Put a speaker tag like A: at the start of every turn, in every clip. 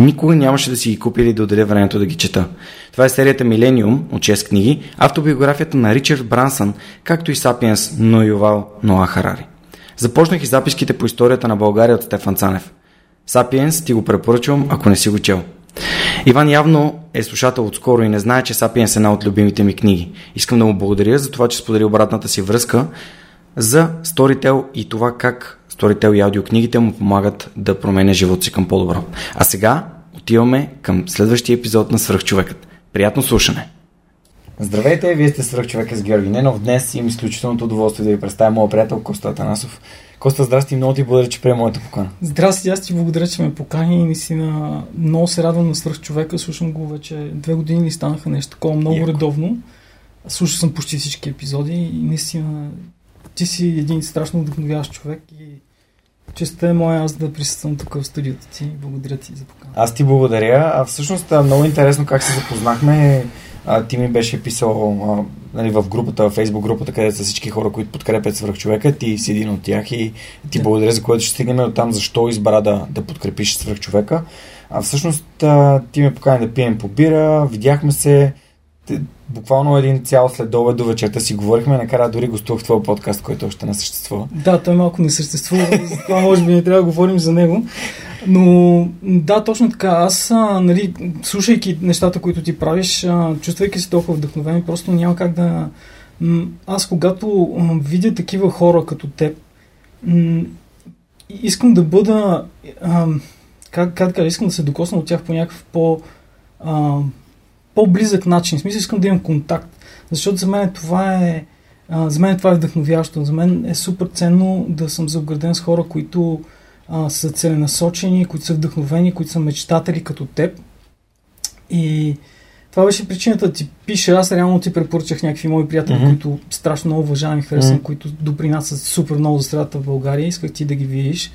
A: никога нямаше да си ги купи или да отделя времето да ги чета. Това е серията Милениум от 6 книги, автобиографията на Ричард Брансън, както и Сапиенс но Ювал Ноа Харари. Започнах и записките по историята на България от Стефан Цанев. Сапиенс ти го препоръчвам, ако не си го чел. Иван явно е слушател отскоро и не знае, че Сапиенс е една от любимите ми книги. Искам да му благодаря за това, че сподели обратната си връзка за Storytel и това как Storytel и аудиокнигите му помагат да променя живота си към по-добро. А сега отиваме към следващия епизод на Свръхчовекът. Приятно слушане! Здравейте, вие сте Свръхчовека с Георги Ненов. Днес имам изключителното удоволствие да ви представя моят приятел Коста Атанасов. Коста, здрасти, много ти благодаря, че приема моята покана.
B: Здрасти, аз ти благодаря, че ме покани и наистина много се радвам на свръхчовека. Слушам го вече две години ли станаха нещо такова много Яко. редовно. Слушал съм почти всички епизоди и наистина ти си един страшно вдъхновяващ човек и Честа е моя аз да присъствам тук в студиото ти. Благодаря ти за покана.
A: Аз ти благодаря. А всъщност много интересно как се запознахме. А, ти ми беше писал а, нали, в групата, в фейсбук групата, където са всички хора, които подкрепят свръхчовека. Ти си един от тях и ти да. благодаря за което ще стигнем от там защо избра да, да подкрепиш свръхчовека. А всъщност а, ти ме покани да пием по бира, видяхме се, буквално един цял след обед до вечерта си говорихме, накрая дори гостувах твоя подкаст, който още не съществува.
B: Да, той малко не съществува, това може би не трябва да говорим за него. Но да, точно така. Аз, а, нали, слушайки нещата, които ти правиш, а, чувствайки се толкова вдъхновен, просто няма как да... Аз когато а, видя такива хора като теб, м- искам да бъда... А, как, как да искам да се докосна от тях по някакъв по... А, по-близък начин. В смисъл искам да имам контакт. Защото за мен това е а, за мен това е вдъхновяващо. За мен е супер ценно да съм заобграден с хора, които а, са целенасочени, които са вдъхновени, които са мечтатели като теб. И това беше причината да ти пиша. Аз реално ти препоръчах някакви мои приятели, mm-hmm. които страшно много уважавам и харесвам, mm-hmm. които допринасят супер много за средата в България. Исках ти да ги видиш.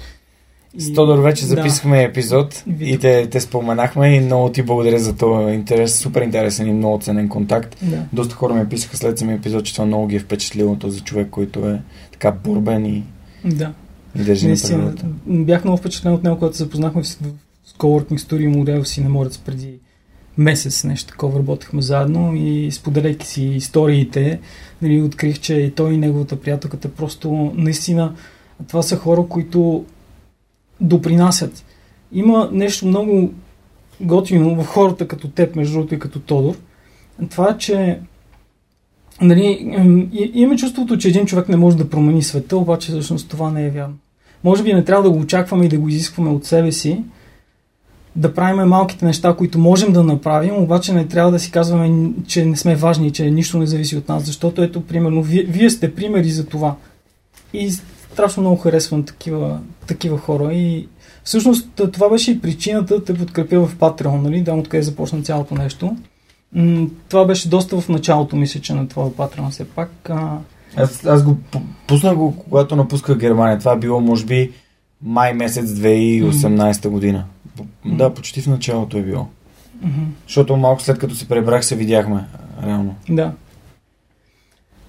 A: С Тодор вече записахме да. епизод и те, те споменахме и много ти благодаря за това интерес, супер интересен и много ценен контакт. Да. Доста хора ми писаха след самия епизод, че това много ги е впечатлило този човек, който е така бурбен и,
B: да.
A: и държи на
B: Бях много впечатлен от него, когато се запознахме в Coworking Studio модел си на Морец преди месец нещо такова работехме заедно и споделяйки си историите, нали, открих, че и той и неговата приятелката просто наистина това са хора, които допринасят. Има нещо много готино в хората като теб, между другото и като Тодор. Това че нали, имаме чувството, че един човек не може да промени света, обаче всъщност това не е вярно. Може би не трябва да го очакваме и да го изискваме от себе си, да правим малките неща, които можем да направим, обаче не трябва да си казваме, че не сме важни, че нищо не зависи от нас, защото ето, примерно, вие, вие сте примери за това. И страшно много харесвам такива, такива хора и всъщност това беше и причината да те подкрепя в Patreon, нали, да откъде започна цялото нещо. Това беше доста в началото, мисля, че на твоя Patreon все пак. А...
A: Аз, аз го пуснах го, когато напусках Германия. Това е било, може би, май месец 2018 година. Mm-hmm. Да, почти в началото е било. Mm-hmm. Защото малко след като се пребрах се видяхме, реално.
B: Да.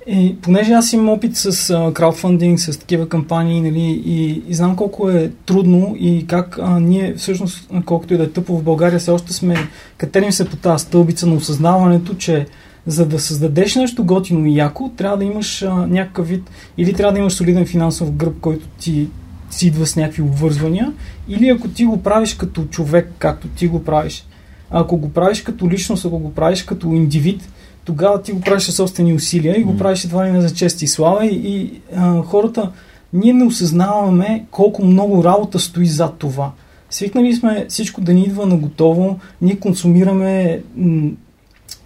B: Е, понеже аз имам опит с а, краудфандинг, с такива кампании, нали, и, и знам колко е трудно и как а, ние всъщност, колкото и да е тъпо в България, все още сме, катерим се по тази стълбица на осъзнаването, че за да създадеш нещо готино и яко, трябва да имаш а, някакъв вид, или трябва да имаш солиден финансов гръб, който ти си идва с някакви обвързвания, или ако ти го правиш като човек, както ти го правиш, ако го правиш като личност, ако го правиш като индивид, тогава ти го правиш собствени усилия и го правиш едва ли не за чест и слава и, и а, хората, ние не осъзнаваме колко много работа стои зад това. Свикнали сме всичко да ни идва на готово, ние консумираме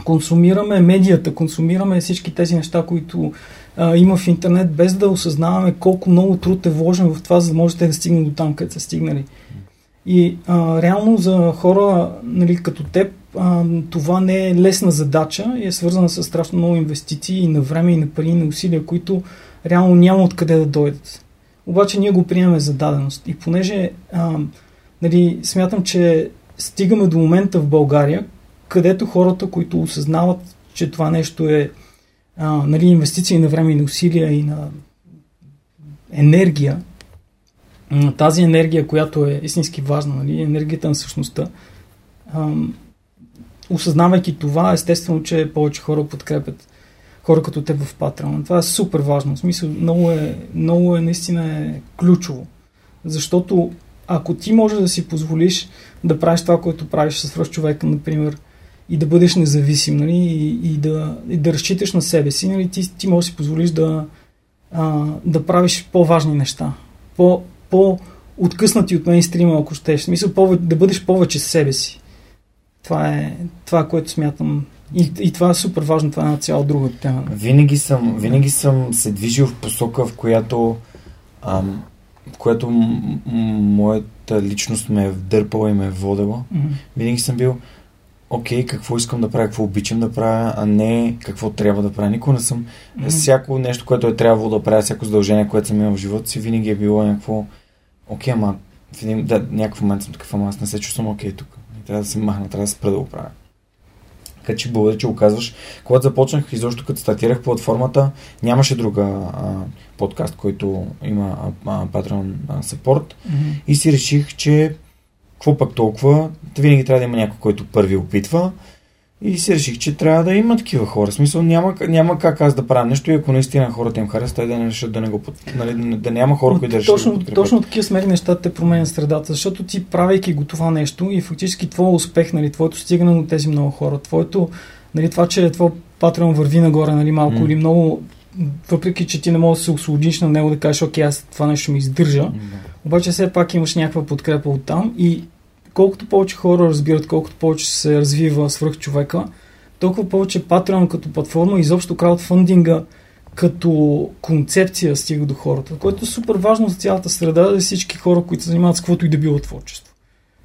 B: консумираме медията, консумираме всички тези неща, които а, има в интернет, без да осъзнаваме колко много труд е вложен в това, за да можете да стигнат до там, където са стигнали. И а, реално за хора нали, като теб това не е лесна задача и е свързана с страшно много инвестиции и на време, и на пари, и на усилия, които реално няма откъде да дойдат. Обаче ние го приемаме за даденост. И понеже а, нали, смятам, че стигаме до момента в България, където хората, които осъзнават, че това нещо е а, нали, инвестиции на време и на усилия и на енергия, тази енергия, която е истински важна, нали, енергията на същността, ам, осъзнавайки това, естествено, че повече хора подкрепят хора като теб в Patreon. Това е супер важно. В смисъл, много е, много е наистина е ключово. Защото ако ти можеш да си позволиш да правиш това, което правиш с човека, например, и да бъдеш независим, нали, и, и, да, и да разчиташ на себе си, нали, ти, ти можеш да си позволиш да, а, да правиш по-важни неща. По, по-откъснати от мейнстрима, ако щеш. В смисъл, повече, да бъдеш повече себе си. Това е това, което смятам. И, и това е супер важно, това е една цяла друга тема.
A: Винаги съм, винаги съм се движил в посока, в която, ам, в която м- м- моята личност ме е вдърпала и ме е водила. Mm-hmm. Винаги съм бил, окей, какво искам да правя, какво обичам да правя, а не какво трябва да правя. Никога не съм. Mm-hmm. Всяко нещо, което е трябвало да правя, всяко задължение, което съм имал в живота си, винаги е било някакво. Окей, ама в един, да, някакъв момент съм такъв, ама аз не се чувствам окей тук. Трябва да се махна, трябва да спра да го правя. Така че благодаря, че го казваш. Когато започнах, изобщо като стартирах платформата, нямаше друга а, подкаст, който има а, Patreon support. Mm-hmm. И си реших, че какво пък толкова, винаги трябва да има някой, който първи опитва. И си реших, че трябва да има такива хора. В смисъл няма, няма как аз да правя нещо и ако наистина хората им харесват, да не решат да не го нали, да няма хора, които да решат
B: точно, да Точно такива смели неща те променят средата, защото ти правейки го това нещо и фактически твой успех, нали, твоето стигане до тези много хора, твоето, нали, това, че твой патрон върви нагоре, нали, малко mm. или много, въпреки, че ти не можеш да се освободиш на него да кажеш, окей, аз това нещо ми издържа, mm. обаче все пак имаш някаква подкрепа от там и колкото повече хора разбират, колкото повече се развива свръх човека, толкова повече Patreon като платформа, изобщо краудфандинга като концепция стига до хората, което е супер важно за цялата среда, за всички хора, които се занимават с каквото и да било творчество,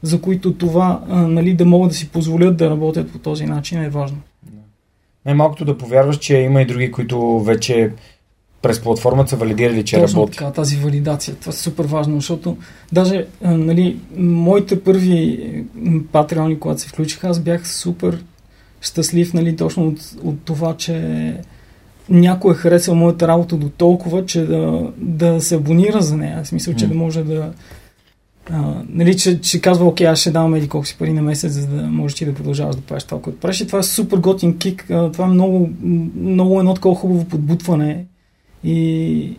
B: за които това, а, нали, да могат да си позволят да работят по този начин е важно.
A: Най-малкото да повярваш, че има и други, които вече през платформата са валидирали, че
B: Точно
A: работи.
B: така, тази валидация. Това е супер важно, защото даже нали, моите първи патреони, когато се включиха, аз бях супер щастлив нали, точно от, от това, че някой е харесал моята работа до толкова, че да, да се абонира за нея. В смисъл, че mm. да може да... А, нали, че, че казва, окей, аз ще давам еди колко си пари на месец, за да можеш ти да продължаваш да правиш това, което правиш. И това е супер готин кик. Това е много, много едно такова хубаво подбутване и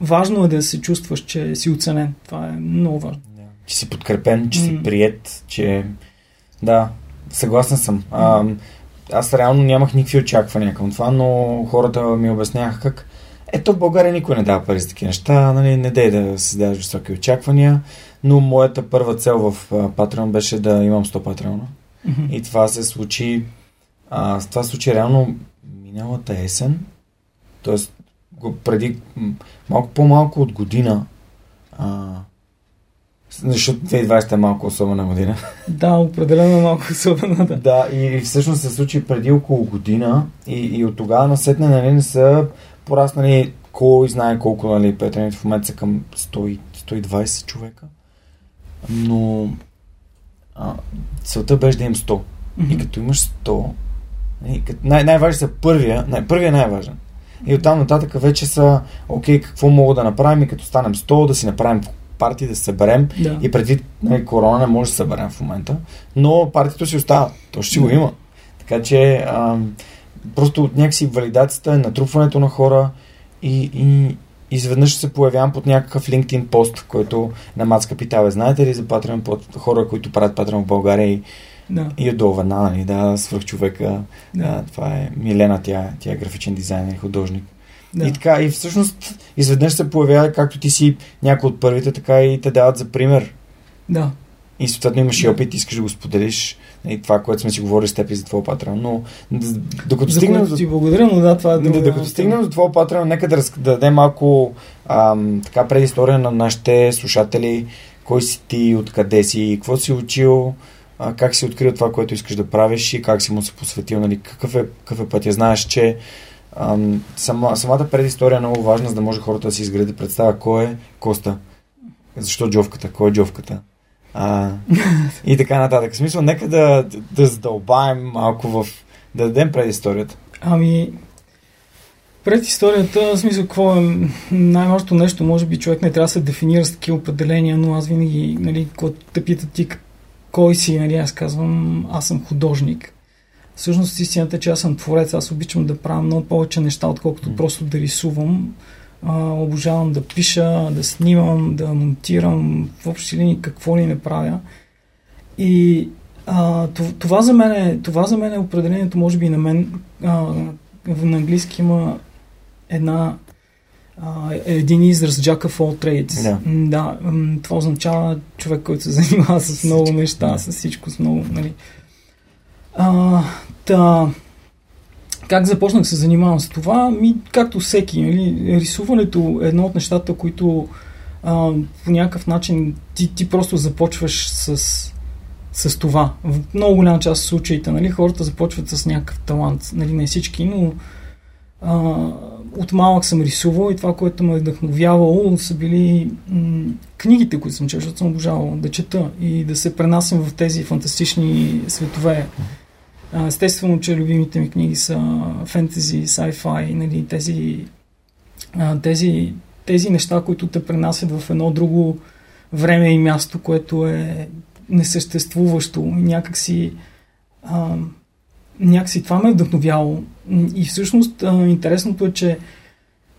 B: важно е да се чувстваш, че си оценен. Това е много важно.
A: Че си подкрепен, че mm. си прият, че... Да, съгласен съм. А, аз реално нямах никакви очаквания към това, но хората ми обясняваха как ето в България никой не дава пари за такива неща, нали, не дай да създаваш високи очаквания, но моята първа цел в Patreon беше да имам 100 Patreon. Mm-hmm. И това се случи а, това се случи реално миналата есен, Тоест, преди малко по-малко от година, а, защото 2020 е малко особена година.
B: Да, определено е малко особена, да.
A: Да, и всъщност се случи преди около година и, и от тогава насетне нали, не са пораснали кой знае колко нали, петрените в момента са към 100, 120 човека. Но а, целта беше да им 100. Mm-hmm. И като имаш 100, Най- най-важни са първия, най- първия е най-важен. И оттам нататък вече са, окей, какво мога да направим и като станем 100, да си направим партии, да се съберем.
B: Да.
A: И предвид нали, корона не може да се съберем в момента, но партито си остава. То ще си го има. Така че ам, просто някакси валидацията, натрупването на хора и, и изведнъж се появявам под някакъв LinkedIn пост, който на Мац Капитал е. Знаете ли за Patreon под хора, които правят Patreon в България и,
B: Да.
A: и отдолу веднага, нали, да, свърх човека.
B: Да.
A: Да. това е Милена, тя, тя е графичен дизайнер, художник.
B: Да.
A: И така, и всъщност изведнъж се появява, както ти си някой от първите, така и те дават за пример.
B: да.
A: И съответно имаш и
B: Да.
A: опит, искаш да го споделиш. И това, което сме си говорили с теб и за твоя патрон. Но докато
B: За
A: стигнем до
B: ти благодаря, но да, това е друга
A: докато стигнем до твоя патрон, нека да, раз, да дадем малко ам, така предистория на нашите слушатели. Кой си ти, откъде си, какво си учил, а, как си открил това, което искаш да правиш и как си му се посветил, нали, какъв, е, какъв е пътя. Знаеш, че ам, сама, самата предистория е много важна, за да може хората да си изградят представа кой е Коста. Защо джовката? Кой е джовката? А, и така нататък. В смисъл, нека да, да задълбаем малко в... да дадем предисторията.
B: Ами, пред историята, в смисъл, какво е най-важното нещо, може би човек не трябва да се дефинира с такива определения, но аз винаги, нали, когато те питат ти кой си, нали, аз казвам, аз съм художник. Всъщност истината е, че аз съм творец, аз обичам да правя много повече неща, отколкото просто да рисувам. А, обожавам да пиша, да снимам, да монтирам, в общи линии какво ли не правя. И а, това, за мен е, това за мен е определението, може би и на мен. А, в- на английски има една а, един израз Jack of all trades.
A: Да.
B: Да това означава човек, който се занимава с много неща,
A: Да.
B: с всичко, с много, нали. А, та, как започнах се занимавам с това? Ми, както всеки, нали, рисуването е едно от нещата, които а, по някакъв начин ти, ти просто започваш с, с това. В много голяма част от случаите, нали, хората започват с някакъв талант. Нали, не всички, но а, от малък съм рисувал и това, което ме е вдъхновявало, са били м- книгите, които съм чел, защото съм обожавал да чета и да се пренасям в тези фантастични светове. Естествено, че любимите ми книги са фентези, sci-fi, нали, тези, тези, тези неща, които те пренасят в едно друго време и място, което е несъществуващо и някакси а, някакси това ме е вдъхновяло. И всъщност интересното е, че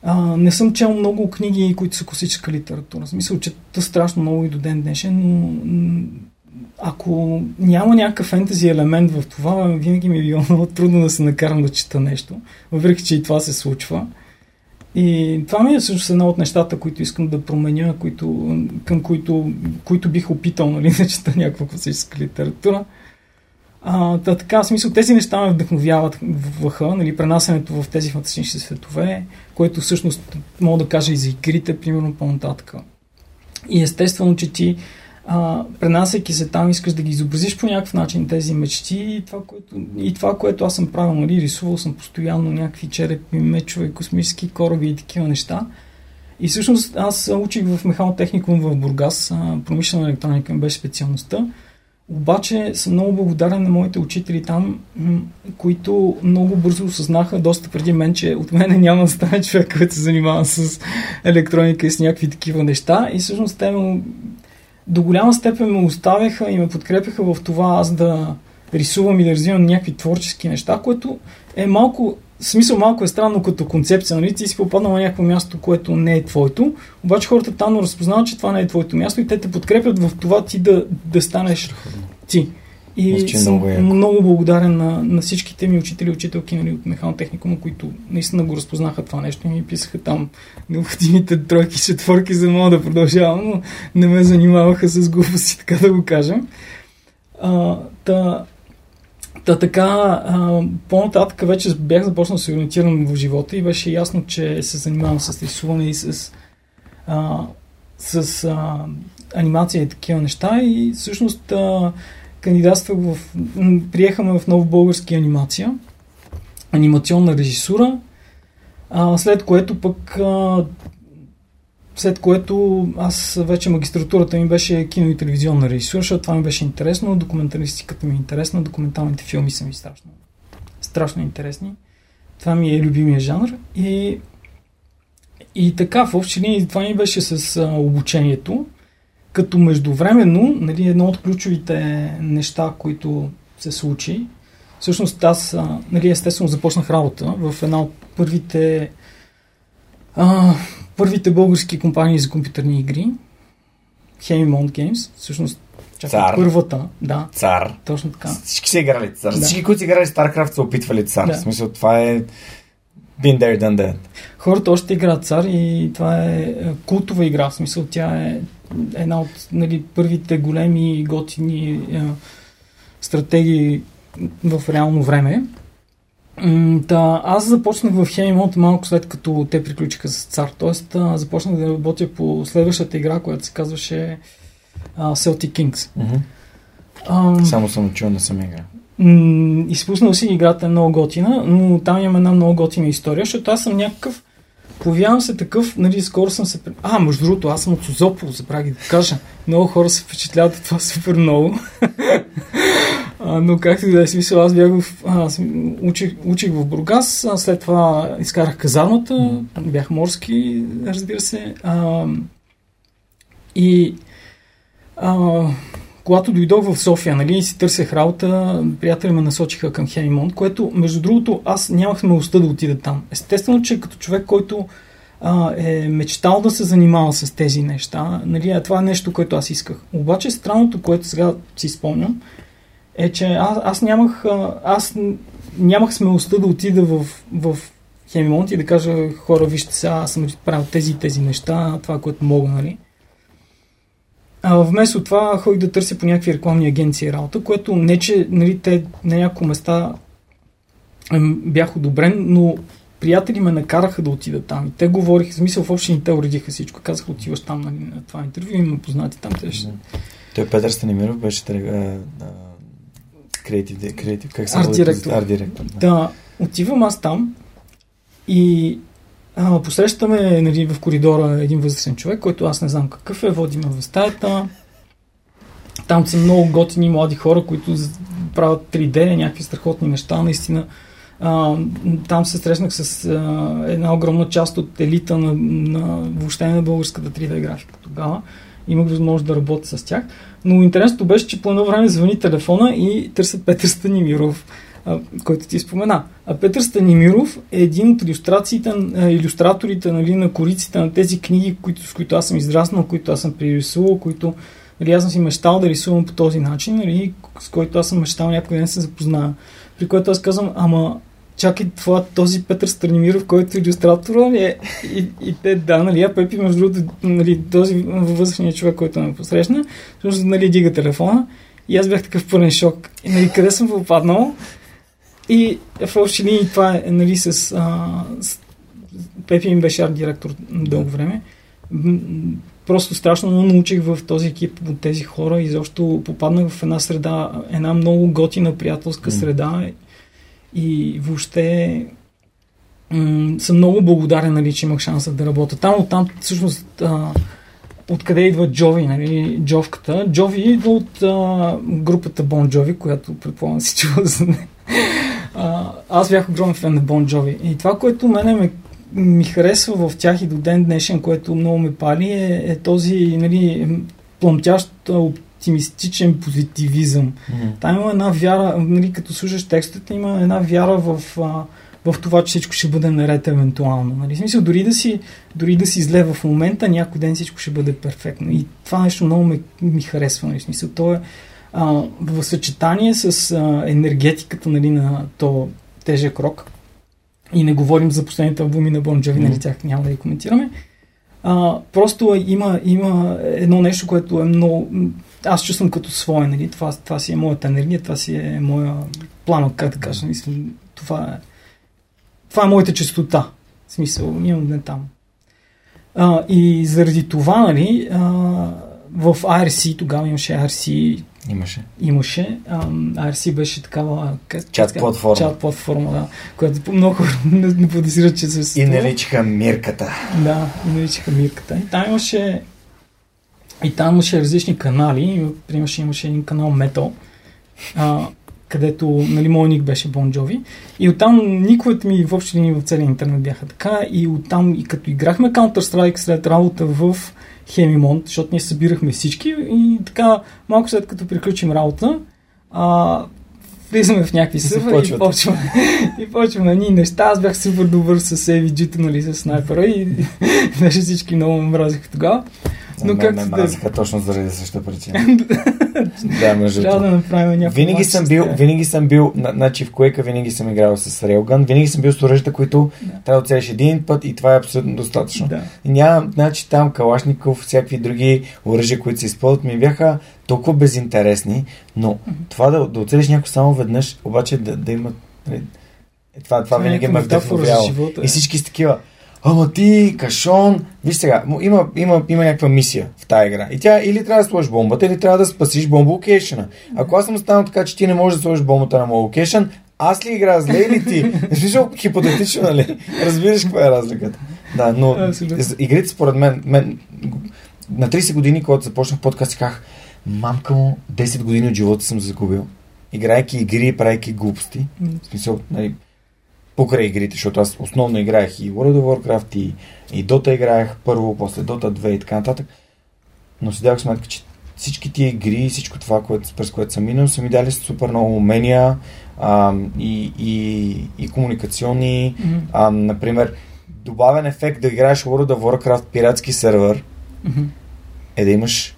B: а, не съм чел много книги, които са класическа литература. В смисъл, чета страшно много и до ден днешен, но ако няма някакъв фентези елемент в това, винаги ми е било много трудно да се накарам да чета нещо, въпреки че и това се случва. И това ми е всъщност едно от нещата, които искам да променя, които, към които, които бих опитал нали, да чета някаква класическа литература. А, та, така, в смисъл, тези неща ме вдъхновяват върха, нали, пренасенето в тези фантастични светове, което всъщност мога да кажа и за игрите, примерно по-нататък. И естествено, че ти а, пренасяйки се там, искаш да ги изобразиш по някакъв начин тези мечти и това, което, и това, което аз съм правил, нали, рисувал съм постоянно някакви черепи, мечове, космически кораби и такива неща. И всъщност аз учих в механотехникум в Бургас, промишлена електроника беше специалността. Обаче съм много благодарен на моите учители там, които много бързо осъзнаха, доста преди мен, че от мене няма да стане човек, който се занимава с електроника и с някакви такива неща. И всъщност те ме, до голяма степен ме оставяха и ме подкрепяха в това аз да рисувам и да развивам някакви творчески неща, което е малко, в смисъл малко е странно като концепция, нали? Ти си попаднал на някакво място, което не е твоето, обаче хората там разпознават, че това не е твоето място и те те подкрепят в това ти да, да станеш ти. И
A: Мисля, е
B: съм
A: много
B: много, благодарен на, на всичките ми учители учителки нали, от механотехникума, които наистина го разпознаха това нещо и ми писаха там необходимите тройки, четворки, за да мога да продължавам, но не ме занимаваха с глупости, така да го кажем. А, та, та така, по-нататък вече бях започнал да се ориентирам в живота и беше ясно, че се занимавам с рисуване и с, а, с а, анимация и такива неща. И всъщност а, кандидатствах в... Приехаме в нов български анимация, анимационна режисура, а, след което пък а, след което аз вече магистратурата ми беше кино и телевизионна режисура, защото това ми беше интересно, документалистиката ми е интересна, документалните филми са ми страшно страшно интересни. Това ми е любимия жанр. И, и така, в общи линии това ми беше с а, обучението. Като междувременно, нали, едно от ключовите неща, които се случи, всъщност аз, а, нали, естествено, започнах работа в една от първите а, първите български компании за компютърни игри, Hemimont Games, всъщност чакай,
A: Цар.
B: първата, да,
A: Цар.
B: точно така.
A: Всички са играли цар.
B: Да.
A: Всички, които са играли StarCraft, са опитвали цар.
B: Да.
A: В смисъл, това е been there, done that.
B: Хората още играят цар и това е е, култова игра, в смисъл тя е една от нали, първите големи готини е, стратегии в реално време. Та, аз започнах в Hemimont малко след като те приключиха с цар. Тоест а, започнах да работя по следващата игра, която се казваше а, Celtic Kings.
A: Мгм.
B: Ам,
A: Само съм чул, не съм играл.
B: М, изпуснал си играта е много готина, но там има една много готина история, защото аз съм някакъв Повявам се такъв, нали, скоро съм се... А, между другото, аз съм от Созопол, забравих да кажа. Много хора се впечатляват от това супер много. а, но както и да е смисъл, аз бях в... Аз учих, учих в Бургас, а след това изкарах казармата, бях морски, разбира се. А, и а, когато дойдох в София, нали, и си търсех работа, приятели ме насочиха към Хемимонт, което, между другото, аз нямах смелостта да отида там. Естествено, че като човек, който а, е мечтал да се занимава с тези неща, нали, а това е нещо, което аз исках. Обаче странното, което сега си спомням, е, че аз, аз нямах аз нямах смелостта да отида в, в Хемимонт и да кажа хора, вижте сега, аз съм правил тези и тези неща, това, което мога, нали. А вместо това ходих да търся по някакви рекламни агенции работа, което не, че нали, те на няколко места бях одобрен, но приятели ме накараха да отида там. И те говориха, в смисъл в общини те уредиха всичко. Казаха, отиваш там нали, на това интервю, има познати там. Те ще...
A: Той Петър Станимиров беше а, а, креатив, креатив, как се
B: Арт директор.
A: Арт директор. Да.
B: Да, отивам аз там и а, посрещаме нали, в коридора един възрастен човек, който аз не знам какъв е, водиме в стаята. Там са много готини млади хора, които правят 3D, някакви страхотни неща, наистина. А, там се срещнах с а, една огромна част от елита на, на въобще на българската 3D графика тогава. Имах възможност да работя с тях. Но интересното беше, че по едно време звъни телефона и търсят Петър Станимиров, който ти спомена. А Петър Станимиров е един от иллюстрациите, иллюстраторите нали, на кориците на тези книги, които, с които аз съм израснал, които аз съм пририсувал, които нали, аз съм си мечтал да рисувам по този начин, нали, с който аз съм мечтал някой ден се запозная. При което аз казвам, ама чакай, това, този Петър Станимиров, който е иллюстратора, ли е? И, и те, да, нали, а Пепи, между другото, нали, този възрастният човек, който ме посрещна, всъщност, нали, дига телефона и аз бях такъв пълен шок. И, нали, къде съм попаднал? И в общи линии това е, нали, с, а, с Пепи им беше арт директор дълго време. Просто страшно много научих в този екип от тези хора и защо попаднах в една среда, една много готина приятелска среда и въобще м- съм много благодарен, нали, че имах шанса да работя там. Оттам всъщност а, откъде идва Джови, нали, Джовката. Джови идва от а, групата Бон Джови, която предполагам си чува за нея. А, аз бях огромен фен на Бон Джови. И това, което мене ме, ми харесва в тях и до ден днешен, което много ме пали, е, е този нали, плъмтящ оптимистичен позитивизъм.
A: Мгм.
B: Там има една вяра, нали, като слушаш текстовете, има една вяра в, а, в това, че всичко ще бъде наред евентуално. Нали? В смисъл, дори да, си, дори да си зле в момента, някой ден всичко ще бъде перфектно. И това нещо много ме, ми харесва. Нали? В смисъл, то е а, в съчетание с а, енергетиката нали, на то тежък рок. И не говорим за последните албуми на Бон Джови, нали, тях няма да ги коментираме. А, просто има, има едно нещо, което е много... Аз чувствам като свое, нали? Това, това си е моята енергия, това си е моя пламък, как да кажа. Мислим, това е... Това е моята чистота. В смисъл, имам не там. А, и заради това, нали, а, в IRC, тогава имаше IRC,
A: Имаше.
B: имаше. IRC беше такава...
A: Чат платформа.
B: Чат платформа, да. Която много хора не, не подозират, че се
A: И наричаха Мирката.
B: Да, и наричаха Мирката. И там имаше и там имаше различни канали. Примерно имаше един канал Metal, а, където нали, мой ник беше Бон Джови. И оттам никовете ми в общи линии в целия интернет бяха така. И оттам, и като играхме Counter-Strike след работа в Хемимонт, защото ние събирахме всички и така малко след като приключим работа, а, влизаме в някакви сървъри и почваме, и почваме ние неща. Аз бях супер добър с AVG-то, нали, с снайпера и беше всички много мразиха тогава.
A: Но как ме мразиха да... точно заради същата причина. да, между
B: Трябва да направим някакво.
A: Винаги съм бил, винаги съм бил, значи в Quake винаги съм играл с Railgun, винаги съм бил с оръжията, които да. трябва да оцелиш един път и това е абсолютно достатъчно. Да. Няма, значи там Калашников, всякакви други оръжия, които се използват, ми бяха толкова безинтересни, но mm-hmm. това да, да оцелиш някой само веднъж, обаче да, да има... Нали, е, това, това, това винаги ме вдъхновяло. И всички с такива ама ти, кашон, виж сега, има, има, има някаква мисия в тази игра. И тя или трябва да сложиш бомбата, или трябва да спасиш бомба локейшена. Ако аз съм станал така, че ти не можеш да сложиш бомбата на моят локейшен, аз ли игра зле или ти? Смисъл, хипотетично, нали? Разбираш каква е разликата. Да, но игрите според мен, мен на 30 години, когато започнах подкаст, казах, мамка му, 10 години от живота съм загубил. Играйки игри, правейки глупости. В смисъл, нали, покрай игрите, защото аз основно играех и World of Warcraft и, и Dota играех първо, после Dota 2 и така нататък. Но си дадох сметка, че всички тия игри, всичко това, което, през което съм минал, са ми дали супер много умения а, и, и, и комуникационни. Mm-hmm. А, например, добавен ефект да играеш World of Warcraft пиратски сервер mm-hmm. е да имаш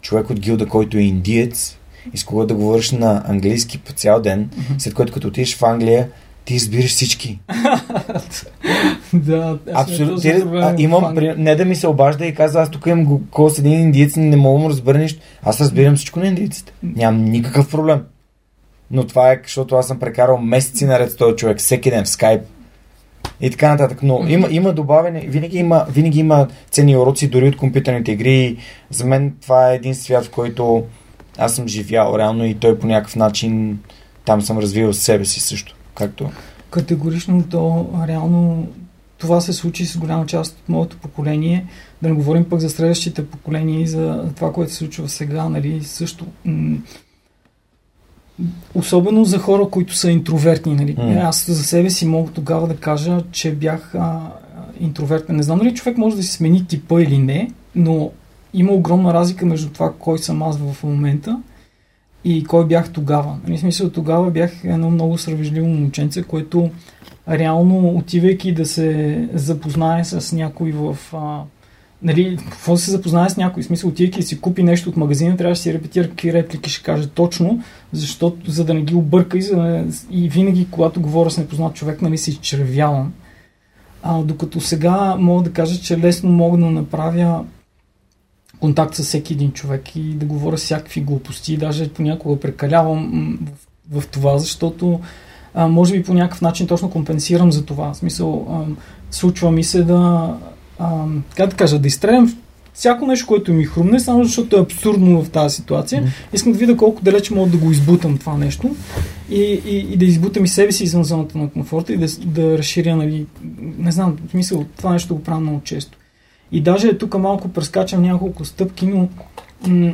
A: човек от гилда, който е индиец и с кого да говориш на английски по цял ден, mm-hmm. след което като отидеш в Англия, ти избираш всички.
B: да,
A: абсолютно. Ти, а, имам, при, не да ми се обажда и казва, аз тук имам кол с един индиец, не мога му разбера нищо. Аз разбирам всичко на индийците. Нямам никакъв проблем. Но това е, защото аз съм прекарал месеци наред с този човек, всеки ден в скайп. И така нататък. Но има, има добавяне, винаги има, винаги има ценни уроци, дори от компютърните игри. За мен това е един свят, в който аз съм живял реално и той по някакъв начин там съм развил себе си също. Както?
B: Категорично то реално това се случи с голяма част от моето поколение. Да не говорим пък за следващите поколения и за това, което се случва сега, нали, също. М- особено за хора, които са интровертни. Нали. Mm. Аз за себе си мога тогава да кажа, че бях а, интровертен. Не знам дали човек може да си смени типа или не, но има огромна разлика между това, кой съм аз в момента и кой бях тогава. Нали, смисъл, тогава бях едно много сравежливо момченце, което реално отивайки да се запознае с някой в... А, нали, какво да се запознае с някой? В смисъл, отивайки да си купи нещо от магазина, трябва да си репетира какви реплики ще каже точно, защото, за да не ги обърка и, за, и винаги, когато говоря с непознат човек, нали, се изчервявам. А, докато сега мога да кажа, че лесно мога да направя контакт с всеки един човек и да говоря всякакви глупости. Даже понякога прекалявам в, в това, защото а, може би по някакъв начин точно компенсирам за това. В смисъл, а, случва ми се да, а, как да кажа, да изстрелям всяко нещо, което ми хрумне, само защото е абсурдно в тази ситуация. Mm. Искам да видя колко далеч мога да го избутам това нещо и, и, и да избутам и себе си извън зоната на комфорта и да, да разширя, нали, не знам, в смисъл, това нещо го правя много често. И даже тук малко прескачам няколко стъпки, но м-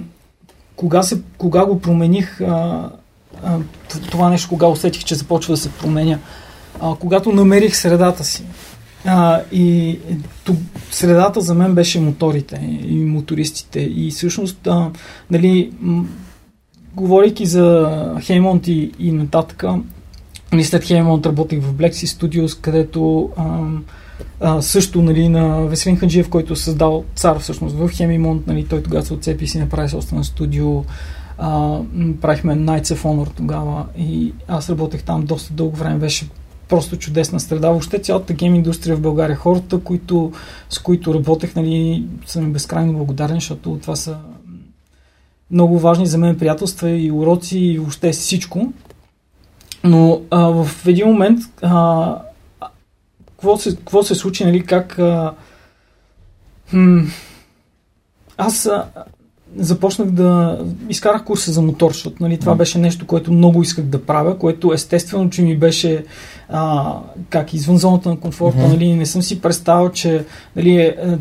B: кога, се, кога го промених а, а, това нещо, кога усетих, че започва да се променя? А, когато намерих средата си. А, и ту, средата за мен беше моторите и мотористите. И всъщност, а, нали, м- говорейки за Хеймонт и, и нататък, нали, след Хеймонт работих в Sea Studios, където а, а, също нали, на Веселин Ханджиев, който е създал цар всъщност в Хемимонт, нали, той тогава се отцепи и си направи собствено студио. А, правихме Knights of Honor тогава и аз работех там доста дълго време, беше просто чудесна среда. Въобще цялата гейм индустрия в България, хората, които, с които работех, нали, съм безкрайно благодарен, защото това са много важни за мен приятелства и уроци и въобще всичко. Но а, в един момент а, какво се, какво се случи, нали, как... А, хм, аз а, започнах да... Изкарах курса за мотор, защото нали, това беше нещо, което много исках да правя, което естествено, че ми беше а, как извън зоната на комфорта, mm-hmm. нали, не съм си представил, че нали, е, е,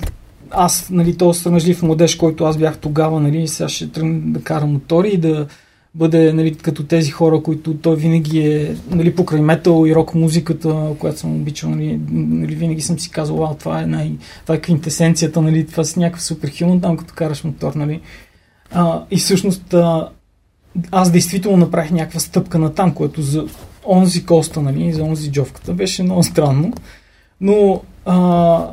B: аз, нали, този срамежлив младеж, който аз бях тогава, нали, сега ще тръгна да карам мотори и да бъде нали, като тези хора, които той винаги е нали, покрай метал и рок музиката, която съм обичал. Нали, нали, винаги съм си казал, вау, това е, най- това е квинтесенцията, нали, това е някакъв супер хюман там, като караш мотор. Нали. А, и всъщност а, аз действително направих някаква стъпка на там, което за онзи коста, нали, за онзи джовката беше много странно. Но а,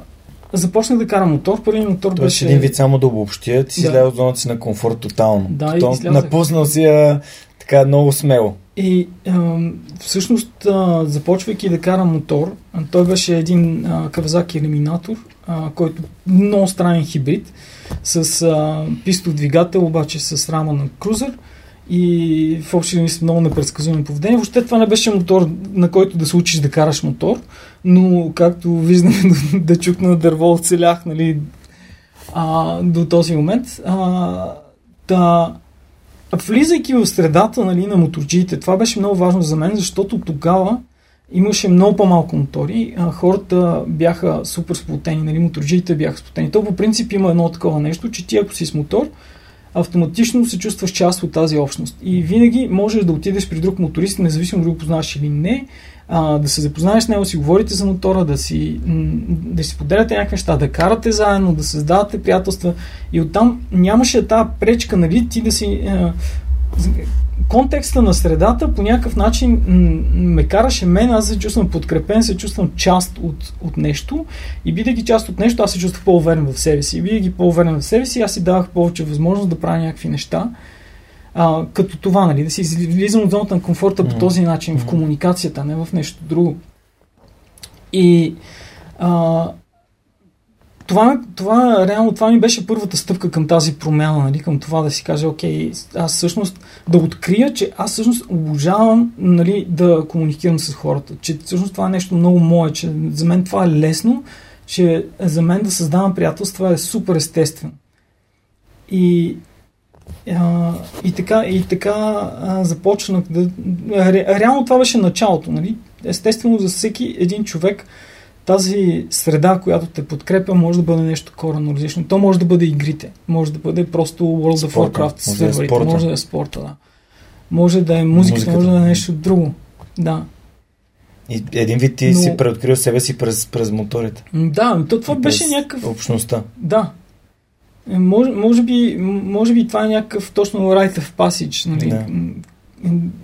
B: започнах да карам мотор. Първият мотор
A: Тоест,
B: беше...
A: един вид само да обобщя, ти си
B: Да.
A: от зоната си на комфорт тотално.
B: Да, и
A: То,
B: излязах.
A: напуснал си я така много смело.
B: И ам, всъщност, а, започвайки да кара мотор, а, той беше един а, Kawasaki елиминатор, а, който много странен хибрид, с а, пистов двигател, обаче с рама на крузър и линии с много непредсказуемо поведение. Въобще това не беше мотор, на който да се учиш да караш мотор, но както виждаме да чукна дърво оцелях нали, а, до този момент. А, да, влизайки в средата нали, на моторджиите, това беше много важно за мен, защото тогава имаше много по-малко мотори, а, хората бяха супер сплотени, нали, моторджиите бяха сплотени. То по принцип има едно такова нещо, че ти ако си с мотор, автоматично се чувстваш част от тази общност. И винаги можеш да отидеш при друг моторист, независимо дали го познаваш или не, а, да се запознаеш с него, си говорите за мотора, да си, да си поделяте някакви неща, да карате заедно, да създавате приятелства. И оттам нямаше тази пречка, нали, ти да си... А, контекста на средата по някакъв начин м- ме караше мен, аз се чувствам подкрепен, се чувствам част от, от нещо и бидейки част от нещо, аз се чувствах по-уверен в себе си. И бидейки по-уверен в себе си, аз си давах повече възможност да правя някакви неща. А, като това, нали, да си излизам от зоната на комфорта по този начин, в комуникацията, не в нещо друго. И а, това, това, реално, това ми беше първата стъпка към тази промяна, нали, към това да си кажа, окей, аз всъщност да открия, че аз всъщност обожавам нали, да комуникирам с хората, че всъщност това е нещо много мое, че за мен това е лесно, че за мен да създавам приятелства е супер естествено. И, и така, и така а, започнах да... Ре, реално това беше началото, нали? Естествено за всеки един човек тази среда, която те подкрепя, може да бъде нещо коренно различно. То може да бъде игрите, може да бъде просто World of Warcraft,
A: може да е
B: серверите, може да е спорта, да. Може да е музиката,
A: Музиката,
B: може да е нещо друго. Да.
A: И един вид ти
B: Но-
A: си преоткрил себе си през, през моторите.
B: Да, то това
A: И
B: беше някакъв
A: Общността.
B: Да. Е, Може, може, би, може би това е някакъв точно rite of passage. Нали?
A: Да.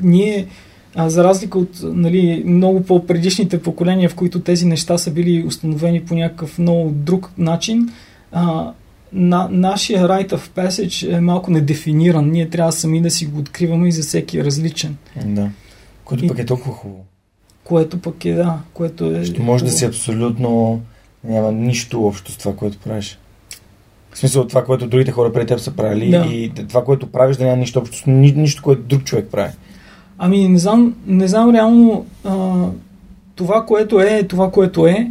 B: Ние, а, за разлика от нали, много по-предишните поколения, в които тези неща са били установени по някакъв много друг начин, а, на, нашия rite of passage е малко недефиниран. Ние трябва сами да си го откриваме и за всеки е различен.
A: Да. Което
B: И-
A: пък е толкова хубаво.
B: Което пък е, да, което е...
A: Що може да
B: хубаво.
A: си абсолютно... Няма нищо общо с това, което правиш. В смисъл това, което другите хора преди теб са правили
B: Да.
A: и това, което правиш, да няма нищо общо с ни, нищо, което друг човек прави.
B: Ами не знам, не знам реално а, това, което е, е това, което е.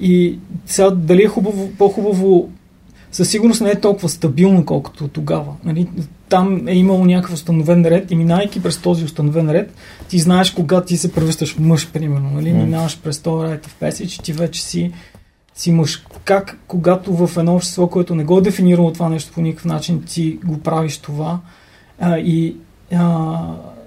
B: И сега дали е хубаво, по-хубаво, със сигурност не е толкова стабилно, колкото тогава. Нали? Там е имало някакъв установен ред и минайки през този установен ред, ти знаеш кога ти се превръщаш в мъж, примерно. Нали?
A: М.
B: Минаваш през този ред в passage, ти вече си, си мъж. Как, когато в едно общество, което не го е дефинирало това нещо по никакъв начин, ти го правиш това а, и а,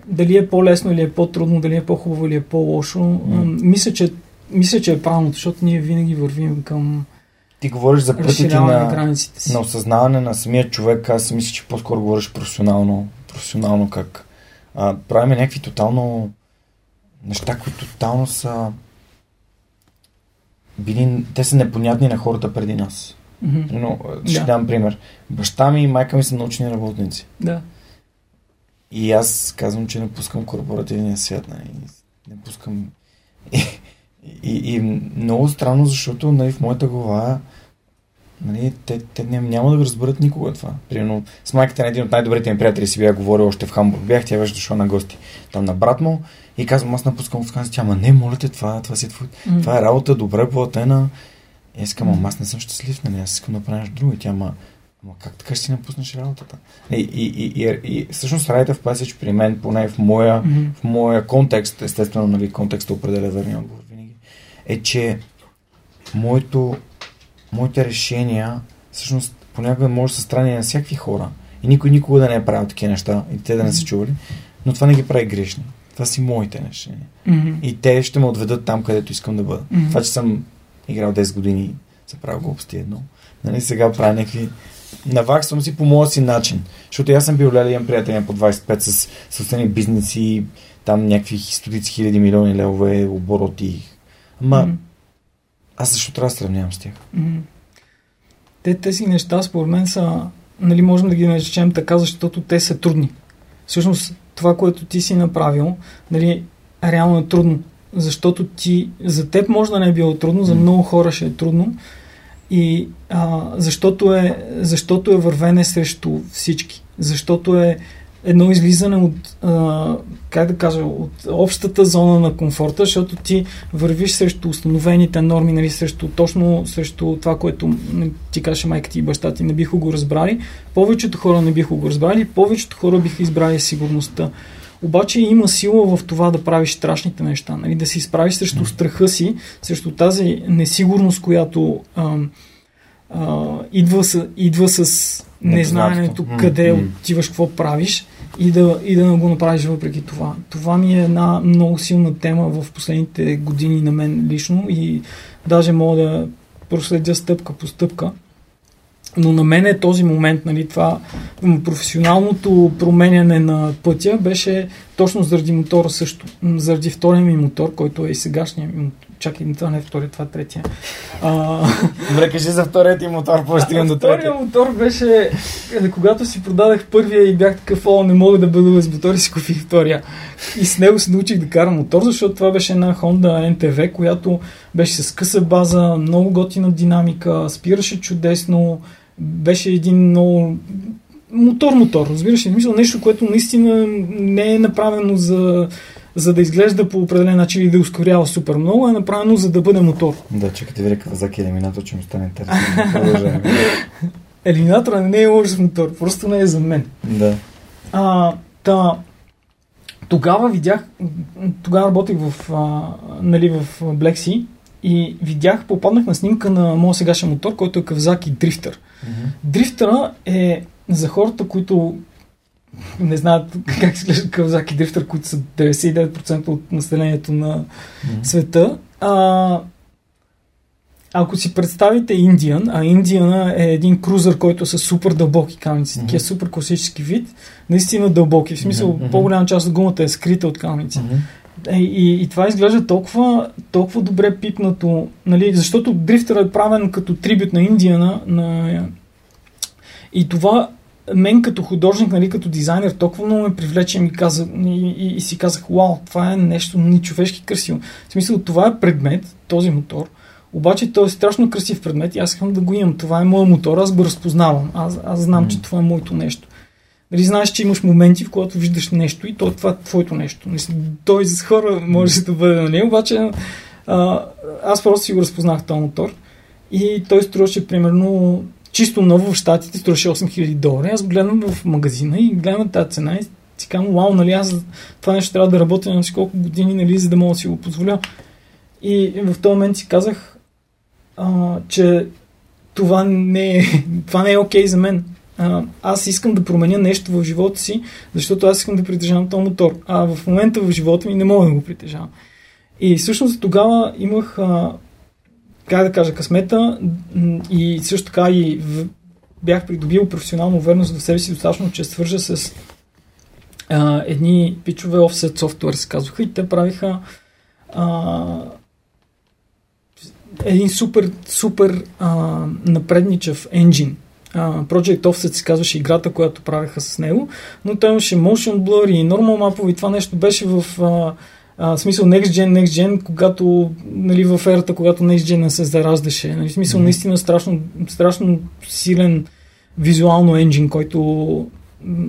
B: дали е по-лесно или е по-трудно, дали е по-хубаво или е по-лошо, а, мисля, че, мисля, че е правилното, защото ние винаги вървим към
A: Ти говориш за пътите
B: на си.
A: на осъзнаване на самия човек. Аз мисля, че по-скоро говориш професионално. Професионално как а, правим някакви тотално неща, които тотално са били, те са непонятни на хората преди нас.
B: Мгм.
A: Но, ще
B: Да.
A: дам пример. Баща ми и майка ми са научни работници.
B: Да.
A: И аз казвам, че не пускам корпоративния свят. Нали? Не пускам. И, и, и много странно, защото нали, в моята глава нали, те, те ням, няма да го разберат никога това. Примерно с майката на един от най-добрите ми приятели си бях говорил още в Хамбург. Бях, тя беше дошла на гости там на брат му и казвам, аз напускам в Тя, ама не, моля те, това, това, си, твой,
B: М.
A: това е работа, добре платена. И аз ама аз не съм щастлив, нали? Аз искам да правя нещо друго. И тя, ама, ама как така ще си напуснеш работата? И, и, и, и, и всъщност Райта в Passage при мен, поне в моя,
B: Мгм.
A: в моя контекст, естествено, нали, контекста определя верния отговор винаги, е, че моето, моите решения всъщност понякога може да са страни на всякакви хора. И никой никога да не е правил такива неща и те да не са чували. Но това не ги прави грешни. Това си моите неща.
B: Мгм.
A: И те ще ме отведат там, където искам да бъда.
B: Мгм.
A: Това, че съм играл 10 години, се правил глупости едно. Нали, сега правя някакви... Наваксвам си по моя си начин. Защото аз съм бил леля, имам приятели по 25 с собствени бизнеси, там някакви стотици хиляди милиони левове, обороти. Ама
B: Мгм.
A: аз защо трябва да сравнявам с тях?
B: Мгм. Те, тези неща, според мен, са, нали, можем да ги наречем така, защото те са трудни. Всъщност, това, което ти си направил, нали, реално е трудно. Защото ти, за теб може да не е било трудно, за много хора ще е трудно. И а, защото, е, защото е вървене срещу всички. Защото е едно излизане от, а, как да кажа, от общата зона на комфорта, защото ти вървиш срещу установените норми, нали, срещу, точно срещу това, което ти каже майка ти и баща ти не биха го разбрали. Повечето хора не биха го разбрали, повечето хора биха избрали сигурността. Обаче има сила в това да правиш страшните неща, нали? да се изправиш срещу страха си, срещу тази несигурност, която ам, а, идва, с, идва с.
A: М,
B: къде отиваш, какво правиш и да, и да го направиш въпреки това. Това ми е една много силна тема в последните години на мен лично и даже мога да проследя стъпка по стъпка. Но на мен е този момент, нали, това професионалното променяне на пътя беше точно заради мотора също. Заради втория ми мотор, който е и сегашния ми мотор. Чакай, това не е втория, това е третия. А,
A: Добре, кажи за втория ти мотор, после стигам до
B: Втория
A: третия.
B: мотор беше, е, когато си продадах първия и бях такъв, о, не мога да бъда без мотор и си купих втория. И с него се научих да карам мотор, защото това беше една Honda NTV, която беше с къса база, много готина динамика, спираше чудесно, беше един много мотор-мотор, разбираш ли? Мисля, нещо, което наистина не е направено за, за да изглежда по определен начин и да ускорява супер много, е направено за да бъде мотор.
A: Да, чакайте ви река за елиминатор, че ми стане интересно.
B: Елиминатора не е лош мотор, просто не е за мен.
A: да.
B: А, та, тогава видях, тогава работех в, а, нали, в Black Sea и видях, попаднах на снимка на моят сегашен мотор, който е Кавзаки Дрифтър. Дрифтъра е за хората, които не знаят как изглежда Кавзаки Дрифтър, които са 99% от населението на света. А, ако си представите Индиан, а Индиана е един крузър, който е с супер дълбоки камъници,
A: Мгм.
B: такива супер класически вид, наистина дълбоки. В смисъл,
A: мгм.
B: по-голяма част от гумата е скрита от камъници.
A: Мгм.
B: Е, и, и това изглежда толкова, толкова добре пипнато, нали, защото дрифтър е правен като трибют на Индиана. На... И това мен като художник, нали, като дизайнер, толкова много ме привлече и, ми каза, и, и, и си казах, вау, това е нещо нечовешки красиво. В смисъл, това е предмет, този мотор, обаче той е страшно красив предмет и аз искам да го имам. Това е моят мотор, аз го разпознавам. Аз, аз знам, че това е моето нещо. Нали, знаеш, че имаш моменти, в които виждаш нещо и то, това е твоето нещо. Мисля, Той за хора може да бъде на него, обаче а, аз просто си го разпознах този мотор и той струваше примерно чисто ново в Штатите, струваше 8000 долара. Аз го гледам в магазина и гледам тази цена и си казвам, вау, нали, аз това нещо трябва да работя на колко години, нали, за да мога да си го позволя. И в този момент си казах, а, че това не е, това не е окей за мен. Аз искам да променя нещо в живота си, защото аз искам да притежавам този мотор. А в момента в живота ми не мога да го притежавам. И всъщност тогава имах, а, как да кажа, късмета и също така и в, бях придобил професионална увереност в себе си достатъчно, че свържа с а, едни пичове Offset Software се казваха и те правиха а, един супер, супер а, напредничав енджин. Project Offset се казваше играта, която правеха с него, но той имаше motion blur и normal мапове и това нещо беше в а, а, смисъл Next Gen, Next Gen, когато, нали, в ерата, когато Next Gen не се зараждаше. Нали, в смисъл
A: Мгм.
B: наистина страшно, страшно силен визуално енджин, който м,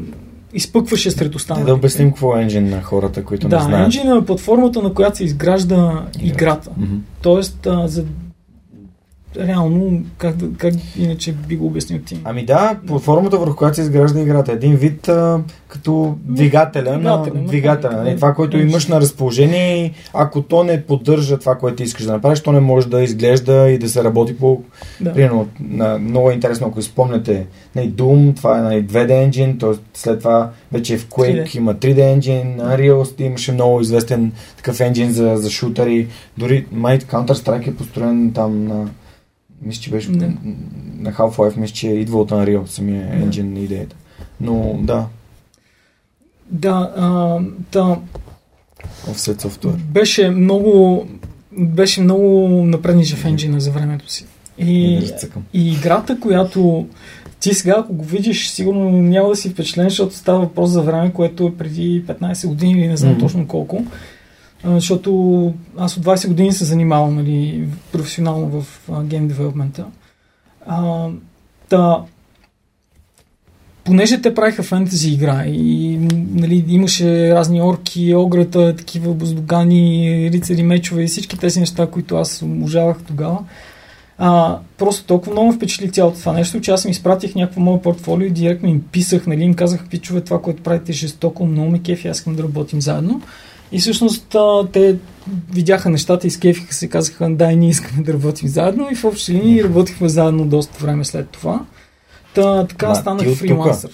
B: изпъкваше сред останалите.
A: да обясним какво е енджин на хората, които не
B: Да,
A: знаят.
B: енджина е платформата, на която се изгражда играта.
A: Мгм.
B: Тоест, а, за реално, как, как иначе би го обяснил ти?
A: Ами да, платформата върху която се изгражда играта. Един вид а, като двигателя,
B: Двигателя,
A: на
B: на
A: двигателя. Нали? Това, което имаш на разположение ако то не поддържа това, което искаш да направиш, то не може да изглежда и да се работи по...
B: Да.
A: Примерно, на, много интересно, ако спомняте, нали, Doom, това е нали, 2D engine, т.е. след това вече в Quake
B: 3D.
A: има 3D engine, Unreal имаше много известен такъв енджин за, за шутъри. Дори май Counter-Strike е построен там на мисля, че беше
B: Да.
A: на Half-Life, мисля, че идва от Unreal, самия
B: Да.
A: енджин на идеята. Но да,
B: Да, а, та,
A: Offset Software.
B: беше много беше много напредничав енджина за времето си. И,
A: Да
B: и играта, която ти сега, ако го видиш, сигурно няма да си впечатлен, защото става въпрос за време, което е преди 15 години или не знам
A: Мгм.
B: точно колко. Защото аз от 20 години се занимавам нали, професионално в гейм девелопмента. Та, понеже те правиха фентези игра и нали, имаше разни орки, огрета, такива бъздогани, рицари, мечове и всички тези неща, които аз обожавах тогава. А, просто толкова много впечатли цялото това нещо, че аз им изпратих някакво мое портфолио и директно им писах, нали, им казах, пичове, това, което правите е жестоко, много ме кефи, аз искам да работим заедно. И всъщност а, те видяха нещата, изкефиха се, казаха, да, и ние искаме да работим заедно и в общи линии работихме заедно доста време след това. Та, така
A: Ма,
B: станах фрилансър.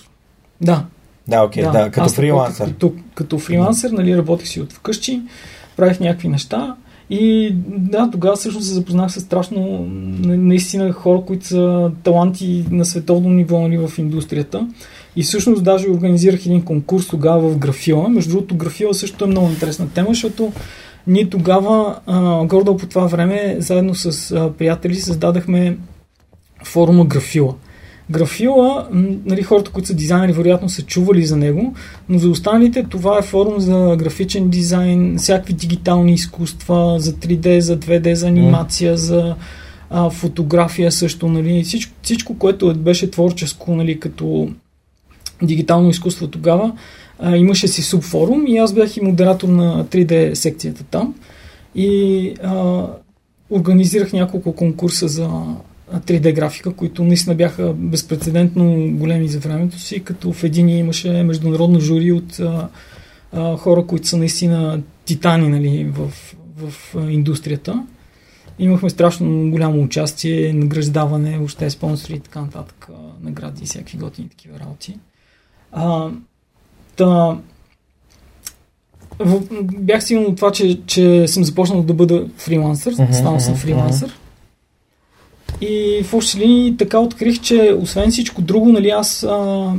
B: Да,
A: Да, окей, да, да, като
B: аз
A: фрилансър.
B: Като, като фрилансър, нали, работех си от вкъщи, правих някакви неща и да, тогава всъщност се запознах с страшно на- наистина хора, които са таланти на световно ниво нали, в индустрията. И всъщност даже организирах един конкурс тогава в Графила. Между другото, Графила също е много интересна тема, защото ние тогава, а, гордо по това време, заедно с а, приятели, създадахме форума Графила. Графила, нали, хората, които са дизайнери, вероятно са чували за него, но за останалите това е форум за графичен дизайн, всякакви дигитални изкуства, за 3D, за 2D, за анимация, за а, фотография също, нали, всичко, всичко, което беше творческо, нали, като дигитално изкуство тогава, а, имаше си субфорум и аз бях и модератор на 3D секцията там и а, организирах няколко конкурса за 3D графика, които наистина бяха безпредседентно големи за времето си, като в един имаше международно жури от а, а, хора, които са наистина титани нали, в, в а, индустрията. Имахме страшно голямо участие, награждаване, въобще спонсори и така нататък, награди и всякакви готини такива работи. А, та, в, бях сигурен от това, че, че съм започнал да бъда фрилансър,
A: Мгм,
B: станал съм фрилансър. И в общи линии така открих, че освен всичко друго, нали, аз а,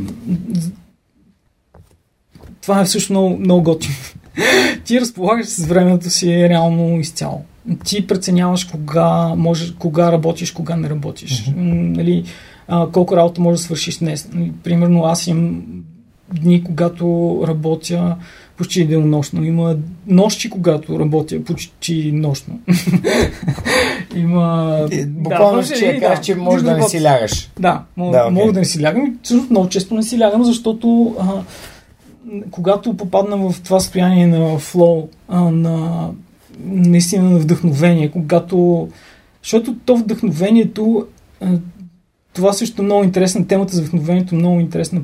B: това е всъщност много, много готино. Ти разполагаш с времето си реално изцяло. Ти преценяваш кога, можеш, кога работиш, кога не работиш. М, Нали, а, колко работа можеш да свършиш днес. Примерно аз имам дни, когато работя почти денонощно. Има нощи, когато работя почти нощно. Има...
A: Е, Буквално
B: може
A: ще кажеш, че може да не
B: Работа.
A: си лягаш.
B: Да, мога,
A: Да,
B: да,
A: окей.
B: мога да не си лягам. и Всъщност много често не си лягам, защото а, когато попадна в това състояние на флоу, а, на наистина на вдъхновение, когато... Защото то вдъхновението, това също е много интересна, темата за вдъхновението е много интересна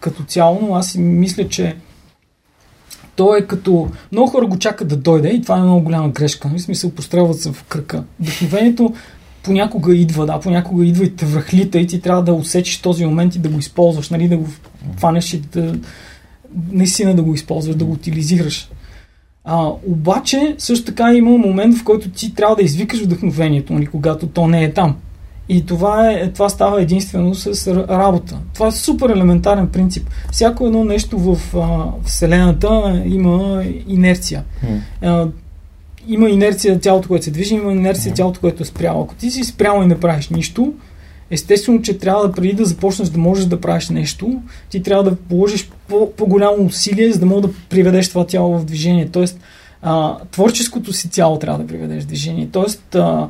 B: като цяло, но аз си мисля, че то е като... Много хора го чакат да дойде и това е много голяма грешка. В смисъл, пострелват се в кръка. Вдъхновението понякога идва, да, понякога идва и те връхлита и ти трябва да усечиш този момент и да го използваш, нали, да го хванеш и да наистина да го използваш, да го утилизираш. А, обаче, също така има момент, в който ти трябва да извикаш вдъхновението, нали, когато то не е там. И това, е, това става единствено с работа. Това е супер елементарен принцип. Всяко едно нещо в а, Вселената има инерция.
A: М.
B: А, има инерция цялото, което се движи, има инерция цялото, което е спряло. Ако ти си спрял и не правиш нищо, естествено, че трябва да преди да започнеш да можеш да правиш нещо, ти трябва да положиш по- по-голямо усилие, за да можеш да приведеш това тяло в движение. Тоест, а, творческото си цяло трябва да приведеш в движение. Тоест, а,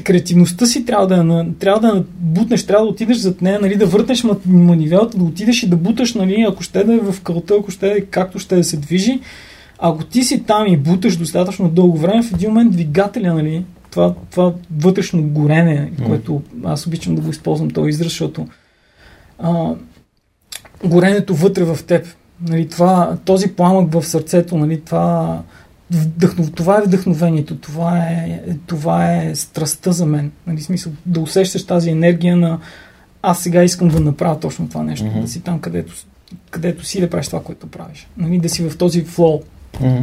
B: креативността си трябва да, трябва да бутнеш, трябва да отидеш зад нея, нали, да въртнеш ма- манивелата, да отидеш и да буташ, нали, ако ще да е в кълта, ако ще е както ще да се движи. Ако ти си там и буташ достатъчно дълго време, в един момент двигателя, нали, това, това вътрешно горене, което аз обичам да го използвам този израз, защото а, горенето вътре в теб, нали, това, този пламък в сърцето, нали, това, вдъхнов, това е вдъхновението, това е, това е страстта за мен. Нали, смисъл, да усещаш тази енергия на аз сега искам да направя точно това нещо, mm-hmm. да си там, където, където си да правиш това, което правиш. Нали, да си в този флоу.
A: Mm-hmm.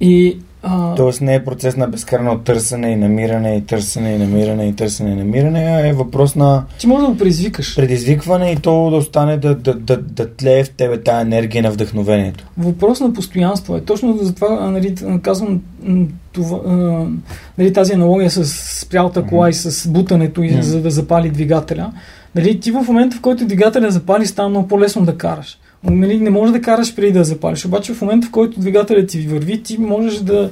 B: И
A: а... Тоест не е процес на безкрайно търсене и намиране и търсене и намиране и търсене и намиране, а е въпрос на...
B: Ти може да го предизвикаш.
A: Предизвикване и то да остане да, да, да, да тлее в тебе тази енергия на вдъхновението.
B: Въпрос на постоянство е. Точно за това нали, казвам това, а, нали, тази аналогия с спрялата кола mm-hmm. и с бутането, mm-hmm. за да запали двигателя. Нали, ти в момента, в който двигателя запали, става много по-лесно да караш нали, не можеш да караш преди да запалиш. Обаче в момента, в който двигателят ти върви, ти можеш да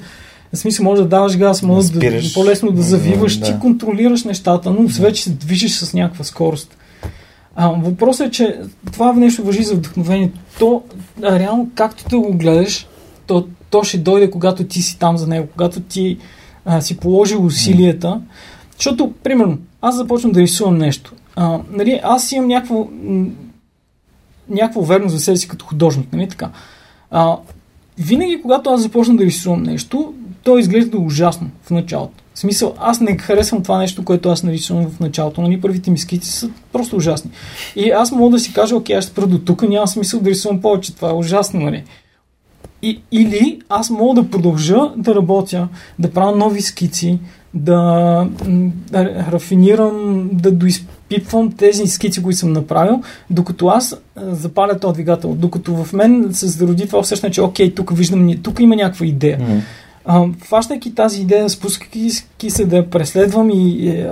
B: в смисъл, може да даваш газ, може да, да по-лесно да завиваш, да. ти контролираш нещата, но вече се движиш с някаква скорост. А, въпросът е, че това нещо въжи за вдъхновение. То, а, реално, както те го гледаш, то, то ще дойде, когато ти си там за него, когато ти а, си положил усилията. Защото, примерно, аз започвам да рисувам нещо. А, нали, аз имам някакво някаква увереност за себе си като художник. Нали така? А, винаги, когато аз започна да рисувам нещо, то изглежда ужасно в началото. В смисъл, аз не харесвам това нещо, което аз нарисувам в началото. Нали, първите ми скици са просто ужасни. И аз мога да си кажа, окей, аз спра до тук, няма смисъл да рисувам повече. Това е ужасно, нали? И, или аз мога да продължа да работя, да правя нови скици, да, да рафинирам, да доизпипвам тези скици, които съм направил, докато аз запаля този двигател. Докато в мен се зароди това усещане, че окей, тук виждам, тук има някаква идея. Mm-hmm. А, фащайки тази идея, спускайки се да я преследвам и е,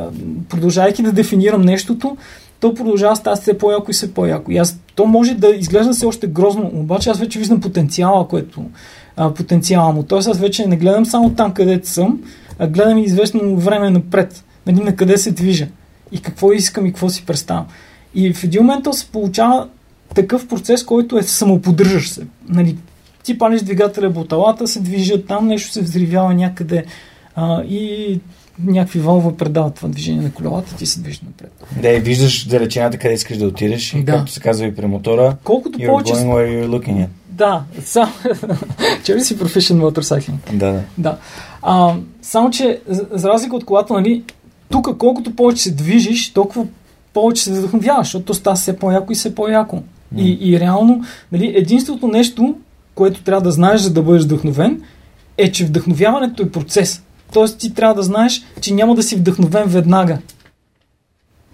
B: продължайки да дефинирам нещото, то продължава става все по-яко и все по-яко. И аз, то може да изглежда се още грозно, обаче аз вече виждам потенциала, което а, потенциала му. Тоест аз вече не гледам само там, където съм, а гледам и известно време напред, нали, на къде се движа и какво искам и какво си представям. И в един момент се получава такъв процес, който е самоподдържаш се. Нали, ти палиш двигателя, буталата се движат, там нещо се взривява някъде а, и някакви валва предават това движение на колелата, ти се движиш напред.
A: Да, и виждаш далечината къде искаш да отидеш и да. както се казва и при мотора,
B: Колкото
A: you're
B: повече...
A: going where you're looking at.
B: Да, сам... че си професионал motorcycling?
A: Да, да.
B: да. А, само, че за разлика от колата, нали, тук колкото повече се движиш, толкова повече се вдъхновяваш, защото става все по-яко и все по-яко. Mm. И, и реално, нали, единственото нещо, което трябва да знаеш, за да бъдеш вдъхновен, е, че вдъхновяването е процес. Тоест ти трябва да знаеш, че няма да си вдъхновен веднага.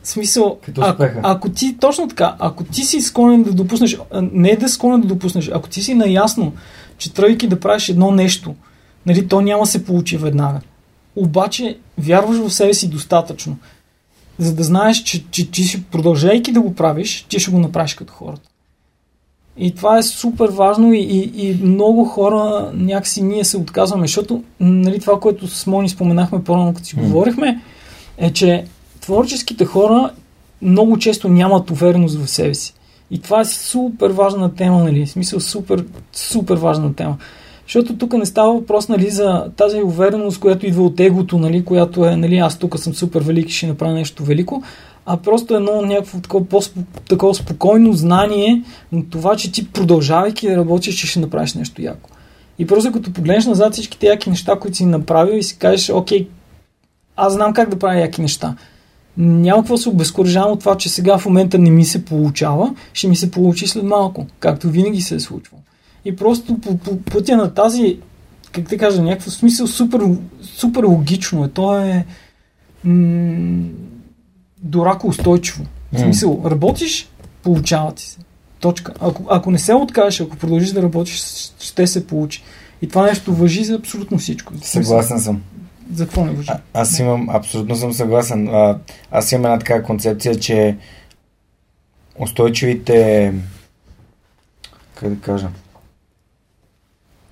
B: В смисъл, ако, ако ти, точно така, ако ти си склонен да допуснеш, не е да склонен да допуснеш, ако ти си наясно, че тръгвайки да правиш едно нещо, нали, то няма да се получи веднага. Обаче, вярваш в себе си достатъчно, за да знаеш, че, че, че, че продължайки да го правиш, ти ще го направиш като хората. И това е супер важно и, и, и много хора някакси ние се отказваме, защото нали, това, което с Мони споменахме по-рано, като си mm. говорихме, е, че творческите хора много често нямат увереност в себе си. И това е супер важна тема, нали? В смисъл супер, супер важна тема. Защото тук не става въпрос нали, за тази увереност, която идва от егото, нали, която е, нали, аз тук съм супер велик и ще направя нещо велико, а просто едно някакво такова, такова спокойно знание на това, че ти продължавайки да работиш, ще направиш нещо яко. И просто като погледнеш назад всичките яки неща, които си направил и си кажеш, окей, аз знам как да правя яки неща. Няма какво се обезкуражавам от това, че сега в момента не ми се получава, ще ми се получи след малко, както винаги се е случвало. И просто по, по пътя на тази, как да кажа, някакъв смисъл супер, супер логично е. То е м- дорако устойчиво. В смисъл, работиш, получава ти се. Точка. Ако, ако не се откажеш, ако продължиш да работиш, ще се получи. И това нещо въжи за абсолютно всичко.
A: Съгласен съм.
B: За какво не въжи? А,
A: аз имам, абсолютно съм съгласен. А, аз имам една такава концепция, че устойчивите как да кажа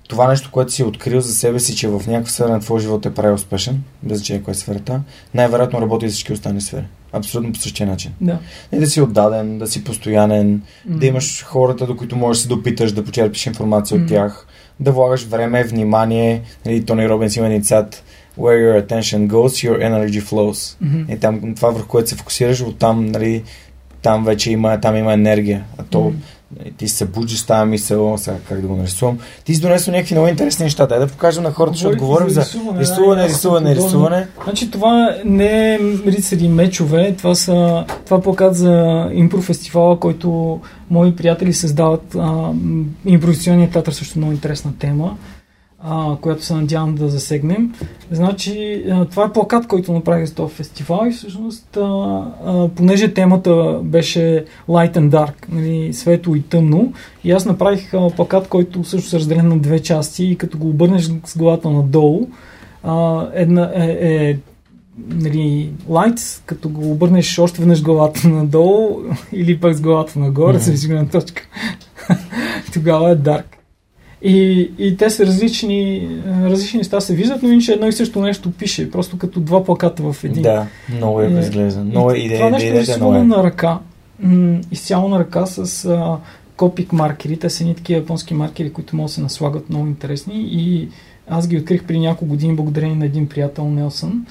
A: това нещо, което си открил за себе си, че в някаква сфера на твоя живот е прави успешен, без значение коя е сферата, най-вероятно работи и всички останали сфери. Абсолютно по същия начин.
B: Да.
A: И да си отдаден, да си постоянен, mm. да имаш хората, до които можеш да се допиташ, да почерпиш информация mm. от тях, да влагаш време, внимание. Нали, Тони Робинс има цят where your attention goes, your energy flows.
B: Мгм.
A: И там това върху което се фокусираш, оттам, нали, там вече има, там има енергия. А то
B: Мгм.
A: Ти се събуджи с тази мисъл, сега как да го нарисувам. Ти си донесъл някакви много интересни неща. Дай да покажем на хората, защото говорим за
B: рисуване,
A: рисуване, рисуване, рисуване.
B: Значи това не е рицари мечове, това са това е плакат за импрофестивала, който мои приятели създават. А, импровизационният театър също е много интересна тема, а, която се надявам да засегнем. Значи а, това е плакат, който направих за този фестивал и всъщност а, а, понеже темата беше light and dark, нали, светло и тъмно, и аз направих а, плакат, който всъщност е разделен на две части и като го обърнеш с главата надолу, а, една е, е нали, light, като го обърнеш още веднъж главата надолу или пък с главата нагоре, mm-hmm. зависи на точка. Тогава е dark. И, и те са различни, различни неща се виждат, но иначе едно и също нещо пише, просто като два плаката в един.
A: Да, много е
B: Е,
A: изглежда. Много е идея,
B: това нещо е
A: е
B: рисувано на ръка, изцяло на ръка с а, копик маркери. Те са едни такива японски маркери, които могат да се наслагат много интересни и аз ги открих при няколко години благодарение на един приятел Нелсън.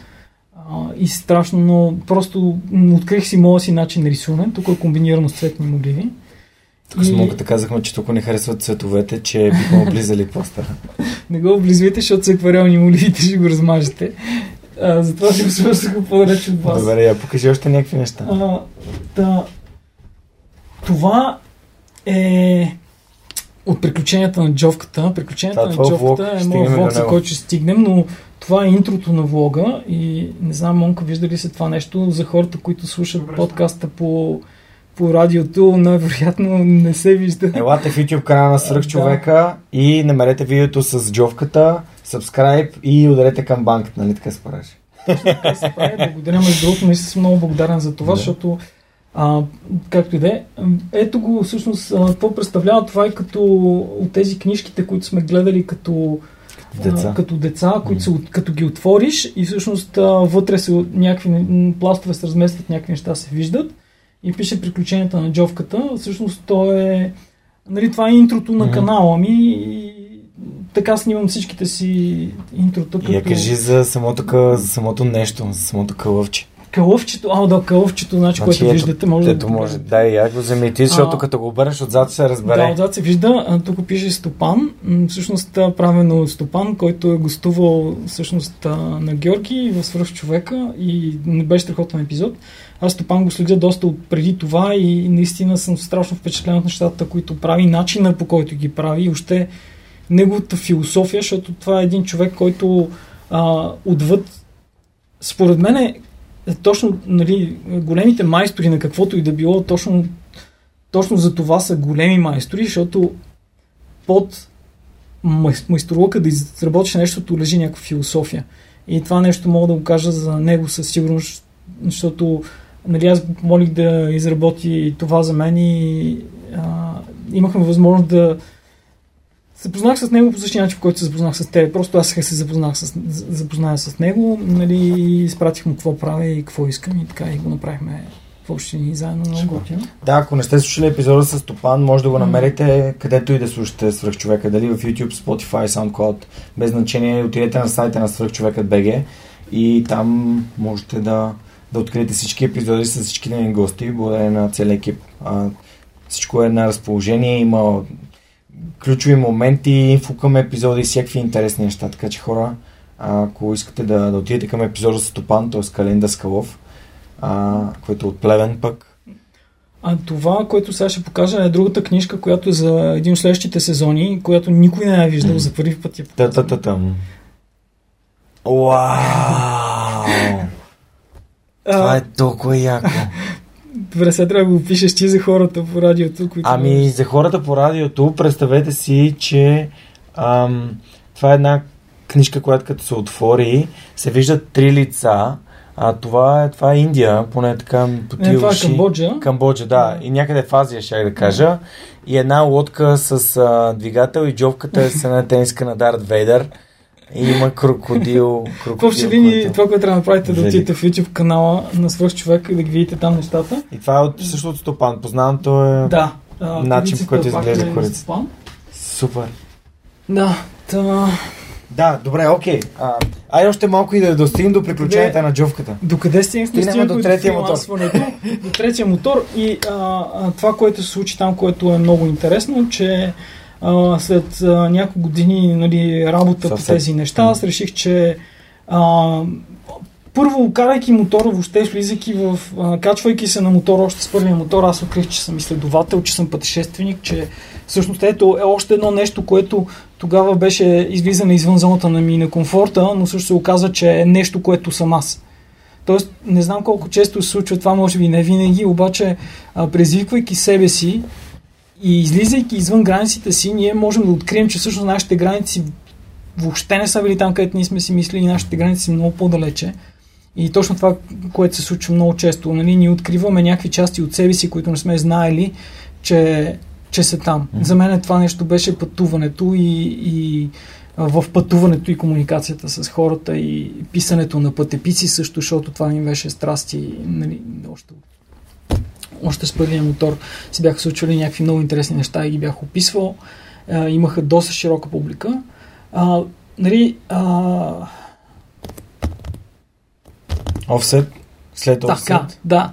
B: А, и страшно, но просто открих си моя си начин на рисуване. Тук е комбинирано с цветни моливи.
A: Тук с Муката казахме, че тук не харесват цветовете, че бихме облизали постера.
B: Не го облизвайте, защото са акварелни моливите, ще го размажете. А, затова си го свърших по-далеч от вас.
A: Добре, я покажи още някакви неща.
B: А, да, това е от приключенията на Джовката. Приключенията
A: Това
B: на
A: твой влог,
B: Джовката е
A: стигнем
B: моят
A: до
B: влог, за който ще стигнем, но това е интрото на влога и не знам, Монка, вижда ли се това нещо за хората, които слушат
C: Добре.
B: подкаста по, по радиото, най-вероятно не се вижда.
A: Елате в YouTube канала на Свръх човека и намерете видеото с джовката, subscribe и ударете към банката, нали така се правиш?
B: Така се прави. Благодаря, между другото, наистина съм много благодарен за това,
A: Да.
B: защото а, както и да е. Ето го, всъщност, какво представлява това и като от тези книжките, които сме гледали като
A: Деца.
B: А, като деца, които се, като ги отвориш и всъщност а, вътре се някакви пластове се разместват, някакви неща се виждат и пише приключенията на Джовката. Всъщност то е нали, това е интрото на канала ми и така снимам всичките си интрота.
A: И я кажи за самото, за самото нещо, за самото кълъвче.
B: Кълъвчето, а да, кълъвчето, значи, което
A: ето-
B: виждате, може
A: Ето
B: да...
A: може, дай я го вземи ти, защото
B: А.
A: като го обърнеш отзад се
B: Да,
A: разбере.
B: отзад се вижда, а, тук пише Стопан, всъщност правено от Стопан, който е гостувал всъщност на Георги в Свръх човека и не беше страхотен епизод. Аз Стопан го следя доста от преди това и наистина съм страшно впечатлен от нещата, които прави, начина по който ги прави и още неговата философия, защото това е един човек, който а, отвъд според мен е е точно нали, големите майстори на каквото и да било, точно точно за това са големи майстори, защото под май- майсторлъка да изработиш нещото лежи някаква философия. И това нещо мога да го кажа за него със сигурност, защото нали, аз го помолих да изработи това за мен и а, имахме възможност да запознах с него по същия начин, по който се запознах с теб. Просто аз се запознах с, запозная с него нали, и изпратих му какво правя и какво искам и така и го направихме в общини заедно много готино.
A: Да, ако не сте слушали епизода с Топан, може да го намерите където и да слушате Свръх човека, дали в YouTube, Spotify, SoundCloud, без значение, отидете на сайта на Свръх човекът BG и там можете да, да откриете всички епизоди с всичките ни гости, благодарение на целия екип. А, всичко е на разположение, има ключови моменти, инфо към епизоди и всякакви интересни неща, така че хора, ако искате да, да отидете към епизода с Топан, т.е. Калинда Скалов, а, който е от Плевен пък,
B: А това, което сега ще покажа е другата книжка, която е за един от следващите сезони, която никой не е виждал за първи път. Я показвам.
A: Та-та-та-там. Вау! Това
B: А,
A: е толкова яко.
B: Сега трябва да го пишеш ти за хората по радиото, които...
A: Ами, за хората по радиото, представете си, че ам, това е една книжка, която като се отвори, се виждат три лица. А това е, това е Индия, поне така по
B: Не,
A: тия
B: това е. Камбоджа.
A: Камбоджа, да. И някъде в Азия, ще да кажа. И една лодка с а, двигател и джовката е с една тениска на Дарт Вейдър. Има крокодил.
B: В
A: крокодил
B: общи линии, това, което трябва да направите да отидете в YouTube канала на свърх човек и да ги видите там нещата.
A: И това е от също от Стопан. Познавам, то е
B: Да.
A: Начин, по който изглежда
B: е
A: супер.
B: Да, та...
A: Да, добре, окей. А, ай още малко и да достигнем до приключенията на джовката.
B: Докъде стигнахме?
A: Стигнахме до третия мотор.
B: до третия мотор и а, а, това, което се случи там, което е много интересно, че а, след а, няколко години нали, работа
A: Съвсем.
B: по тези неща, аз реших, че а, първо, карайки мотора, въобще влизайки в, а, качвайки се на мотора още с първия мотор, аз открих, че съм изследовател, че съм пътешественик, че всъщност ето е още едно нещо, което тогава беше излизане извън зоната на ми на комфорта, но също се оказа, че е нещо, което съм аз. Тоест, не знам колко често се случва това, може би не винаги, обаче а, предизвиквайки себе си и излизайки извън границите си, ние можем да открием, че всъщност нашите граници въобще не са били там, където ние сме си мислили, нашите граници са много по-далече. И точно това, което се случва много често, нали, ние откриваме някакви части от себе си, които не сме знаели, че, че са там.
A: Мгм.
B: За мен това нещо беше пътуването и, и в пътуването и комуникацията с хората и писането на пътепици също, защото това ми беше страсти, нали, още, още с първия мотор се бяха случвали някакви много интересни неща и ги бях описвал. А, имаха доста широка публика. А, нали, а,
A: Офсет, след
B: така,
A: офсет.
B: да.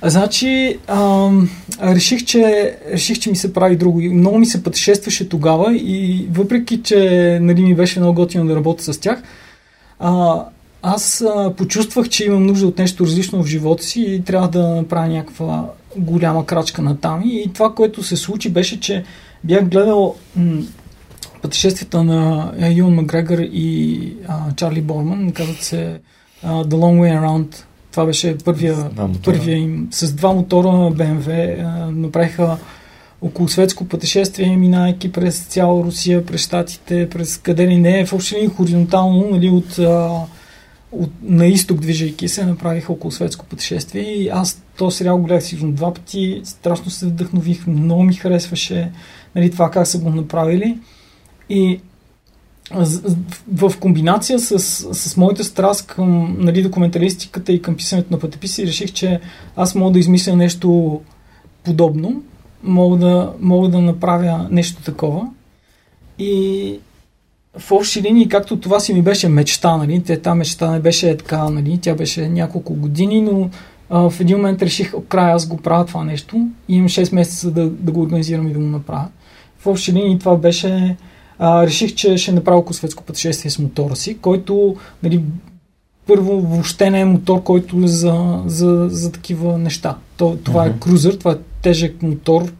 B: А, Значи, ам, реших, че, реших, че ми се прави друго. И Много ми се пътешестваше тогава и въпреки, че нали, ми беше много готино да работя с тях, а, аз а, почувствах, че имам нужда от нещо различно в живота си и трябва да направя някаква голяма крачка на там. И това, което се случи, беше, че бях гледал м- пътешествията на е, Юн Макгрегор и а, Чарли Борман, казват се а, The Long Way Around. Това беше първия, първия им. С два мотора BMW а, направиха около светско пътешествие, минайки през цяла Русия, през Штатите, през къде ли не, в общи хоризонтално, нали, от, а, от, на изток движейки се, направиха около светско пътешествие и аз този сериал го гледах сигурно два пъти, страшно се вдъхнових, много ми харесваше нали, това как са го направили и в комбинация с, с моята страст към нали, документалистиката и към писането на пътеписи, реших, че аз мога да измисля нещо подобно, мога да, мога да направя нещо такова. И в общи линии, както това си ми беше мечта, нали, та мечта не беше така, нали, тя беше няколко години, но а, в един момент реших, край аз го правя това нещо и имам 6 месеца да, да го организирам и да го направя. В общи линии това беше а, реших, че ще направя около светско пътешествие с мотора си, който нали, първо въобще не е мотор, който е за, за, за такива неща. То, това
A: Мгм.
B: е крузър, това е тежък мотор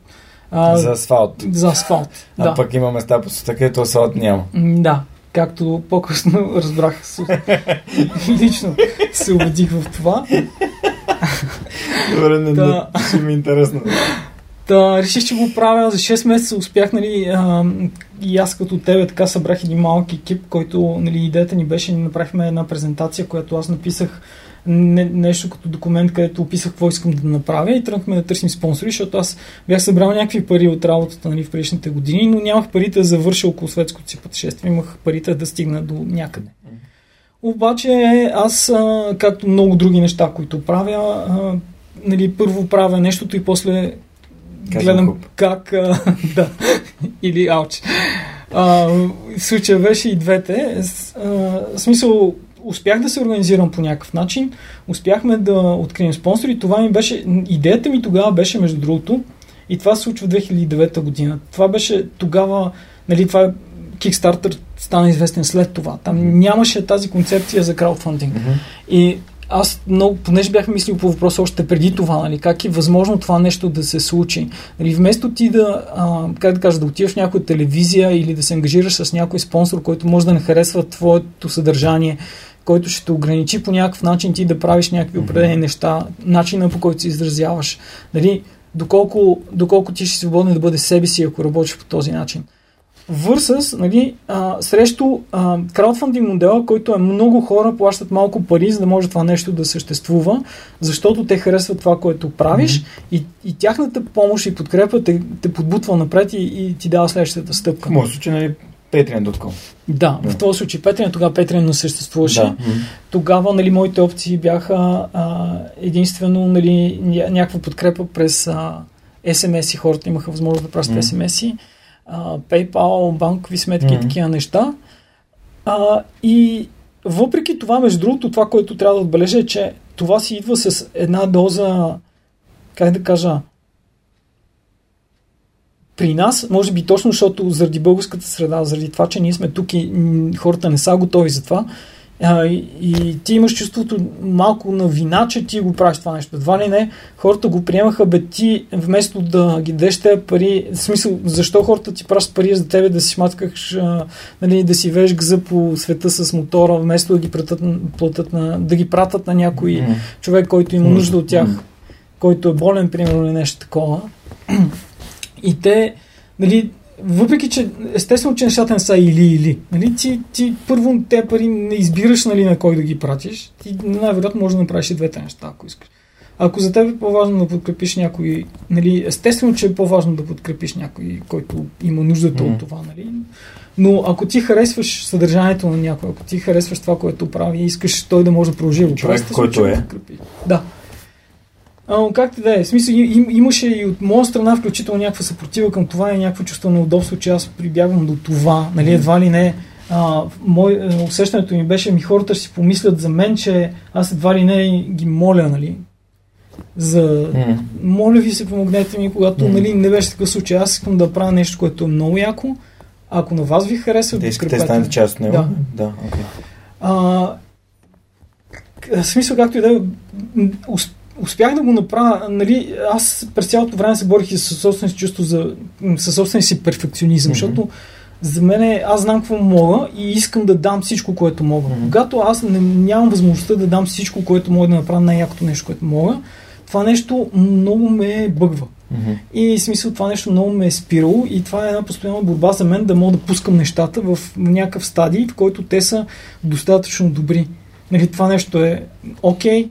B: а,
A: За асфалт.
B: за асфалт.
A: А
B: да.
A: пък има места по света, където асфалт няма.
B: Да, както по-късно разбрах. Лично се убедих в това.
A: Добре, не,
B: Да.
A: ще ми е интересно.
B: Та, реших, че го правя за 6 месеца. Успях, нали, а, и аз като тебе така събрах един малък екип, който, нали, идеята ни беше, ни направихме една презентация, която аз написах не, нещо като документ, където описах какво искам да направя и тръгнахме да търсим спонсори, защото аз бях събрал някакви пари от работата нали, в предишните години, но нямах парите да завърша около светското си пътешествие, имах парите да стигна до някъде. Обаче аз, а, както много други неща, които правя, а, нали, първо правя нещото и после
A: Казвам
B: гледам
A: хуп.
B: как... А, да, или ауч. А, в случая беше и двете. А, в смисъл, успях да се организирам по някакъв начин, успяхме да открием спонсори. Това ми беше... Идеята ми тогава беше, между другото, и това се случва в 2009 година. Това беше тогава, нали, това Kickstarter стана известен след това. Там нямаше тази концепция за краудфандинг.
A: Мгм.
B: И аз много, понеже бях мислил по въпроса още преди това, нали, как е възможно това нещо да се случи. Нали, вместо ти да, а, как да кажа, да отиваш в някоя телевизия или да се ангажираш с някой спонсор, който може да не харесва твоето съдържание, който ще те ограничи по някакъв начин ти да правиш някакви определени неща, начина по който се изразяваш. Нали, доколко, доколко ти ще си свободен да бъде себе си, ако работиш по този начин. Versus, нали, а, срещу а, краудфандинг модела, който е много хора плащат малко пари, за да може това нещо да съществува, защото те харесват това, което правиш mm-hmm. и, и тяхната помощ и подкрепа те, те подбутва напред и, и ти дава следващата стъпка.
A: В моят случай, нали, Patreon.com.
B: Да,
A: Да.
B: в този случай Петрин, тогава Петрин не съществуваше.
A: Да.
B: Тогава нали, моите опции бяха а, единствено нали, ня- някаква подкрепа през а, SMS и хората имаха възможност да пращат
A: Мгм.
B: SMS-и, а, PayPal, банкови сметки и
A: Мгм.
B: такива неща. А, и въпреки това, между другото, това, което трябва да отбележа е, че това си идва с една доза, как да кажа, при нас, може би точно защото заради българската среда, заради това, че ние сме тук и хората не са готови за това, а, и, и ти имаш чувството малко на вина, че ти го правиш това нещо. Едва ли не, хората го приемаха, бе ти вместо да ги дадеш тези пари, в смисъл, защо хората ти пращат пари за тебе да си шматкаш, нали, да си веш гъза по света с мотора, вместо да ги пратят, платят на, да ги пратят на някой mm-hmm. човек, който има нужда от тях, mm-hmm. който е болен, примерно, или нещо такова. И те, нали, въпреки, че естествено, че нещата не са или-или. Нали? Ти, ти първо те пари не избираш нали, на кой да ги пратиш. Ти най-вероятно можеш да направиш и двете неща, ако искаш. Ако за теб е по-важно да подкрепиш някой, нали, естествено, че е по-важно да подкрепиш някой, който има нуждата mm. от това, нали? Но ако ти харесваш съдържанието на някой, ако ти харесваш това, което прави и искаш той да може да продължи
A: Човек, който е.
B: Да. А, както да е, в смисъл им, имаше и от моя страна включително някаква съпротива към това и някакво чувство на удобство, че аз прибягвам до това, нали, едва ли не. А, мой, е, усещането ми беше, ми хората ще си помислят за мен, че аз едва ли не ги моля, нали, за mm. моля ви се помогнете ми, когато mm. нали, не беше такъв случай. Аз искам да правя нещо, което е много яко. Ако на вас ви харесва,
A: да искате да станете част от него?
B: Да.
A: да okay.
B: а, смисъл, както и да е, успях да го направя, нали, аз през цялото време се борих и със собствено си чувство за, със собствен си перфекционизъм, mm-hmm. защото за мен аз знам какво мога и искам да дам всичко, което мога. Mm-hmm. Когато аз не, нямам възможността да дам всичко, което мога да направя най-якото нещо, което мога, това нещо много ме бъгва. Mm-hmm. И смисъл това нещо много ме е спирало и това е една постоянна борба за мен да мога да пускам нещата в някакъв стадий, в който те са достатъчно добри. Нали, това нещо е окей, okay,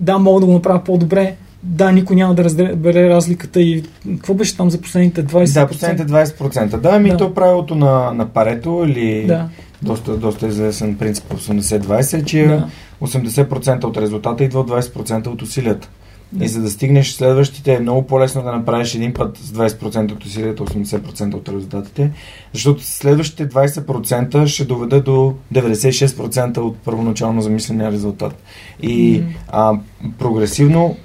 B: да, мога да го направя по-добре, да, никой няма да разбере разликата и какво беше там за последните 20%?
A: Да, последните 20%. Да, ми да. то правилото на, на парето или
B: да.
A: доста, доста известен принцип 80-20 че да. 80% от резултата идва от 20% от усилията. Да. И за да стигнеш следващите е много по-лесно да направиш един път с 20% от усилията, 80% от резултатите, защото следващите 20% ще доведе до 96% от първоначално замисления резултат. И mm. а, прогресивно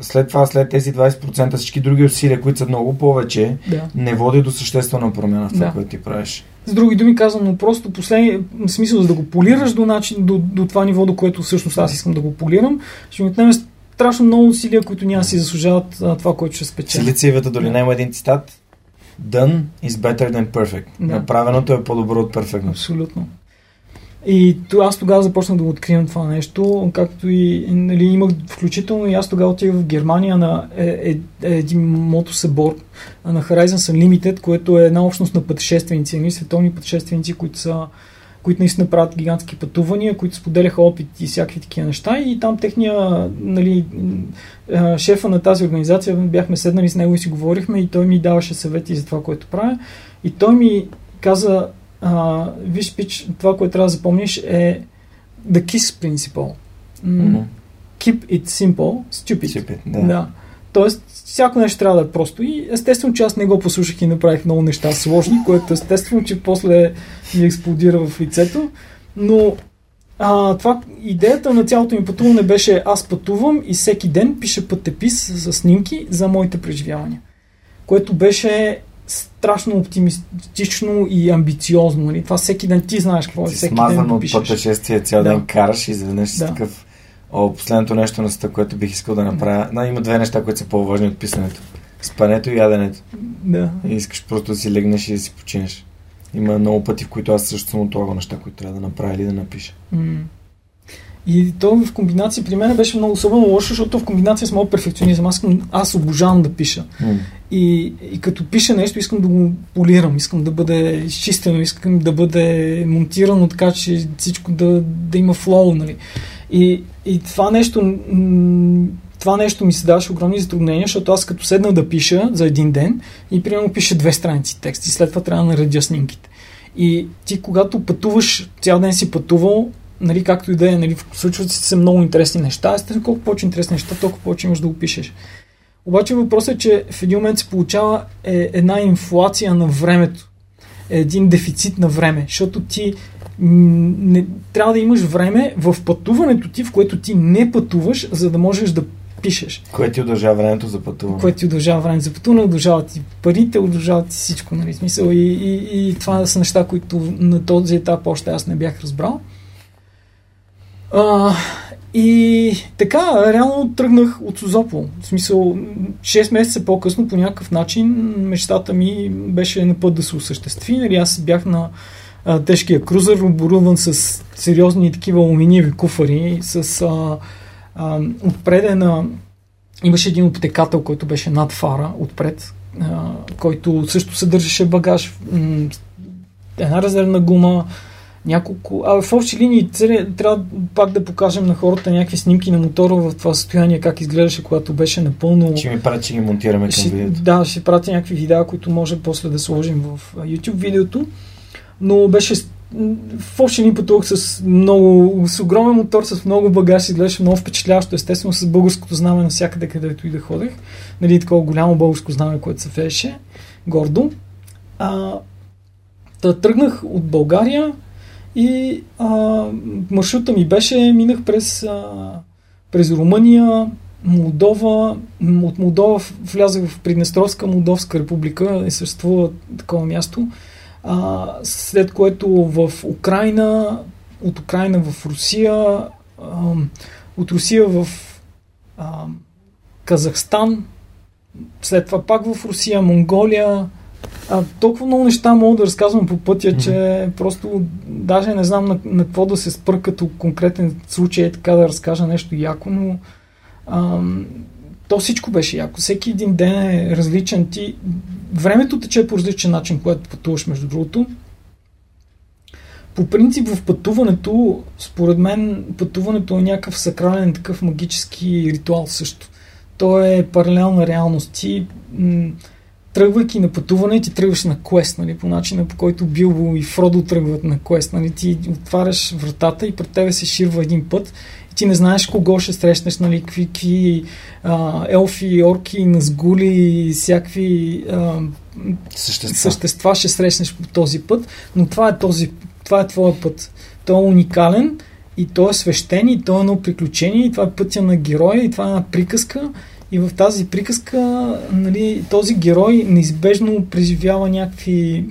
A: след това, след тези 20%, всички други усилия, които са много повече, да. не води до съществена промяна в това, да. което ти правиш.
B: С други думи казвам, но просто последния смисъл, за да го полираш до, начин, до, до това ниво, до което всъщност аз искам да го полирам, ще ми отнеме страшно много усилия, които няма си заслужават а, това, което ще спечеля.
A: Силициевата долина има един цитат. Done is better than perfect. Да. Направеното е по-добро от перфектно.
B: Абсолютно. И аз тогава започнах да го откривам това нещо, както и нали, имах включително и аз тогава отивах в Германия на е, е, е, един мотосъбор на Horizon Unlimited, което е една общност на пътешественици, нали, световни пътешественици, които са които наистина правят гигантски пътувания, които споделяха опит и всякакви такива неща. И там техния, нали, шефа на тази организация, бяхме седнали с него и си говорихме и той ми даваше съвети за това, което правя. И той ми каза, а, виж, пич, това, което трябва да запомниш е the KISS principle. Mm-hmm. Keep it simple, stupid.
A: stupid да.
B: да. Тоест, всяко нещо трябва да е просто. И естествено, че аз не го послушах и направих много неща сложни, което естествено, че после ми експлодира в лицето. Но а, това, идеята на цялото ми пътуване беше аз пътувам и всеки ден пиша пътепис с снимки за моите преживявания. Което беше страшно оптимистично и амбициозно. Нали? Това всеки ден ти знаеш какво е. Всеки
A: ден от пътешествие цял да. ден караш и изведнъж да. такъв О, последното нещо което бих искал да направя. Да, има две неща, които са по-важни от писането. Спането и яденето.
B: Да.
A: И искаш просто да си легнеш и да си починеш. Има много пъти, в които аз също съм отлагал неща, които трябва да направя или да напиша.
B: Mm. И то в комбинация при мен беше много особено лошо, защото в комбинация с моят перфекционизъм аз, аз обожавам да пиша.
A: Mm.
B: И, и като пиша нещо, искам да го полирам, искам да бъде изчистено, искам да бъде монтирано така, че всичко да, да има флоу. Нали. И, и това нещо това нещо ми се даваше огромни затруднения, защото аз като седна да пиша за един ден и примерно пиша две страници текст и след това трябва да наредя снимките. И ти когато пътуваш, цял ден си пътувал, нали, както и да е, нали, случват се много интересни неща, естествено колко повече интересни неща, толкова повече имаш да го пишеш. Обаче въпросът е, че в един момент се получава е, една инфлация на времето. Един дефицит на време, защото ти не, трябва да имаш време в пътуването ти, в което ти не пътуваш, за да можеш да пишеш.
A: Което ти удължава времето за пътуване.
B: Което ти удължава времето за пътуване, удължава ти парите, удължава ти всичко, нали, смисъл. И, и, и това са неща, които на този етап още аз не бях разбрал. А, и така, реално тръгнах от Созопол. В смисъл, 6 месеца по-късно по някакъв начин мечтата ми беше на път да се осъществи. Нали, аз бях на а, тежкия крузър, оборудван с сериозни такива алуминиеви куфари, с а, а, отпредена имаше един обтекател, който беше над фара, отпред, а, който също съдържаше багаж, м- една резервна гума, няколко... А в общи линии трябва пак да покажем на хората някакви снимки на мотора в това състояние, как изглеждаше, когато беше напълно...
A: Ще ми прати, че ги монтираме към
B: ще,
A: видеото.
B: Да, ще пратя някакви видеа, които може после да сложим в YouTube видеото. Но беше в общи линии пътувах с много, с огромен мотор, с много багаж, изглеждаше много впечатляващо, естествено с българското знаме навсякъде, където и да ходех. Нали, такова голямо българско знаме, което се фееше, гордо. А, да, тръгнах от България и а, маршрута ми беше, минах през, а, през Румъния, Молдова, от Молдова влязах в Приднестровска Молдовска република и съществува такова място а, след което в Украина, от Украина в Русия, а, от Русия в а, Казахстан, след това пак в Русия, Монголия. А, толкова много неща мога да разказвам по пътя, mm-hmm. че просто даже не знам на, на какво да се спра като конкретен случай, е така да разкажа нещо яко, но а, то всичко беше яко. Всеки един ден е различен. Ти... Времето тече по различен начин, когато пътуваш, между другото. По принцип в пътуването, според мен, пътуването е някакъв сакрален, такъв магически ритуал също. То е паралелна реалност. Ти, м- тръгвайки на пътуване, ти тръгваш на квест, нали, по начина по който Билбо и Фродо тръгват на квест. Нали, ти отваряш вратата и пред тебе се ширва един път ти не знаеш кого ще срещнеш, нали, какви, какви а, елфи, орки, назгули, всякакви а, същества. същества ще срещнеш по този път, но това е, този, това е твоя път. Той е уникален и той е свещен и той е едно приключение и това е пътя на героя и това е една приказка и в тази приказка нали, този герой неизбежно преживява някакви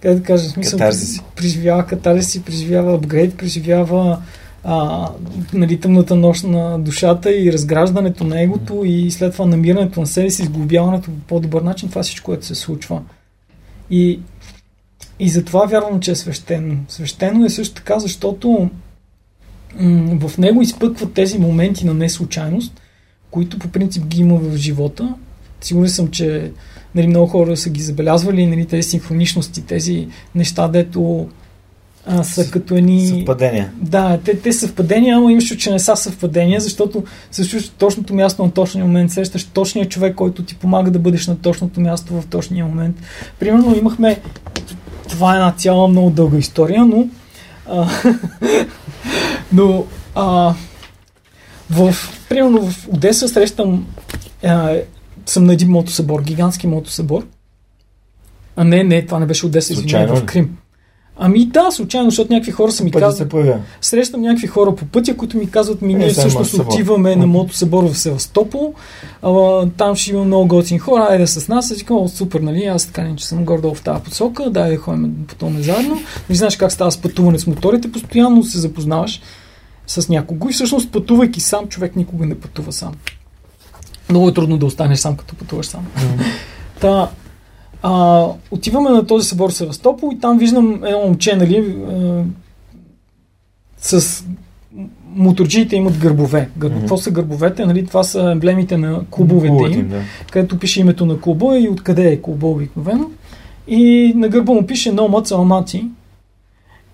B: как да кажа, смисъл,
A: катарзиси.
B: преживява катарзиси, преживява апгрейд, преживява а, нали, тъмната нощ на душата и разграждането на егото и след това намирането на себе си, изглобяването по по-добър начин, това всичко, което се случва. И, и затова вярвам, че е свещено. Свещено е също така, защото м- в него изпъкват тези моменти на неслучайност, които по принцип ги има в живота. Сигурен съм, че нали, много хора са ги забелязвали, нали, тези синхроничности, тези неща, дето а, са като едни...
A: Съвпадения.
B: Да, те, те съвпадения, ама имаш, че не са съвпадения, защото случва точното място на точния момент, срещаш точния човек, който ти помага да бъдеш на точното място в точния момент. Примерно имахме... Това е една цяла много дълга история, но... А, но... А, в, примерно в Одеса срещам... А, съм на един мотосъбор, гигантски мотосъбор. А не, не, това не беше Одеса, извинявай, в Крим. Ами да, случайно, защото някакви хора са ми казват. Срещам някакви хора по пътя, които ми казват, ми ние е, всъщност отиваме на мотосъбор в Севастопол. А, там ще има много готини хора, айде с нас. И казвам, супер, нали? Аз така не, че съм гордо в тази посока, дай да ходим потом заедно. Не знаеш как става с пътуване с моторите, постоянно се запознаваш с някого и всъщност пътувайки сам, човек никога не пътува сам. Много е трудно да останеш сам, като пътуваш сам. Mm-hmm. Та, а, отиваме на този събор в Севастопол и там виждам едно момче, нали, а, с моторджиите имат гърбове. Гърбо, mm-hmm. Какво са гърбовете? Нали, това са емблемите на клубовете
A: Клубът
B: им,
A: да.
B: където пише името на клуба и откъде е клуба обикновено. И на гърба му пише No Almaty.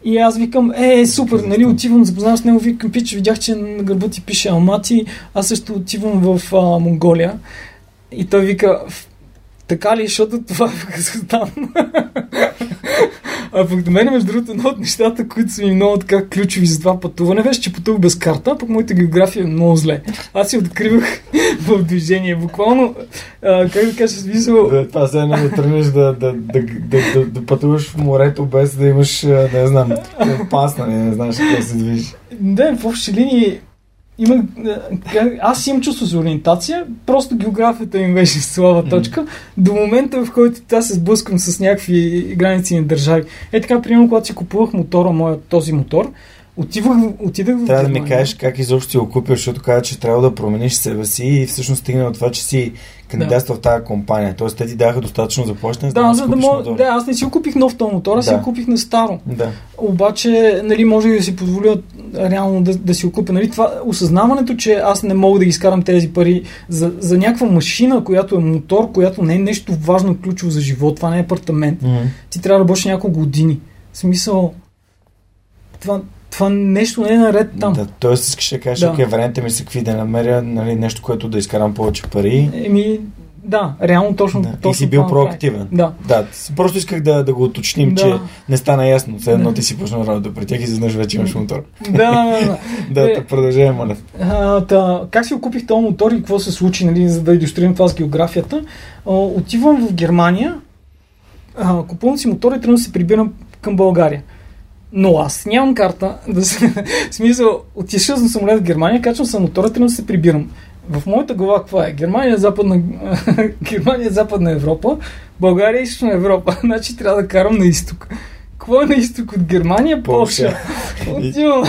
B: И аз викам, е, супер, нали, отивам, запознавам с него, викам, пич, видях, че на гърба ти пише Алмати, аз също отивам в а, Монголия. И той вика, така ли, защото това е там. А пък до мен, между другото, едно от нещата, които са ми много така ключови за това пътуване, беше, че пътувах без карта, пък моята география е много зле. Аз си откривах в движение. Буквално, а, как да кажа, смисъл...
A: Да, това се едно да тръгнеш да, да, да, да, да, да пътуваш в морето без да имаш, не знам, компас, нали, не знаеш какво се движиш.
B: Да, в общи линии има, аз имам чувство за ориентация, просто географията ми беше слаба точка, до момента в който аз се сблъскам с някакви граници на държави. Е така, примерно, когато си купувах мотора, моя, този мотор, отивах, отидах в
A: Трябва да ми кажеш как изобщо си го купил, защото каза, че трябва да промениш себе си и всъщност стигна от това, че си кандидатствал в тази компания. Тоест те ти даха достатъчно заплащане,
B: Да, за да
A: купиш
B: мога.
A: мотор.
B: Да, аз не си го купих нов този мотор, аз си
A: Да.
B: го купих на старо.
A: Да.
B: Обаче, нали, може да си позволя реално да, да си го купя. Нали, това, осъзнаването, че аз не мога да изкарам тези пари за, за някаква машина, която е мотор, която не е нещо важно, ключово за живот, това не е апартамент.
A: Мгм.
B: Ти трябва да работиш няколко години. В смисъл, това, това нещо не е наред там.
A: Да, тоест искаш да кажеш,
B: Да.
A: окей, вариантите ми са какви да намеря нали, нещо, което да изкарам повече пари.
B: Еми, да, реално точно.
A: Да.
B: точно
A: И си бил проактивен.
B: Да.
A: Да, просто исках да, да го уточним,
B: Да.
A: че не стана ясно. Все едно
B: Да.
A: ти си почнал работа при тях и изведнъж вече имаш мотор.
B: Да, да, да. Е,
A: да продължаваме, моля.
B: А, та, как си купих този мотор и какво се случи, нали, за да иллюстрирам това с географията? А, отивам в Германия, а, купувам си мотор и тръгвам да се прибирам към България. Но аз нямам карта. Да се... смисъл, отишъл съм самолет в Германия, качвам съм мотора, тръгвам да се прибирам. В моята глава каква е? Германия западна, Германия западна Европа, България източна Европа. Значи трябва да карам на изток. Какво е на изток от Германия?
A: Полша.
B: Отивам.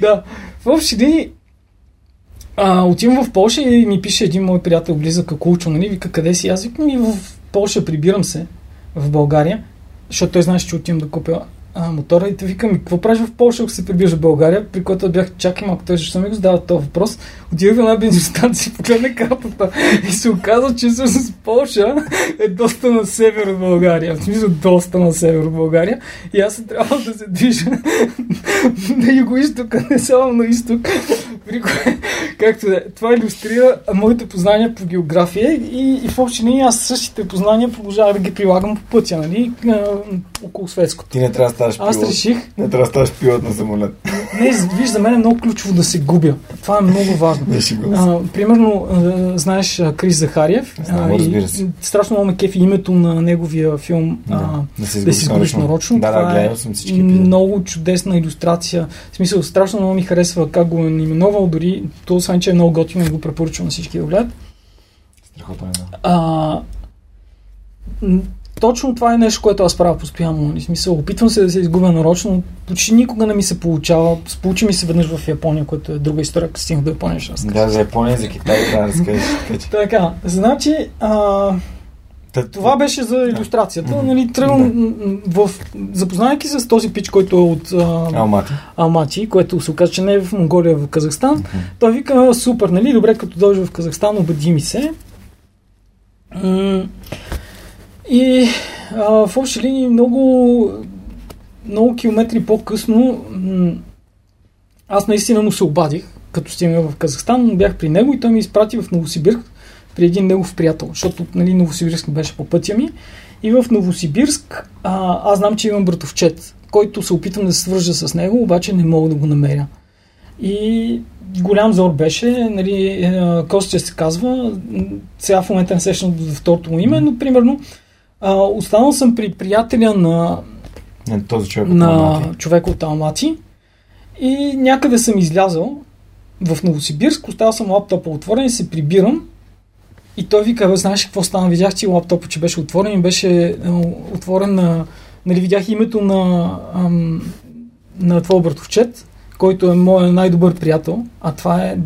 B: Да. В общи линии а, отивам в Польша и ми пише един мой приятел Близък Какулчо, нали, вика къде си? Аз викам и в Польша прибирам се в България, защото той знаеше, че отивам да купя а, мотора и те викам, и какво правиш в Польша, ако се прибираш в България, при което бях чакай малко, той защо ми го задава този въпрос. Отидох в една бензиностанция, погледна картата и се оказа, че с Польша е доста на север от България. В смисъл доста на север от България. И аз се трябва да се движа на юго-исток, а не само на изток. При кое, както да е. Това иллюстрира моите познания по география и, и в общи линии аз същите познания продължавах да ги прилагам по пътя, нали, около светското.
A: Ти не трябва да ставаш
B: Аз
A: пилот.
B: реших,
A: Не трябва да ставаш пилот на самолет.
B: не, виж, за мен е много ключово да се губя. Това е много важно. А, примерно, а, знаеш Крис Захариев.
A: Знам,
B: а, и. Страшно много ме кефи името на неговия филм а,
A: Да, да се
B: да си изгубиш нарочно.
A: Да, да,
B: Това
A: гледал
B: е
A: съм всички
B: много чудесна иллюстрация. В смисъл, страшно много ми харесва как го е именувал, дори то, освен че е много готино и го препоръчвам на всички да гледат.
A: Страхотно е, да.
B: Точно това е нещо, което аз правя постоянно. нали, В смисъл, опитвам се да се изгубя нарочно. Почти никога не ми се получава. Получи ми се веднъж в Япония, което е друга история, като стигнах до Япония. Ще разкажа.
A: Да, за Япония, за Китай да разкажеш. Така,
B: значи, а,
A: Та-
B: това беше за иллюстрацията.
A: Мгм.
B: Нали, тръгвам в... Запознавайки се с този пич, който е от а,
A: Алмати.
B: Алмати, което се оказа, че не е в Монголия, в Казахстан. Той вика, «А, супер, нали, добре, като дойдеш в Казахстан, убеди ми се. И а, в общи линии много, много километри по-късно аз наистина му се обадих, като стигнах в Казахстан, бях при него и той ми изпрати в Новосибирск при един негов приятел, защото нали, Новосибирск беше по пътя ми. И в Новосибирск а, аз знам, че имам братовчет, който се опитвам да се свържа с него, обаче не мога да го намеря. И голям зор беше, нали, е, Костя се казва, сега в момента не сещам за второто му име, но примерно а, останал съм при приятеля на,
A: Не, този човек от
B: на
A: Алмати.
B: човека от Алмати и някъде съм излязъл в Новосибирск, оставил съм лаптопа отворен и се прибирам и той вика, бе, знаеш какво стана? Видях, че лаптопа, че беше отворен и беше е, отворен на... Нали, видях името на, ам, на твой братовчет, който е моят най-добър приятел, а това е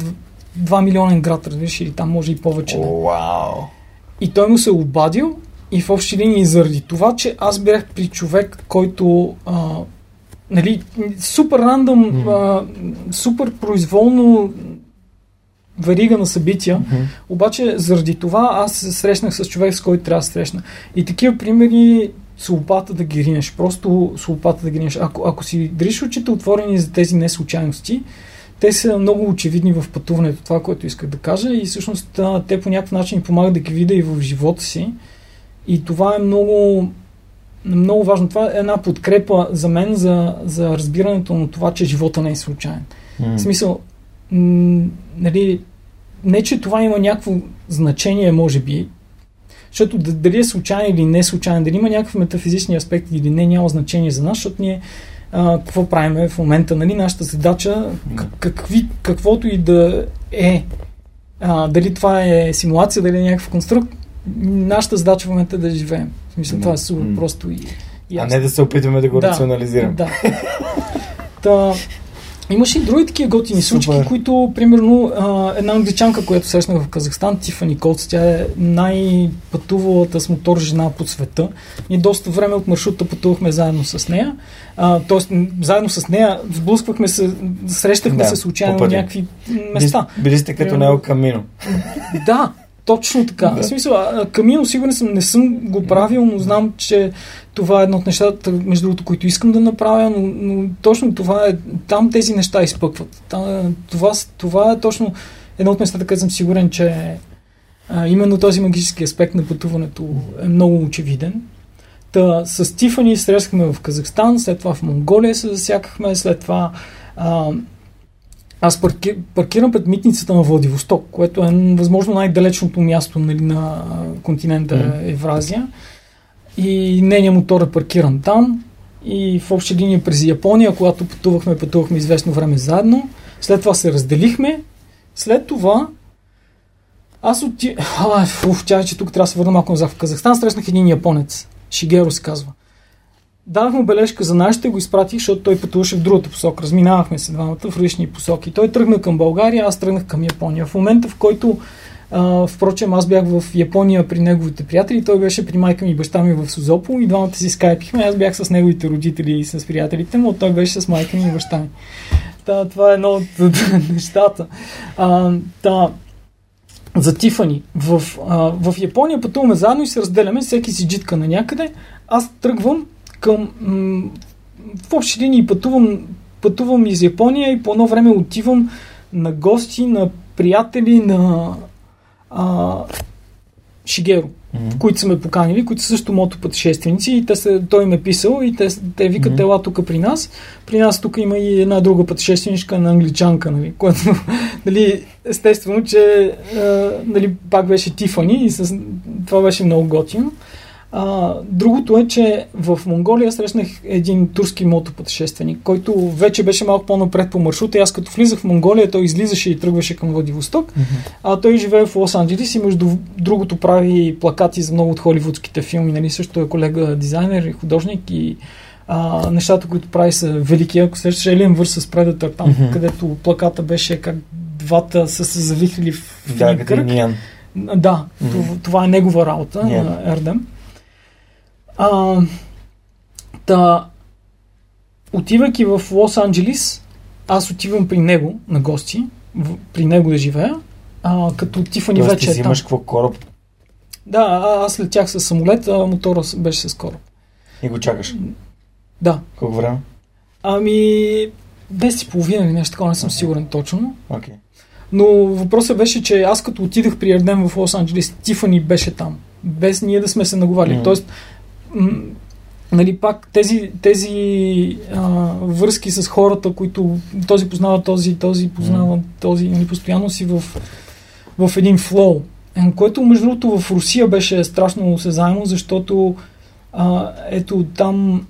B: 2 милионен град, разбираш, или там може и повече.
A: Вау.
B: И той му се е обадил и в общи линии заради това, че аз бях при човек, който а, нали, супер рандъм, а, супер произволно верига на събития, обаче заради това аз се срещнах с човек, с който трябва да срещна. И такива примери с лопата да ги ринеш. Просто с лопата да ги ринеш. Ако, ако си дриш очите отворени за тези неслучайности, те са много очевидни в пътуването, това, което исках да кажа и всъщност те по някакъв начин помагат да ги видя и в живота си. И това е много много важно. Това е една подкрепа за мен за, за разбирането на това, че живота не е случайен. Mm. В смисъл, м- нали, не, че това има някакво значение, може би, защото дали е случайен или не е случайен, дали има някакъв метафизични аспект или не, няма значение за нас, защото ние а, какво правим в момента, нали, нашата задача, какви, каквото и да е, а, дали това е симулация, дали е някакъв конструкт, нашата задача в момента е да живеем. В смисъл, това е супер просто и,
A: и А не да се опитваме да го
B: да,
A: рационализираме.
B: Да. Та, Имаше и други такива готини случки, които, примерно, а, една англичанка, която срещнах в Казахстан, Тифани Колц, тя е най-пътувалата с мотор жена по света. Ние доста време от маршрута пътувахме заедно с нея. А, тоест, заедно с нея сблъсквахме се, срещахме да, се случайно на някакви места.
A: Били сте като Нео Камино.
B: Да, точно така. Да. В смисъл, Камино сигурен съм, не съм го правил, но знам, че това е едно от нещата, между другото, които искам да направя, но, но точно това е, там тези неща изпъкват. Там, това, това е точно едно от местата, където съм сигурен, че а, именно този магически аспект на пътуването е много очевиден. Та, с Тифани срещахме в Казахстан, след това в Монголия се засякахме, след това а, аз парки, паркирам пред митницата на Владивосток, което е възможно най-далечното място нали, на континента mm. Евразия. И нейният мотор е паркиран там. И в обща линия през Япония, когато пътувахме, пътувахме известно време заедно. След това се разделихме. След това аз оти... А, уф, тя, че тук трябва да се върна малко назад в Казахстан. Срещнах един японец. Шигеро се казва. Дадах му бележка за нашите, го изпратих, защото той пътуваше в другата посока. Разминавахме се двамата в различни посоки. Той тръгна към България, аз тръгнах към Япония. В момента, в който а, впрочем, аз бях в Япония при неговите приятели, той беше при майка ми и баща ми в Сузопо и двамата си скайпихме. Аз бях с неговите родители и с приятелите му, той беше с майка ми и баща ми. Та, това е едно от нещата. А, та, за Тифани. В, а, в Япония пътуваме заедно и се разделяме, всеки си джитка на някъде. Аз тръгвам към... М- в общи линии пътувам, пътувам из Япония и по едно време отивам на гости, на приятели, на а, Шигеро, mm-hmm. които са ме поканили, които са също мотопътешественици и те са, той ме е писал и те, те викат mm-hmm. ела тук при нас. При нас тук има и една друга пътешественичка на англичанка, нали, което нали, естествено, че а, нали, пак беше Тифани и с, това беше много готино. А, другото е, че в Монголия срещнах един турски мотопътешественик, който вече беше малко по-напред по маршрута. И аз като влизах в Монголия, той излизаше и тръгваше към Владивосток. Mm-hmm. А той живее в Лос-Анджелес и между другото прави плакати за много от холивудските филми. Нали? Също е колега дизайнер и художник и а, нещата, които прави са велики. Ако срещаш Alien vs. Predator, там, mm-hmm. където плаката беше как двата са се завихрили в
A: да, кръг.
B: Да, mm-hmm. това, е негова работа yeah. Ердем. А, та, отивайки в Лос-Анджелис, аз отивам при него на гости, в, при него да живея, а, като Тифани вече
A: ти е взимаш какво кораб?
B: Да, а, аз летях с самолет, а мотора беше с кораб.
A: И го чакаш?
B: Да.
A: Колко време?
B: Ами, 10 и половина или нещо такова, не съм okay. сигурен точно.
A: Okay.
B: Но въпросът беше, че аз като отидах при Ерден в Лос-Анджелес, Тифани беше там. Без ние да сме се наговали. Mm. Тоест, нали, пак тези, тези а, връзки с хората, които този познава този, този познава този, нали, постоянно си в, в един флоу. Е, което, между другото, в Русия беше страшно осезаемо, защото а, ето там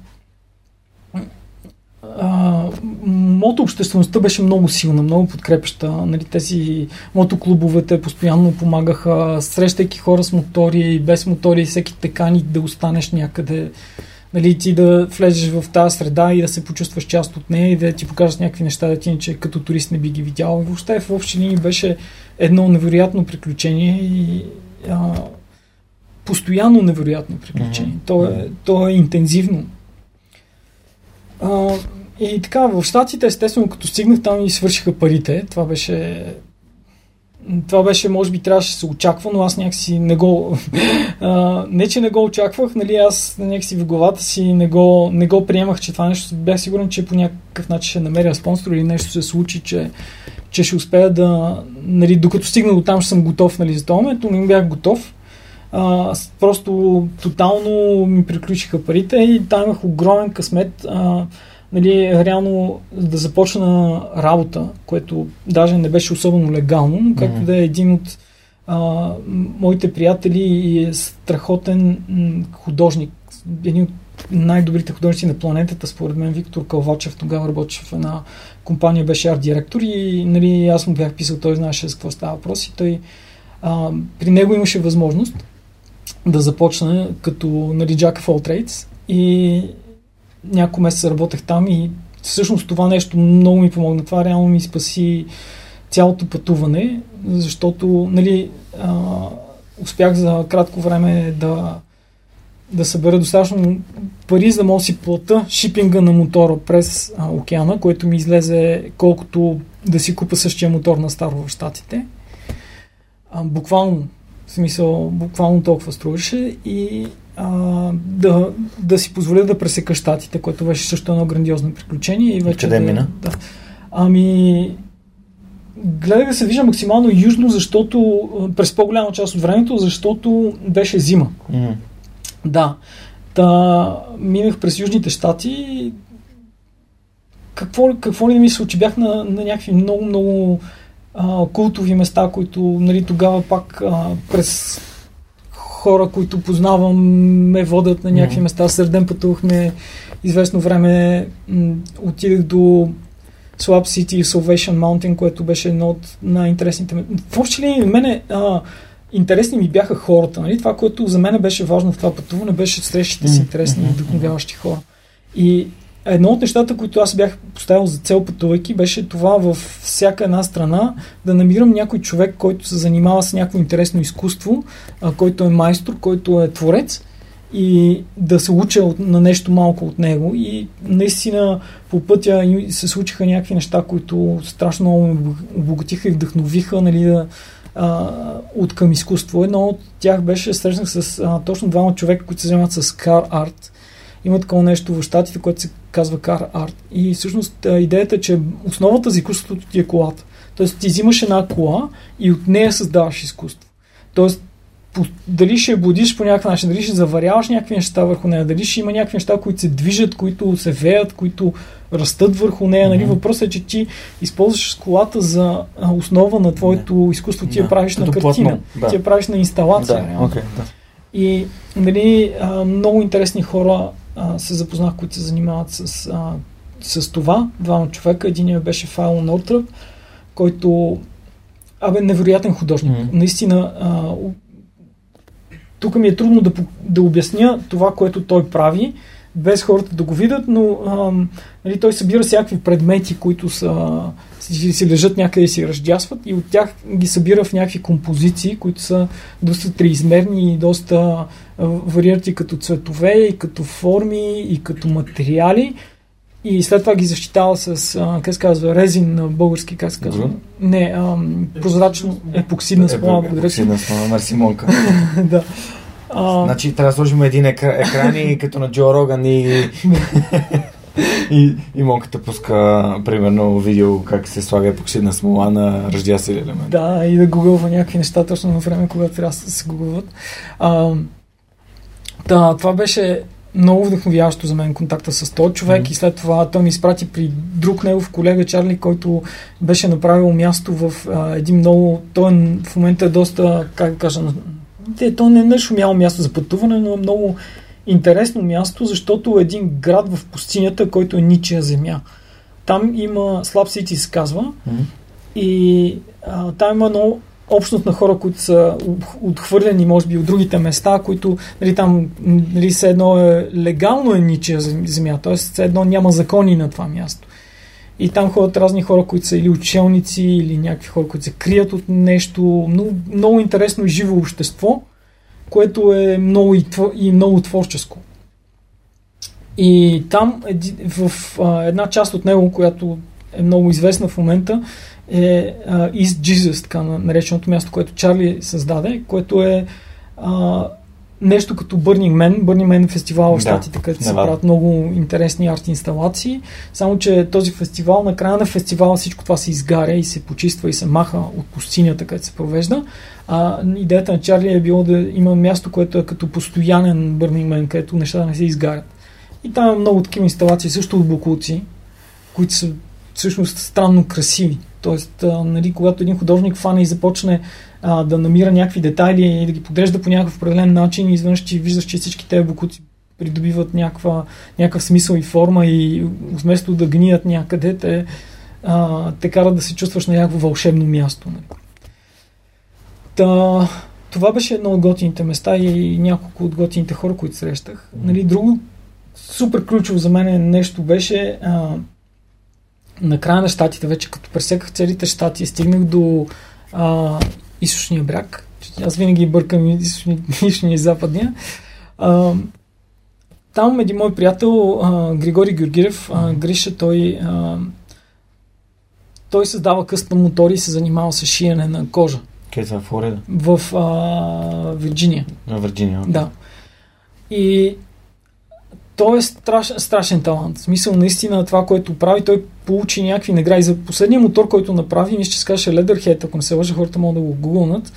B: а, мотообществеността беше много силна, много подкрепеща. Нали, тези мотоклубовете постоянно помагаха, срещайки хора с мотори и без мотори, всеки те кани да останеш някъде. Нали, ти да влезеш в тази среда и да се почувстваш част от нея и да ти покажат някакви неща, да ти че като турист не би ги видял. И въобще в общи линии беше едно невероятно приключение и а, постоянно невероятно приключение. Mm-hmm. То, е, то е интензивно. А, и така, в Штатите, естествено, като стигнах там и свършиха парите, това беше това беше, може би, трябваше да се очаква, но аз някакси не го... не, че не го очаквах, нали, аз някакси в главата си не го, не го приемах, че това нещо... Бях сигурен, че по някакъв начин ще намеря спонсор или нещо се случи, че, че ще успея да... Нали, докато стигна до там, ще съм готов нали, за това момент, но не бях готов. а, просто тотално ми приключиха парите и там имах огромен късмет. А, нали, реално да започна работа, което даже не беше особено легално, но както mm-hmm. да е един от а, моите приятели и е страхотен художник, един от най-добрите художници на планетата, според мен Виктор Калвачев, тогава работеше в една компания, беше арт-директор и нали, аз му бях писал, той знаеше за какво става въпрос и той а, при него имаше възможност да започне като нали, Jack of all trades и няколко месеца работех там и всъщност това нещо много ми помогна. Това реално ми спаси цялото пътуване, защото нали, а, успях за кратко време да, да събера достатъчно пари, за да мога си плата шипинга на мотора през а, океана, което ми излезе колкото да си купа същия мотор на старо в Штатите. А, буквално, в смисъл, буквално толкова струваше и а, да, да си позволя да пресека щатите, което беше също едно грандиозно приключение. И вече
A: Къде
B: да,
A: мина?
B: Да. Ами, гледах да се вижда максимално южно, защото през по-голяма част от времето, защото беше зима.
A: Mm-hmm.
B: Да. Та, минах през Южните щати. Какво, какво ли да ми се случи? Бях на, на някакви много, много а, култови места, които нали, тогава пак а, през хора, които познавам, ме водят на някакви mm-hmm. места. Сърден пътувахме известно време. М- отидах до Swap City и Salvation Mountain, което беше едно от най-интересните. Въобще ли, мене а, интересни ми бяха хората. Нали? Това, което за мен беше важно в това пътуване, беше срещите с интересни и вдъхновяващи хора. И едно от нещата, които аз бях поставил за цел пътувайки, беше това във всяка една страна да намирам някой човек, който се занимава с някакво интересно изкуство, а, който е майстор, който е творец и да се уча от, на нещо малко от него. И наистина по пътя се случиха някакви неща, които страшно много ме обогатиха и вдъхновиха нали, да, а, от към изкуство. Едно от тях беше, срещнах с а, точно двама човека, които се занимават с кар арт. Има такова нещо в щатите, което се казва кар арт. И всъщност идеята е, че основата за изкуството ти е колата. Тоест ти взимаш една кола и от нея създаваш изкуство. Тоест дали ще будиш по някакъв начин, дали ще заваряваш някакви неща върху нея, дали ще има някакви неща, които се движат, които се веят, които растат върху нея. Mm-hmm. Нали? Въпросът е, че ти използваш колата за основа на твоето yeah. изкуство, ти я правиш на картина, да. ти я правиш на инсталация.
A: Да. Okay, да.
B: И нали, много интересни хора се запознах, които се занимават с, с това. Двама човека. Единият беше Файл Нортръп, който Абе, невероятен художник. Mm-hmm. Наистина, а, тук ми е трудно да, да обясня това, което той прави, без хората да го видят, но ам, нали, той събира всякакви предмети, които са, си, си лежат някъде и си раздясват и от тях ги събира в някакви композиции, които са доста триизмерни и доста варират и като цветове, и като форми, и като материали. И след това ги защитава с, а, как се казва, резин на български, как се казва? Не, а, прозрачно епоксидна смола.
A: Епоксидна смола, мерси Монка.
B: да.
A: А... Значи трябва да сложим един екра, екран и като на Джо Роган и... и, и монката пуска, примерно, видео как се слага епоксидна смола на ръждясъл елемент.
B: Да, и да гугълва някакви неща точно на време, когато трябва да се гугълват. Да, това беше много вдъхновяващо за мен контакта с този човек mm-hmm. и след това той ми изпрати при друг негов колега Чарли, който беше направил място в а, един много... Той в момента е доста, как да кажа, те, то не е шумяло място за пътуване, но е много интересно място, защото е един град в пустинята, който е ничия земя. Там има Слаб Сити, се казва, mm-hmm. и а, там има много общност на хора, които са отхвърлени, може би, от другите места, които нали, там нали, все едно е легално е ничия земя, т.е. все едно няма закони на това място. И там ходят разни хора, които са или учелници, или някакви хора, които се крият от нещо. Много, много интересно живо общество, което е много и, твор, и много творческо. И там в една част от него, която е много известна в момента, е uh, East Jesus, така нареченото място, което Чарли създаде, което е uh, нещо като Burning Man. Burning Man е фестивал в
A: Да,
B: Штатите, където се правят много интересни арт инсталации. Само, че този фестивал, на края на фестивала всичко това се изгаря и се почиства и се маха от пустинята, където се провежда. А идеята на Чарли е било да има място, което е като постоянен Burning Man, където нещата не се изгарят. И там има много такива инсталации, също от буклуци, които са всъщност странно красиви. Тоест, а, нали, когато един художник фане и започне а, да намира някакви детайли и да ги подрежда по някакъв определен начин, изведнъж ти виждаш, че всички тези буклуци придобиват някаква, някакъв смисъл и форма и вместо да гният някъде, те, а, те карат да се чувстваш на някакво вълшебно място. Нали. Та, това беше едно от готините места и няколко от готините хора, които срещах. Нали, друго супер ключово за мен нещо беше а, на края на щатите, вече като пресеках целите щати, стигнах до а, източния бряг. Аз винаги бъркам източния, източния и западния. А, там един мой приятел, а, Григорий Георгиев, а, Гриша, той, а, той създава къстъм мотори и се занимава с шиене на кожа
A: Къде са в Флорида?
B: в а, Вирджиния.
A: На Вирджиния.
B: Да. И той е страшен, страшен талант. В смисъл, наистина, това, което прави, той получи някакви награди. За последния мотор, който направи, мисля, че се казваше Leatherhead, ако не се лъжа, хората могат да го гугълнат.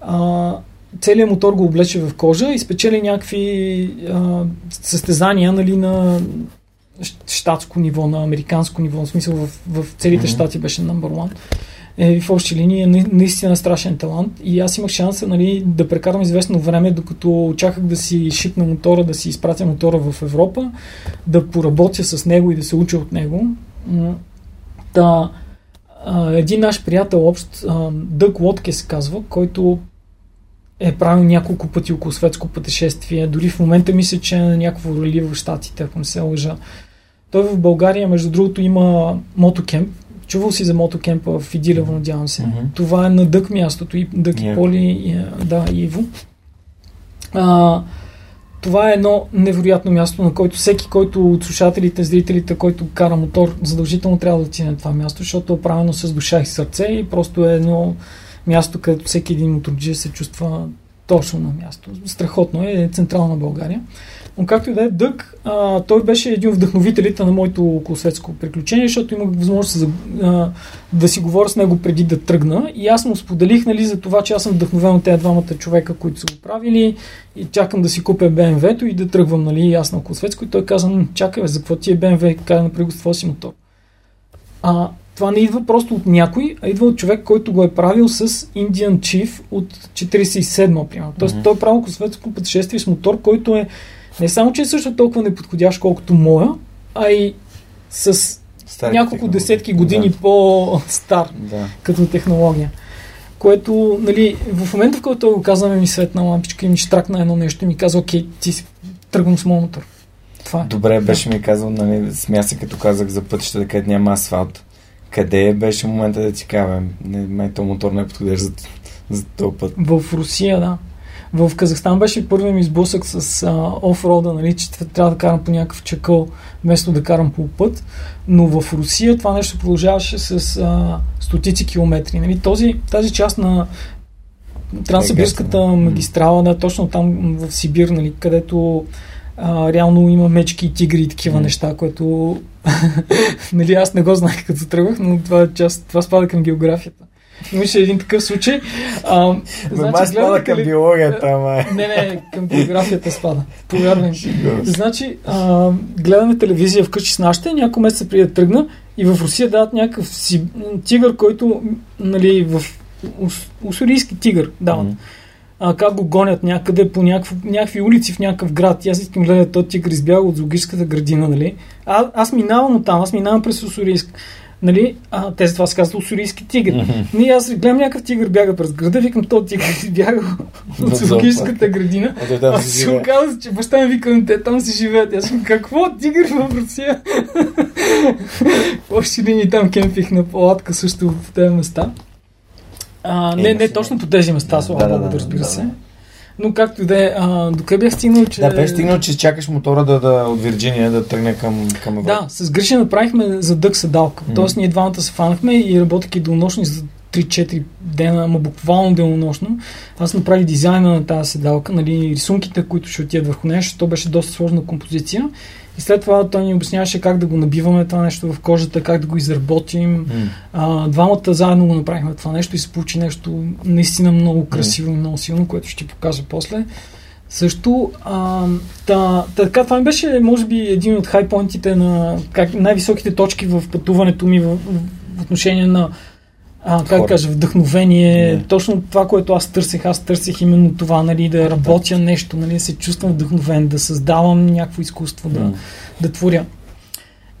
B: А, целият мотор го облече в кожа и спечели някакви а, състезания нали, на щатско ниво, на американско ниво, в смисъл в, в целите
A: Мгм.
B: щати беше number one. Е, в общи линии е на- наистина страшен талант и аз имах шанса нали, да прекарам известно време, докато чаках да си шипна мотора, да си изпратя мотора в Европа, да поработя с него и да се уча от него. Та, един наш приятел общ, а, Дъг Лотке се казва, който е правил няколко пъти около светско пътешествие. Дори в момента мисля, че е на някакво рали в Штатите, ако не се лъжа. Той в България, между другото, има мотокемп. Чувал си за мотокемпа в Идилево, надявам се.
A: Мгм.
B: Това е на Дък мястото. И Дък и
A: Яко.
B: Поли, и, а, да, и Иво. А, това е едно невероятно място, на който всеки, който от слушателите, зрителите, който кара мотор, задължително трябва да отиде на това място, защото е правено с душа и сърце и просто е едно място, където всеки един моторджи се чувства точно на място. Страхотно е, е централна България. Но както и да е, Дък, а, той беше един от вдъхновителите на моето околосветско приключение, защото имах възможност да, а, да си говоря с него преди да тръгна. И аз му споделих нали, за това, че аз съм вдъхновен от тези двамата човека, които са го правили и чакам да си купя БМВ-то и да тръгвам нали, аз на околосветско. И той каза, «М, чакай, бе, за какво ти е БМВ? Кай с твоя си мотор. А, това не идва просто от някой, а идва от човек, който го е правил с Indian Chief от 47-ма, примерно. Тоест,
A: Мгм.
B: той е правил косветско пътешествие с мотор, който е не само, че е също толкова неподходящ, колкото моя, а и с
A: Старите
B: няколко
A: технологии.
B: десетки години по-стар
A: Да. да.
B: като технология. Което, нали, в момента, в който го каза, ми светна лампичка и ми штракна едно нещо и ми каза, окей, ти си тръгвам с моят мотор. Това е.
A: Добре, беше ми казал, нали, смя се като казах за пътища, където няма асфалт. Къде беше момента да ти кажа, не, май то мотор не е подходящ за, за този път.
B: В Русия, да. В Казахстан беше първият ми сблъсък с а, офрода, нали, че трябва да карам по някакъв чакъл, вместо да карам по път. Но в Русия това нещо продължаваше с а, стотици километри. Нали. Този, тази част на Транссибирската магистрала, да, точно там в Сибир, нали, където а, реално има мечки и тигри и такива
A: М.
B: неща, което нали, аз не го знаех като тръгвах, но това, е част, това спада към географията. Имаше един такъв случай. А, значи,
A: май спада към
B: ли-
A: биологията, ама.
B: Не, не, към географията спада. Повярвай. Значи, а, гледаме телевизия вкъщи с нашите, няколко месеца преди да тръгна и в Русия дават някакъв си, тигър, който, нали, в ус- уссурийски тигър дават. А, как го гонят някъде по някакви, някакви улици в някакъв град. И аз искам да гледа този тигър избяга от зоологическата градина, нали? А, аз минавам от там, аз минавам през Уссурийск. Нали? А, те за това се казват уссурийски тигър.
A: Мгм.
B: Ние аз гледам някакъв тигър бяга през града, викам, този тигър бяга
A: В
B: от зоологическата градина.
A: А си
B: се оказа, че баща ми вика, те там си живеят. Аз съм, какво? Тигър в Русия? общи линии там кемпих на палатка също в тези места. А,
A: Е,
B: не, не
A: наистина.
B: точно по тези места, слава
A: Да, да, да,
B: разбира
A: да,
B: се.
A: да.
B: Но както и да е, докъде бях стигнал, че...
A: Да, беше стигнал, че чакаш мотора да, да, от Вирджиния да тръгне към, към Европа.
B: Да, с Гриша направихме за дък седалка.
A: Мгм.
B: Тоест ние двамата се фанахме и работейки до нощни за 3-4 дена, ама буквално денонощно. Аз направих дизайна на тази седалка, нали, рисунките, които ще отидат върху нея, защото то беше доста сложна композиция. И след това той ни обясняваше как да го набиваме това нещо в кожата, как да го изработим.
A: Mm.
B: А, двамата заедно го направихме това нещо и се получи нещо наистина много красиво mm. и много силно, което ще ти покажа после. Също, а, та, така, това ми беше, може би, един от хайпоинтите на как, най-високите точки в пътуването ми в, в отношение на а, как да кажа, вдъхновение,
A: Не.
B: точно това, което аз търсех, аз търсех именно това, нали, да работя нещо, нали, да се чувствам вдъхновен, да създавам някакво изкуство, да,
A: М.
B: да творя.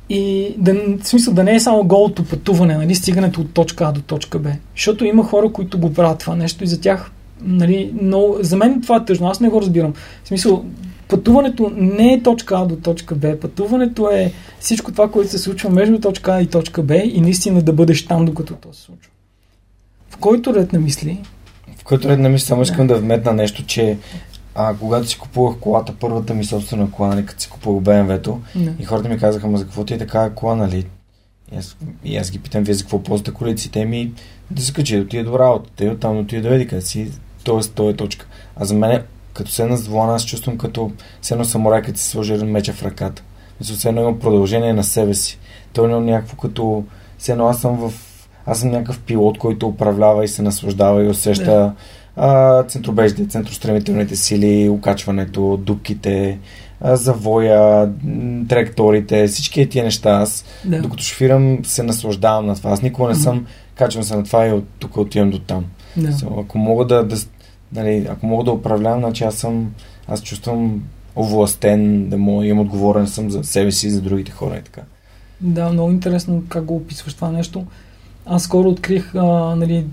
B: И да, в смисъл да не е само голото пътуване, нали, стигането от точка А до точка Б. Защото има хора, които го правят това нещо и за тях, нали, но за мен това е тъжно, аз не го разбирам. В смисъл, пътуването не е точка А до точка Б, пътуването е всичко това, което се случва между точка А и точка Б и наистина да бъдеш там, докато то се случва. В който ред на мисли,
A: В който ред на мисля, само искам да вметна нещо, че а, когато си купувах колата, първата ми собствена кола, нали, като си купувах BMW-то,
B: не.
A: и хората ми казаха, ма за какво ти е така кола, нали? И аз, и аз ги питам, вие за какво ползвате колиците ми, да се качи, да отиде до работата, и оттам да отиде до еди къде си, т.е. то е точка. А за мен, като седна с волана, аз чувствам като седно самурай, като си сложи меча в ръката. Мисля, все едно имам продължение на себе си. То е някакво като... Все едно аз съм в... Аз съм някакъв пилот, който управлява и се наслаждава и усеща а, центробежните, центростремителните сили, окачването, дупките, а, завоя, траекторите, всички тия неща. Аз,
B: Да.
A: докато шофирам, се наслаждавам на това. Аз никога не съм, качвам се на това и от тук отивам до там.
B: Да.
A: So, ако мога да, да нали, ако мога да управлявам, значи аз съм, аз чувствам овластен, да мога, имам отговорен съм за себе си и за другите хора и така.
B: Да, много интересно как го описваш това нещо. Аз скоро открих, а, нали,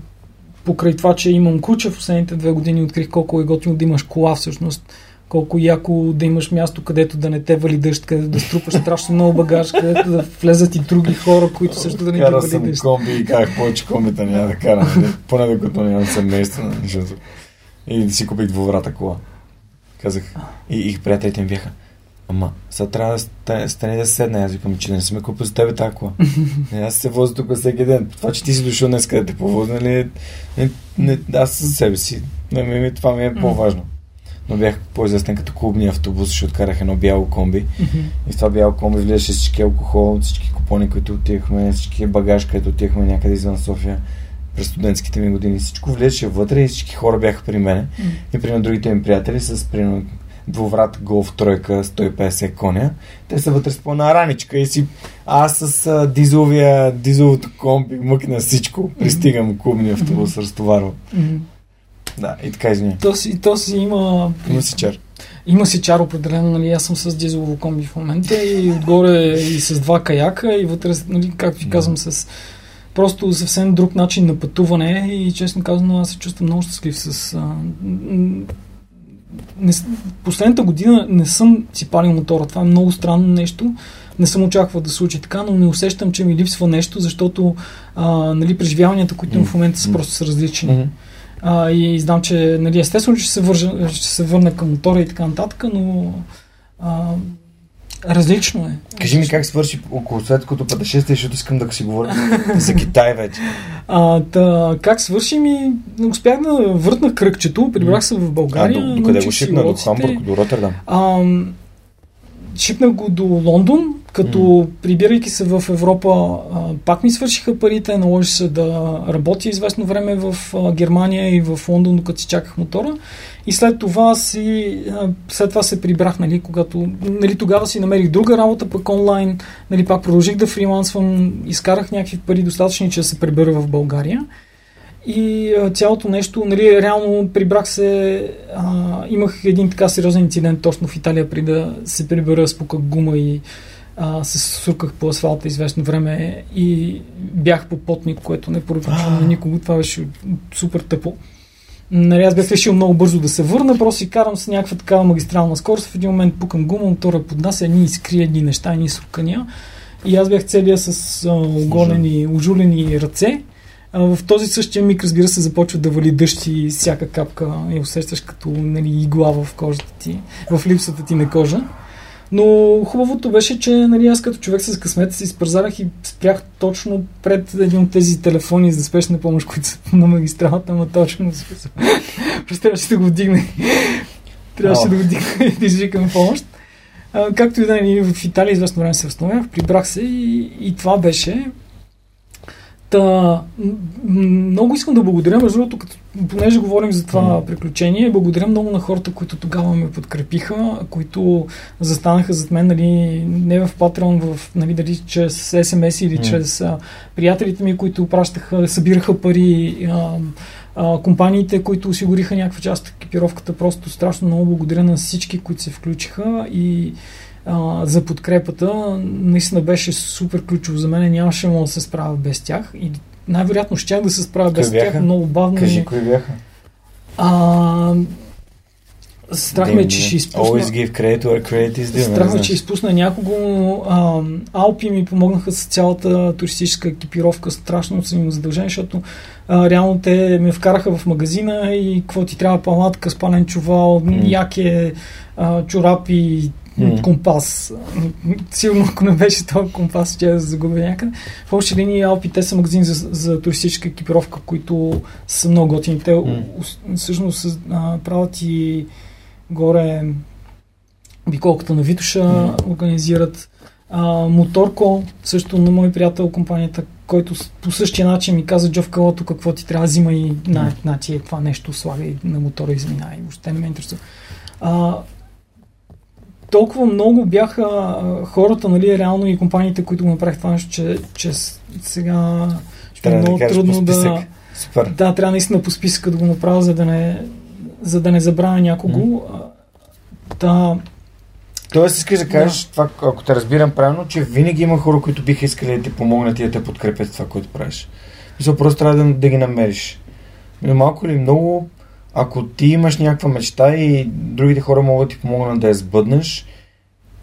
B: покрай това, че имам куче в последните две години, открих колко е готино да имаш кола всъщност. Колко яко да имаш място, където да не те вали дъжд, където да струпаш страшно много багаж, където да влезат и други хора, които също да не ги
A: Кара
B: вали дъжд.
A: комби и казах, повече комбита няма да карам, нали? поне докато нямам семейство, нали, защото... И си купих двуврата кола. Казах, и, и приятелите ми бяха, ама, сега трябва да ста- стане да седна. Аз викам, че не съм я купил за тебе. Не, аз се возя тук всеки ден. Това, че ти си дошъл днес къде те повозя, нали, не, не, аз със себе си. Не, ми, ми, това ми е по-важно. Но бях по-известен като клубния автобус, защото откарах едно бяло комби. И в това бяло комби влизаше всички алкохол, всички купони, които отивахме, всички багаж, където отивахме някъде извън София през студентските ми години. Всичко влизаше вътре и всички хора бяха при мен. И примерно другите ми приятели с примерно двуврат голф тройка 150 коня. Те са вътре с пълна раничка и си аз с а, дизеловия, дизеловото комби мъкна всичко. Пристигам клубния автобус, разтоварвам. Да, и така извиня.
B: То си, то си има...
A: Има си чар.
B: Има си чар определено, нали, аз съм с дизелово комби в момента и отгоре и с два каяка и вътре, нали, както ви казвам, с просто съвсем друг начин на пътуване и честно казано аз се чувствам много щастлив с... А, не, последната година не съм си палил мотора. Това е много странно нещо. Не съм очаквал да случи така, но не усещам, че ми липсва нещо, защото а, нали, преживяванията, които имам в момента са просто са различни.
A: Мгм.
B: А, и знам, че нали, естествено, че ще се, вържа, ще се върна към мотора и така нататък, но а, различно е.
A: Кажи ми как свърши около светското пътешествие, защото искам да си говорим за Китай вече.
B: А, та, как свърши ми, успях да въртна кръгчето, прибрах се в
A: А,
B: България.
A: до, до къде го шипна? До. Хамбург, до Роттердам?
B: А, шипнах го до Лондон, като прибирайки се в Европа, а, пак ми свършиха парите, наложи се да работя известно време в а, Германия и в Лондон, докато си чаках мотора. И след това си, след това се прибрах, нали, когато, нали, тогава си намерих друга работа, пък онлайн, нали, пак продължих да фрилансвам, изкарах някакви пари достатъчни, че да се прибера в България. И а, цялото нещо, нали, реално прибрах се, а, имах един така сериозен инцидент точно в Италия, преди да се прибера, спуках гума и а, се сурках по асфалта известно време и бях по потник, което не поръчвам на никого. Това беше супер тъпо. Нали, аз бях решил много бързо да се върна, просто си карам с някаква такава магистрална скорост. В един момент пукам гума, мотора поднася едни изкри, едни неща, едни суркания. И аз бях целия с а, оголени, ожулени ръце. А, в този същия миг, разбира се, започва да вали дъжд и всяка капка и усещаш като нали, игла в кожата ти, в липсата ти на кожа. Но хубавото беше, че нали, аз като човек с късмета си спързарах и спрях точно пред един от тези телефони за спешна помощ, които са на магистралата, ама точно. Просто трябваше да го вдигне. Трябваше да го вдигне и да извикаме помощ. А, както и да е, в Италия известно време се възстановях, прибрах се и, и това беше. Та, много искам да благодаря, между другото, като, понеже говорим за това mm. приключение, благодаря много на хората, които тогава ме подкрепиха, които застанаха зад мен, нали, не в Patreon, в, нали, дали чрез SMS или mm. чрез а, приятелите ми, които пращаха, събираха пари, а, а, компаниите, които осигуриха някаква част от екипировката. Просто страшно много благодаря на всички, които се включиха и а, за подкрепата. Наистина беше супер ключово за мен. Нямаше мога да се справя без тях. И най-вероятно щях да се справя без
A: бяха?
B: тях много бавно.
A: Кажи, кои бяха?
B: А, Страх ме, че ще изпусна...
A: Always give credit where credit is due.
B: Страх ме, че изпусна някого. А, Алпи ми помогнаха с цялата туристическа екипировка. Страшно съм им задължен, защото а, реално те ме вкараха в магазина и какво ти трябва палатка, спален чувал, mm. яке, а, чорапи, mm. компас. Сигурно, ако не беше този компас, ще да загубя някъде. В общи линии Алпи, те са магазини за, за туристическа екипировка, които са много готини. Те mm. всъщност а, правят и горе биколката на Витоша mm. организират. А, Моторко, също на мой приятел компанията, който по същия начин ми каза Джов Калото какво ти трябва взима и на, на ти е това нещо слагай на мотора и въобще не ме интересува. А, толкова много бяха хората, нали, реално и компаниите, които го направиха това нещо, че, че сега ще е много да трудно да...
A: Супер.
B: Да, трябва наистина по списъка да го направя, за да не, за да не забравя някого. Mm. Та,
A: Тоест, искаш да кажеш, да. това, ако те разбирам правилно, че винаги има хора, които биха искали да ти помогнат и да те подкрепят това, което правиш. Мисля, просто трябва да, да ги намериш. Малко или много, ако ти имаш някаква мечта и другите хора могат да ти помогнат да я сбъднеш,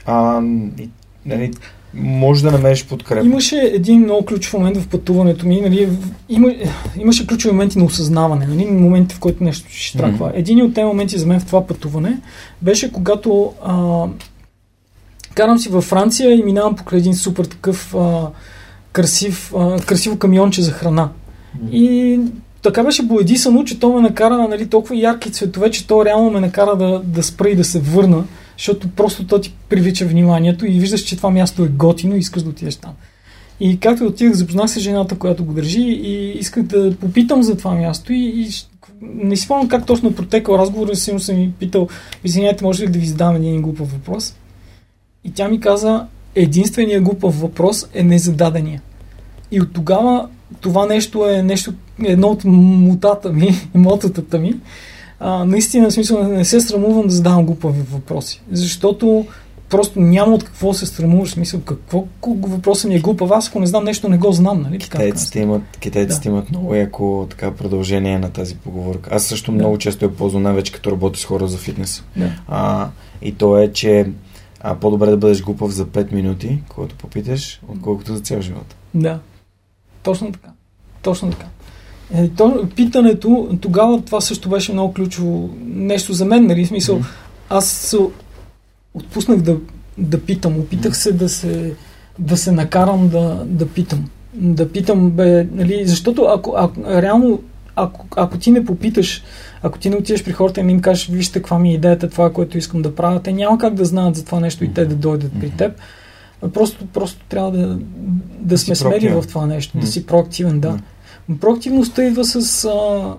A: а, и, нали, може да намериш подкрепа.
B: Имаше един много ключов момент в пътуването ми. Нали, има, имаше ключови моменти на осъзнаване. Нали, моменти, в който нещо ще траква. Mm-hmm. Един от тези моменти за мен в това пътуване беше когато а, карам си във Франция и минавам покрай един супер такъв а, красив, а, красиво камионче за храна. Mm-hmm. И така беше боедисано, че то ме накара нали, толкова ярки цветове, че то реално ме накара да, да спра и да се върна защото просто то ти привлича вниманието и виждаш, че това място е готино и искаш да отидеш там. И както отидах, запознах се жената, която го държи и исках да попитам за това място и, и не си спомням как точно протекал разговор, сигурно съм ми питал, извиняйте, може ли да ви задам един глупав въпрос? И тя ми каза, единственият глупав въпрос е незададения. И от тогава това нещо е нещо, едно от мутата ми, мототата ми, а, наистина, в смисъл, не се срамувам да задавам глупави въпроси. Защото просто няма от какво се срамуваш. В смисъл, какво въпросът ми е глупав. Аз ако не знам нещо, не го знам. Нали?
A: Китайците имат, китайците да. имат много яко така продължение на тази поговорка. Аз също да. много често я ползвам, най-вече като работя с хора за фитнес.
B: Да.
A: А, и то е, че а, по-добре да бъдеш глупав за 5 минути, когато попиташ, отколкото за цял живот.
B: Да. Точно така. Точно така. Е, то, питането, тогава това също беше много ключово нещо за мен, нали? Смисъл, mm-hmm. аз се отпуснах да, да питам, опитах се да се, да се накарам да, да питам. Да питам, бе, нали, защото ако, ако реално, ако, ако ти не попиташ, ако ти не отидеш при хората и не им кажеш, вижте каква ми е идеята, това, което искам да правя, те няма как да знаят за това нещо и те да дойдат при теб. Просто, просто трябва да, да сме смели в това нещо, mm. да си проактивен, да. Mm. Проактивността идва с а,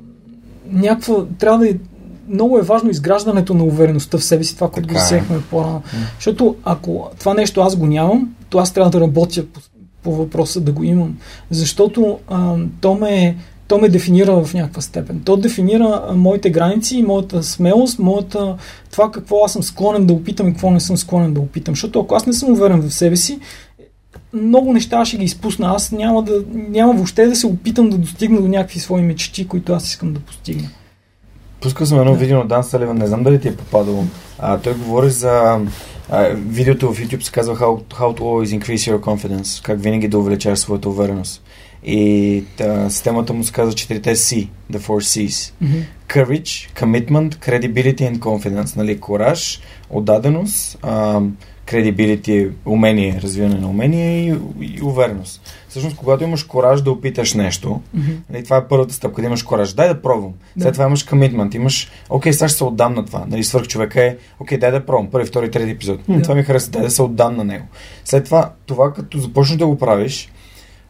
B: някаква... Трябва да е много е важно изграждането на увереността в себе си, това, което го взехме по-рано. Mm. Защото ако това нещо аз го нямам, то аз трябва да работя по, по въпроса да го имам. Защото а, то ме то ме дефинира в някаква степен. То дефинира моите граници, моята смелост, моята, това какво аз съм склонен да опитам и какво не съм склонен да опитам. Защото ако аз не съм уверен в себе си, много неща ще ги изпусна. Аз няма, да, няма въобще да се опитам да достигна до някакви свои мечти, които аз искам да постигна.
A: Пускал съм едно да. видео на Дан Саливан, не знам дали ти е попадало. А, той говори за а, видеото в YouTube се казва How, How to always increase your confidence, как винаги да увеличаваш своята увереност. И та, системата му се казва четирите C, the four C's. Mm-hmm. Courage, commitment, credibility and confidence. Нали, кораж, отдаденост, а, кредибилити, умение, развиване на умение и, и увереност. Всъщност, когато имаш кораж да опиташ нещо,
B: Мгм.
A: нали, това е първата стъпка, да имаш кораж. Дай да пробвам.
B: Да.
A: След това имаш комитмент, имаш, окей, сега ще се отдам на това. Нали, свърх човека е, окей, дай да пробвам. Първи, втори, трети епизод.
B: Да.
A: Това ми хареса, дай да се отдам на него. След това, това като започнеш да го правиш,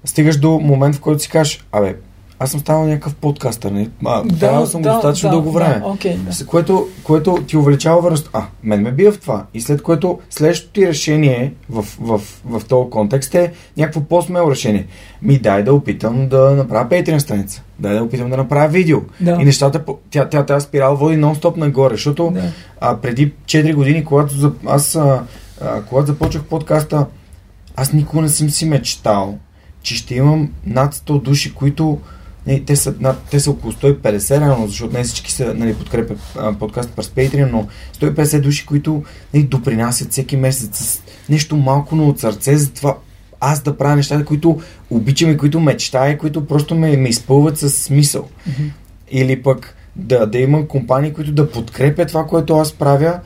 A: стигаш до момент, в който си кажеш, абе, аз съм станал някакъв подкастър, не? А, да, съм го достатъчно
B: да,
A: дълго време.
B: Да, окей, да.
A: Което, което ти увеличава върност. А, мен ме бива в това. И след което следващото ти решение в, в, в, в този контекст е някакво по-смело решение. Ми дай да опитам да направя Patreon страница. Дай да опитам да направя видео.
B: Да.
A: И нещата, тя, тя, тази спирала води нон-стоп нагоре, защото
B: Да.
A: а, преди 4 години, когато аз а, а, когато започнах подкаста, аз никога не съм си мечтал, че ще имам над 100 души, които не, те, са, над, те са около 150 реално, защото не всички са нали, подкрепят а, подкаста през Patreon, но 150 души, които нали, допринасят всеки месец с нещо малко, но от сърце за това аз да правя нещата, които обичам и които мечтая, които просто ме, ме изпълват с смисъл.
B: Мгм.
A: Или пък да, да има компании, които да подкрепят това, което аз правя.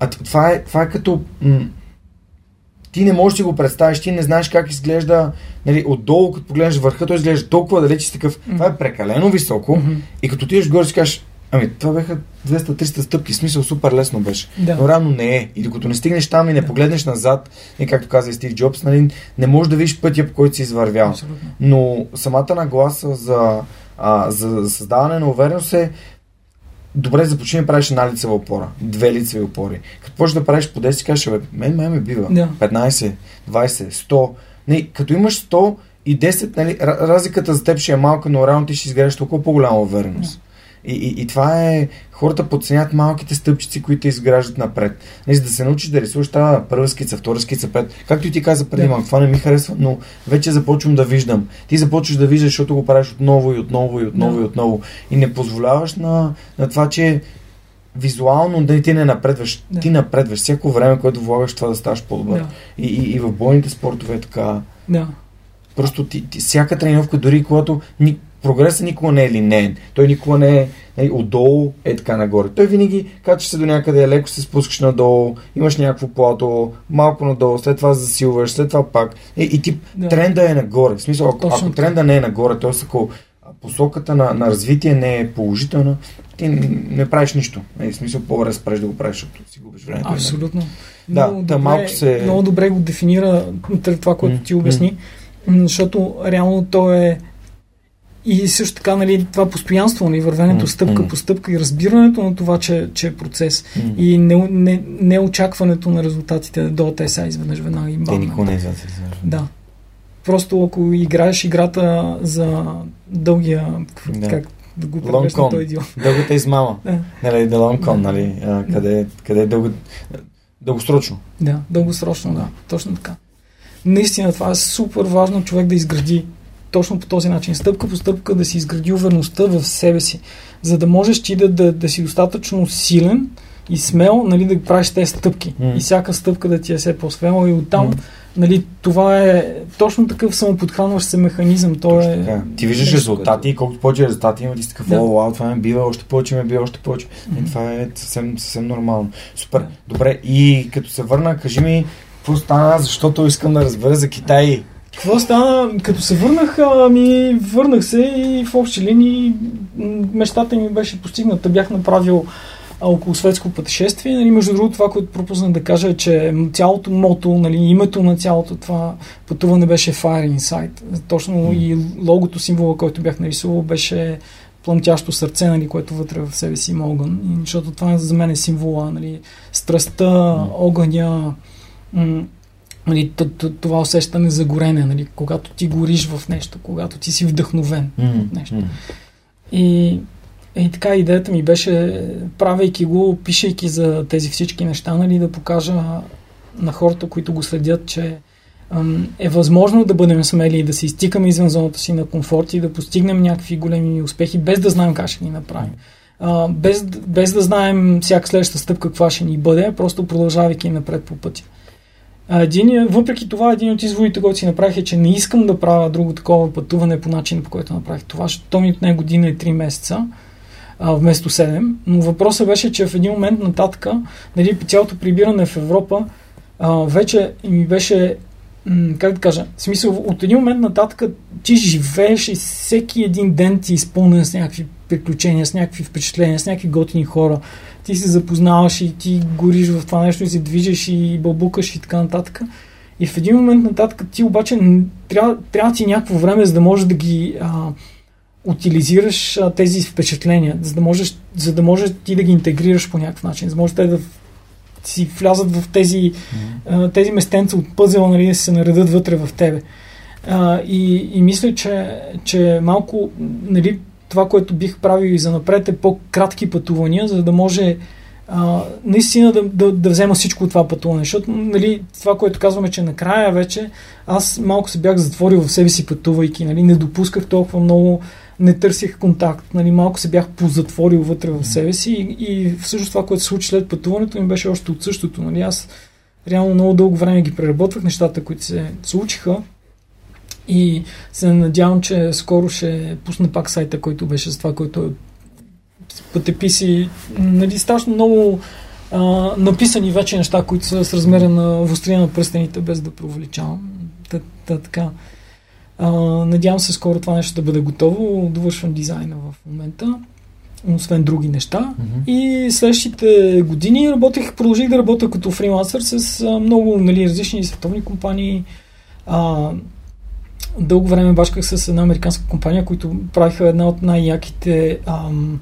A: А това е, това е като... М- ти не можеш да го представиш, ти не знаеш как изглежда нали, отдолу, като погледнеш върха, той изглежда толкова далеч и такъв. Това е прекалено високо.
B: Мгм.
A: И като отидеш горе си кажеш, ами това бяха 200-300 стъпки, смисъл супер лесно беше.
B: Да.
A: Но реално не е. И докато не стигнеш там и не погледнеш назад, и както каза и Стив Джобс, нали, не можеш да видиш пътя, по който си извървял.
B: Абсолютно.
A: Но самата нагласа за, а, за създаване на увереност е добре започни да правиш една лицева опора, две лицеви опори. Като почнеш да правиш по 10, си кажеш, бе, мен ме ме бива.
B: Да.
A: 15, 20, 100. Не, като имаш 100 и 10, нали, ра- разликата за теб ще е малка, но реално ти ще изградиш толкова по-голяма увереност. И, и, и това е, хората подценят малките стъпчици, които изграждат напред. Не, за да се научиш да рисуваш тази първа скица, втора скица, пет. Както и ти каза преди малко, това не ми харесва, но вече започвам да виждам. Ти започваш да виждаш, защото го правиш отново и отново и отново
B: Да.
A: и отново. И не позволяваш на, на това, че визуално да ти не напредваш.
B: Да.
A: Ти напредваш. Всяко време, което влагаш това да ставаш по-добър.
B: Да.
A: И, и, и в бойните спортове е така.
B: Да.
A: Просто ти, ти, всяка тренировка, дори когато ни, прогресът никога не е линейен. Той никога не е нали, отдолу, е така нагоре. Той винаги качваш се до някъде, леко се спускаш надолу, имаш някакво плато, малко надолу, след това засилваш, след това пак. И, и ти
B: Да.
A: тренда е нагоре. В смисъл, ако,
B: Точно
A: ако тренда не е нагоре, т.е. ако посоката на, на развитие не е положителна, ти не, правиш нищо. Е, в смисъл, по-добре спреш да го правиш, защото си губиш времето.
B: Абсолютно.
A: Да,
B: много, добре,
A: малко се-
B: много добре го дефинира това, което ти обясни, м, защото реално то е и също така, нали, това постоянство, нали, вървенето
A: М,
B: стъпка по стъпка и разбирането на това, че, че е процес
A: М.
B: и не, не, не очакването на резултатите да дойдат те са изведнъж веднага и
A: Те никога не излязат.
B: Да. Просто ако играеш играта за дългия,
A: Да.
B: как да го
A: con.
B: той идиот.
A: Дългата измама. Нали, the long con,
B: Да.
A: нали, а, къде, къде дълго, дългосрочно.
B: Да, дългосрочно, да. Точно така. Наистина това е супер важно човек да изгради точно по този начин, стъпка по стъпка да си изгради увереността в себе си, за да можеш ти да, да, да си достатъчно силен и смел нали, да правиш тези стъпки.
A: М.
B: И всяка стъпка да ти е все по-смела и оттам
A: М.
B: нали, това е точно такъв самоподхранващ се механизъм. То
A: Точно
B: е,
A: така. Ти виждаш резултати и колкото повече резултати има, ти си такъв,
B: Да.
A: о, това ме бива, още повече ме бива, още повече. И това е съвсем, съвсем нормално. Супер. Добре, и като се върна, кажи ми, какво стана, защото искам да разбера за Китай.
B: Какво стана? Като се върнах, ами върнах се и в общи линии мечтата ми беше постигната. Бях направил около светско пътешествие. Нали, между другото, това, което пропуснах да кажа е, че цялото мото, нали, името на цялото това пътуване беше Fire Inside. Точно
A: М.
B: и логото, символа, който бях нарисувал, беше плъмтящо сърце, нали, което вътре в себе си има огън. И, защото това за мен е символа, нали, страстта, огъня, м- нали, това усещане за горене, нали, когато ти гориш в нещо, когато ти си вдъхновен от нещо. И, и така идеята ми беше, правейки го, пишейки за тези всички неща, нали, да покажа на хората, които го следят, че е възможно да бъдем смели и да се изтикаме извън зоната си на комфорт и да постигнем някакви големи успехи, без да знаем как ще ги направим. А, без, без да знаем всяка следваща стъпка каква ще ни бъде, просто продължавайки напред по пътя. А, Един, въпреки това, един от изводите, който си направих е, че не искам да правя друго такова пътуване по начин, по който направих това, защото ми отне година и 3 месеца, а, вместо 7. Но въпросът беше, че в един момент нататък, нали, цялото прибиране в Европа, а, вече ми беше, как да кажа, смисъл, от един момент нататък ти живееш и всеки един ден ти е изпълнен с някакви приключения, с някакви впечатления, с някакви готини хора. Ти се запознаваш и ти гориш в това нещо и се движиш и бълбукаш и така нататък. И в един момент нататък ти обаче трябва, трябва ти някакво време, за да можеш да ги а, утилизираш а, тези впечатления, за да, можеш, за да можеш ти да ги интегрираш по някакъв начин, за да може те да си влязат в тези, а, тези местенца от пъзела, нали, да се наредат вътре в тебе. А, и, и мисля, че, че малко нали, това, което бих правил и за напред е по-кратки пътувания, за да може а, наистина да, да, да взема всичко това пътуване. Защото нали, това, което казваме, че накрая вече аз малко се бях затворил в себе си пътувайки, нали, не допусках толкова много, не търсих контакт, нали, малко се бях позатворил вътре в себе си и, и всъщност това, което се случи след пътуването ми беше още от същото. Нали, аз реално много дълго време ги преработвах нещата, които се случиха и се надявам, че скоро ще пусна пак сайта, който беше с това, който е пътеписи, нали, страшно много а, написани вече неща, които са с размера на вострия на пръстените, без да преувеличавам. Та, та, така. А, надявам се скоро това нещо да бъде готово. Довършвам дизайна в момента, освен други неща.
A: Мгм.
B: И следващите години работех, продължих да работя като фрилансър с много нали, различни световни компании. А, дълго време бачках с една американска компания, които правиха една от най-яките ам,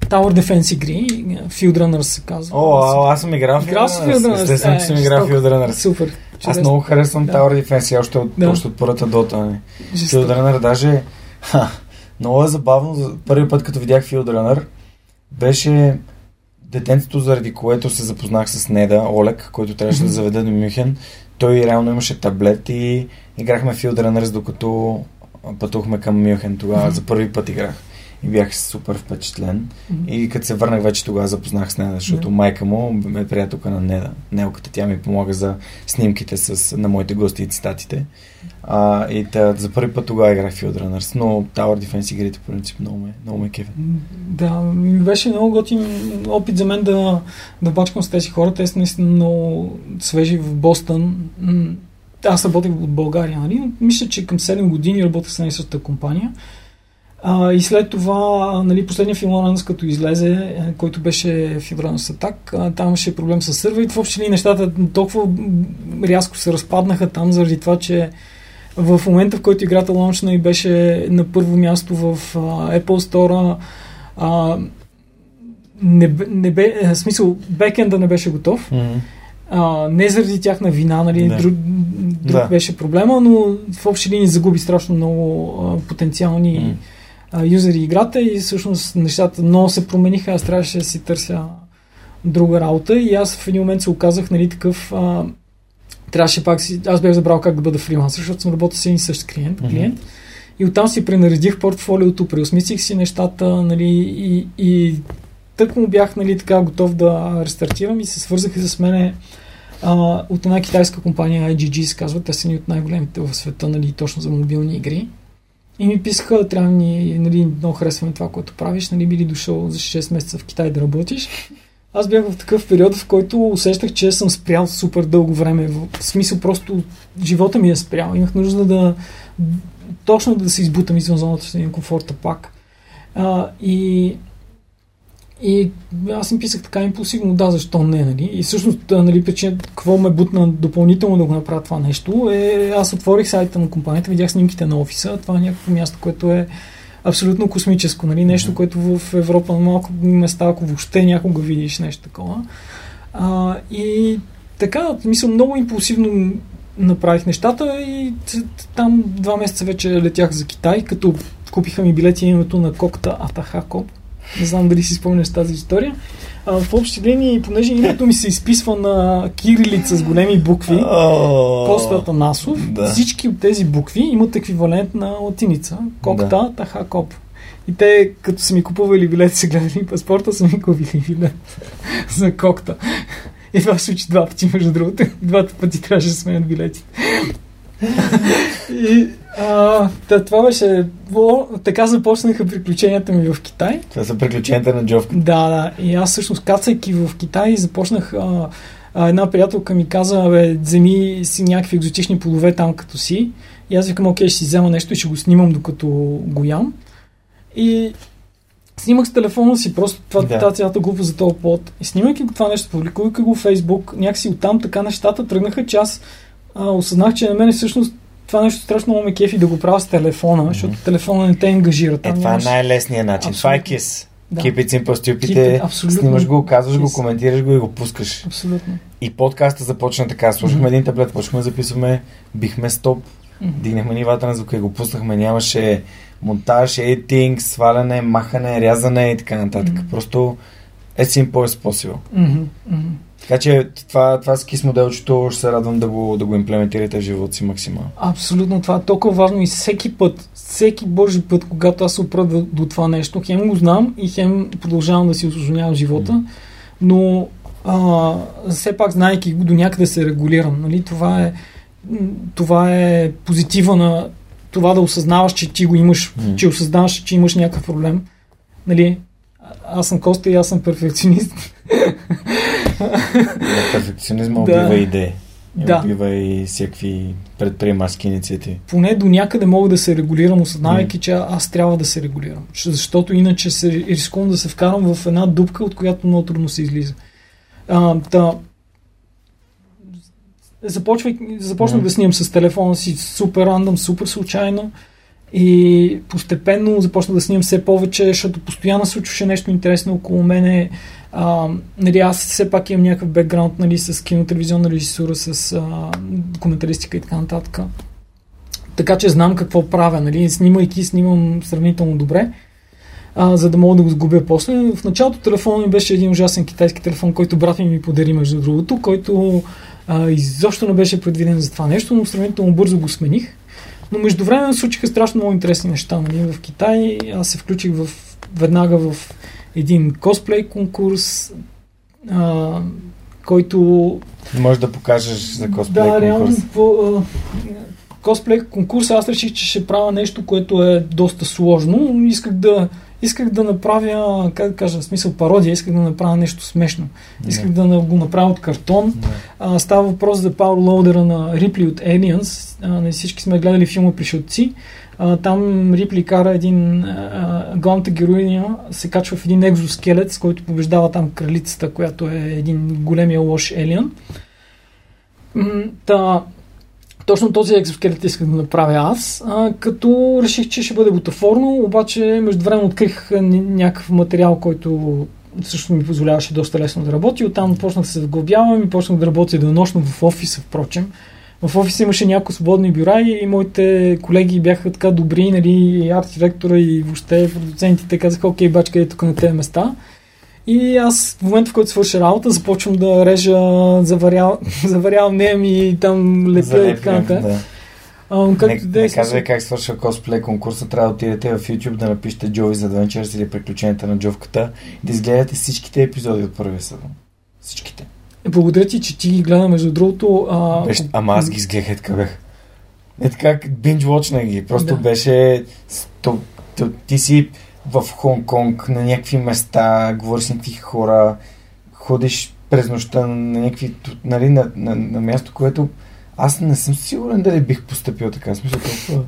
B: Tower Defense игри. Field Runners се казва.
A: О, а, аз съм играл в Field Runners. Естествено, че
B: Е,
A: съм играл в
B: жестоко.
A: Field Runners.
B: Супер.
A: Аз много харесвам
B: Да.
A: Tower Defense още от,
B: Да.
A: още от първата дота. Не.
B: Жестоко.
A: Field Runner даже ха, много е забавно. За първи път, като видях Field Runner, беше детенцето, заради което се запознах с Неда, Олег, който трябваше да заведе до Мюнхен. Той реално имаше таблет и играхме Field Runners, докато пътувахме към Мюнхен. Тогава за първи път играх. И бях супер впечатлен.
B: Мгм.
A: И като се върнах вече тогава запознах с Неда, защото
B: Да.
A: майка му е приятелка на Неда. Нелката тя ми помага за снимките с, на моите гости и цитатите. А, и та, за първи път тогава играх Field Runners, но Tower Defense игрите по принцип много ме, много ме кефят.
B: Да, беше много готин опит за мен да, да бачкам с тези хора. Те са наистина много свежи в Бостън. Аз работех от България, нали? но Мисля, че към 7 години работех с една и същата компания. А, и след това, нали, последния филм Ранс, като излезе, е, който беше Фибранус Атак, там имаше проблем с сървърите. Въобще ли нещата толкова рязко се разпаднаха там, заради това, че в момента, в който играта лаунчна и беше на първо място в а, Apple Store, а, не, не бе, е, в смисъл, бекенда не беше готов.
A: Mm-hmm.
B: А, не заради тяхна вина, нали,
A: Да.
B: друг, друг
A: Да.
B: беше проблема, но в общи линии загуби страшно много а, потенциални
A: М.
B: юзери играта и всъщност нещата много се промениха, аз трябваше да си търся друга работа и аз в един момент се оказах нали, такъв а, трябваше пак си, аз бях забрал как да бъда фрилансър, защото съм работил с един същ клиент, клиент. И оттам си пренаредих портфолиото, преосмислих си нещата нали, и, и тък му бях нали, така готов да рестартирам и се свързаха с мене а, от една китайска компания IGG се казва, те са ни от най-големите в света, нали, точно за мобилни игри. И ми писаха, трябва ни, нали, много харесваме това, което правиш, нали, били дошъл за 6 месеца в Китай да работиш. Аз бях в такъв период, в който усещах, че съм спрял супер дълго време. В смисъл просто живота ми е спрял. Имах нужда да точно да се избутам извън зоната си на комфорта пак. А, и и аз им писах така импулсивно, да, защо не, нали? И всъщност, нали, причина, какво ме бутна допълнително да го направя това нещо, е, аз отворих сайта на компанията, видях снимките на офиса, това е някакво място, което е абсолютно космическо, нали? Нещо, което в Европа на малко места, ако въобще някога видиш нещо такова. А, и така, мисля, много импулсивно направих нещата и там два месеца вече летях за Китай, като купиха ми билети името на кокта Атахако. Не знам дали си спомняш тази история. А, в общи линии, понеже името ми се изписва на кирилица с големи букви, Коста Насов,
A: Да.
B: всички от тези букви имат еквивалент на латиница. Кокта,
A: Да.
B: Тахакоп. И те, като са ми купували билет, са гледали паспорта, са ми купили билет за кокта. И това случи два пъти, между другото. Двата пъти трябваше да сменят билети. И а, та, това беше... О, така започнаха приключенията ми в Китай.
A: Това са приключенията на Джовка.
B: Да, да. И аз всъщност кацайки в Китай започнах а, а, една приятелка ми каза, бе, вземи си някакви екзотични плодове там като си. И аз викам, окей, ще си взема нещо и ще го снимам докато го ям. И снимах с телефона си, просто това,
A: Да.
B: тази цялата група за този плод. И снимайки го това нещо, публикувайки го в Фейсбук, някакси оттам така нещата тръгнаха, че аз а, осъзнах, че на мен всъщност това нещо страшно много ме кефи да го правя с телефона, защото телефона не те ангажира.
A: Е,
B: Там
A: това
B: нямаш-
A: е най-лесният начин. Това е. KISS.
B: Да.
A: Keep it simple, stupid е, снимаш го, казваш го, коментираш го и го пускаш.
B: Абсолютно.
A: И подкаста започна така. Слушахме
B: Мгм.
A: един таблет, почнахме да записваме, бихме стоп,
B: Мгм.
A: дигнахме нивата на звука и го пуснахме. Нямаше монтаж, едитинг, сваляне, махане, рязане и така нататък.
B: Мгм.
A: Просто е simple as possible.
B: Мгм, мгм.
A: Така че това, това скис моделчето ще се радвам да го, да го имплементирате в живота си максимално.
B: Абсолютно, това е толкова важно и всеки път, всеки божи път, когато аз се опра до, до това нещо, хем го знам и хем продължавам да си осложнявам живота,
A: Мгм.
B: но а, все пак, знайки го, до някъде се регулирам. Нали? Това, е, това е позитива на това да осъзнаваш, че ти го имаш,
A: Мгм.
B: че осъзнаваш, че имаш някакъв проблем. Нали? А- Аз съм Коста и аз съм перфекционист.
A: Перфекционизма
B: Да.
A: убива идеи. И
B: Да.
A: убива и всякакви предприемачески инициативи.
B: поне до някъде мога да се регулирам, осъзнавайки, че аз трябва да се регулирам. Защото иначе се рискувам да се вкарам в една дупка, от която много трудно се излиза. А, та, започвай, започнах да снимам с телефона си супер рандъм, супер случайно и постепенно започнах да снимам все повече, защото постоянно случваше нещо интересно около мене. А, нали, аз все пак имам някакъв бекграунд нали, с кинотелевизионна режисура, с а, документаристика и така нататък. Така че знам какво правя. Нали? Снимайки, снимам сравнително добре, а, за да мога да го сгубя после. В началото телефона ми беше един ужасен китайски телефон, който брат ми ми подари между другото, който а, изобщо не беше предвиден за това нещо, но сравнително бързо го смених. Но междувременно се случиха страшно много интересни неща. Нали? В Китай аз се включих в, веднага в един косплей конкурс, а, който
A: Може да покажеш за косплей
B: да, реално
A: конкурс.
B: по а, косплей конкурса аз реших, че ще правя нещо, което е доста сложно. но Исках да, исках да направя, как да кажа, в смисъл пародия, исках да направя нещо смешно. Исках да го направя от картон. А, става въпрос за Power на Рипли от Aliens. А, не всички сме гледали филма Пришелци. А, там Рипли кара един... А, главната героиня се качва в един екзоскелет, с който побеждава там кралицата, която е един големия лош елиан. Та, точно този екзоскелет исках да направя аз, а, като реших, че ще бъде бутафорно, обаче междувременно открих а, ня- някакъв материал, който също ми позволяваше доста лесно да работи. Оттам почнах да се заглъбявам и почнах да работя денонощно в офиса, впрочем. В офиса имаше няколко свободни бюра и, моите колеги бяха така добри, нали, и арт директора и въобще продуцентите казаха, окей, бачка е тук на тези места. И аз в момента, в който свърша работа, започвам да режа, заварявам нея ми и там лепя и така нататък.
A: да.
B: А,
A: Не,
B: както да
A: не
B: е,
A: казвай как свършва косплей конкурса, трябва да отидете в YouTube да напишете Joey's Adventures или приключенията на Джовката и да изгледате всичките епизоди от първия сезон. Всичките.
B: Благодаря ти, че ти ги гледа, между другото. А,
A: Беше, ама аз ги изгледах е така бях. Е така, watch ги. Просто
B: Да.
A: беше... То, то, ти си в Хонг-Конг, на някакви места, говориш с някакви хора, ходиш през нощта на някакви, нали, на, на, на място, което аз не съм сигурен дали бих поступил така. Смисъл, толкова...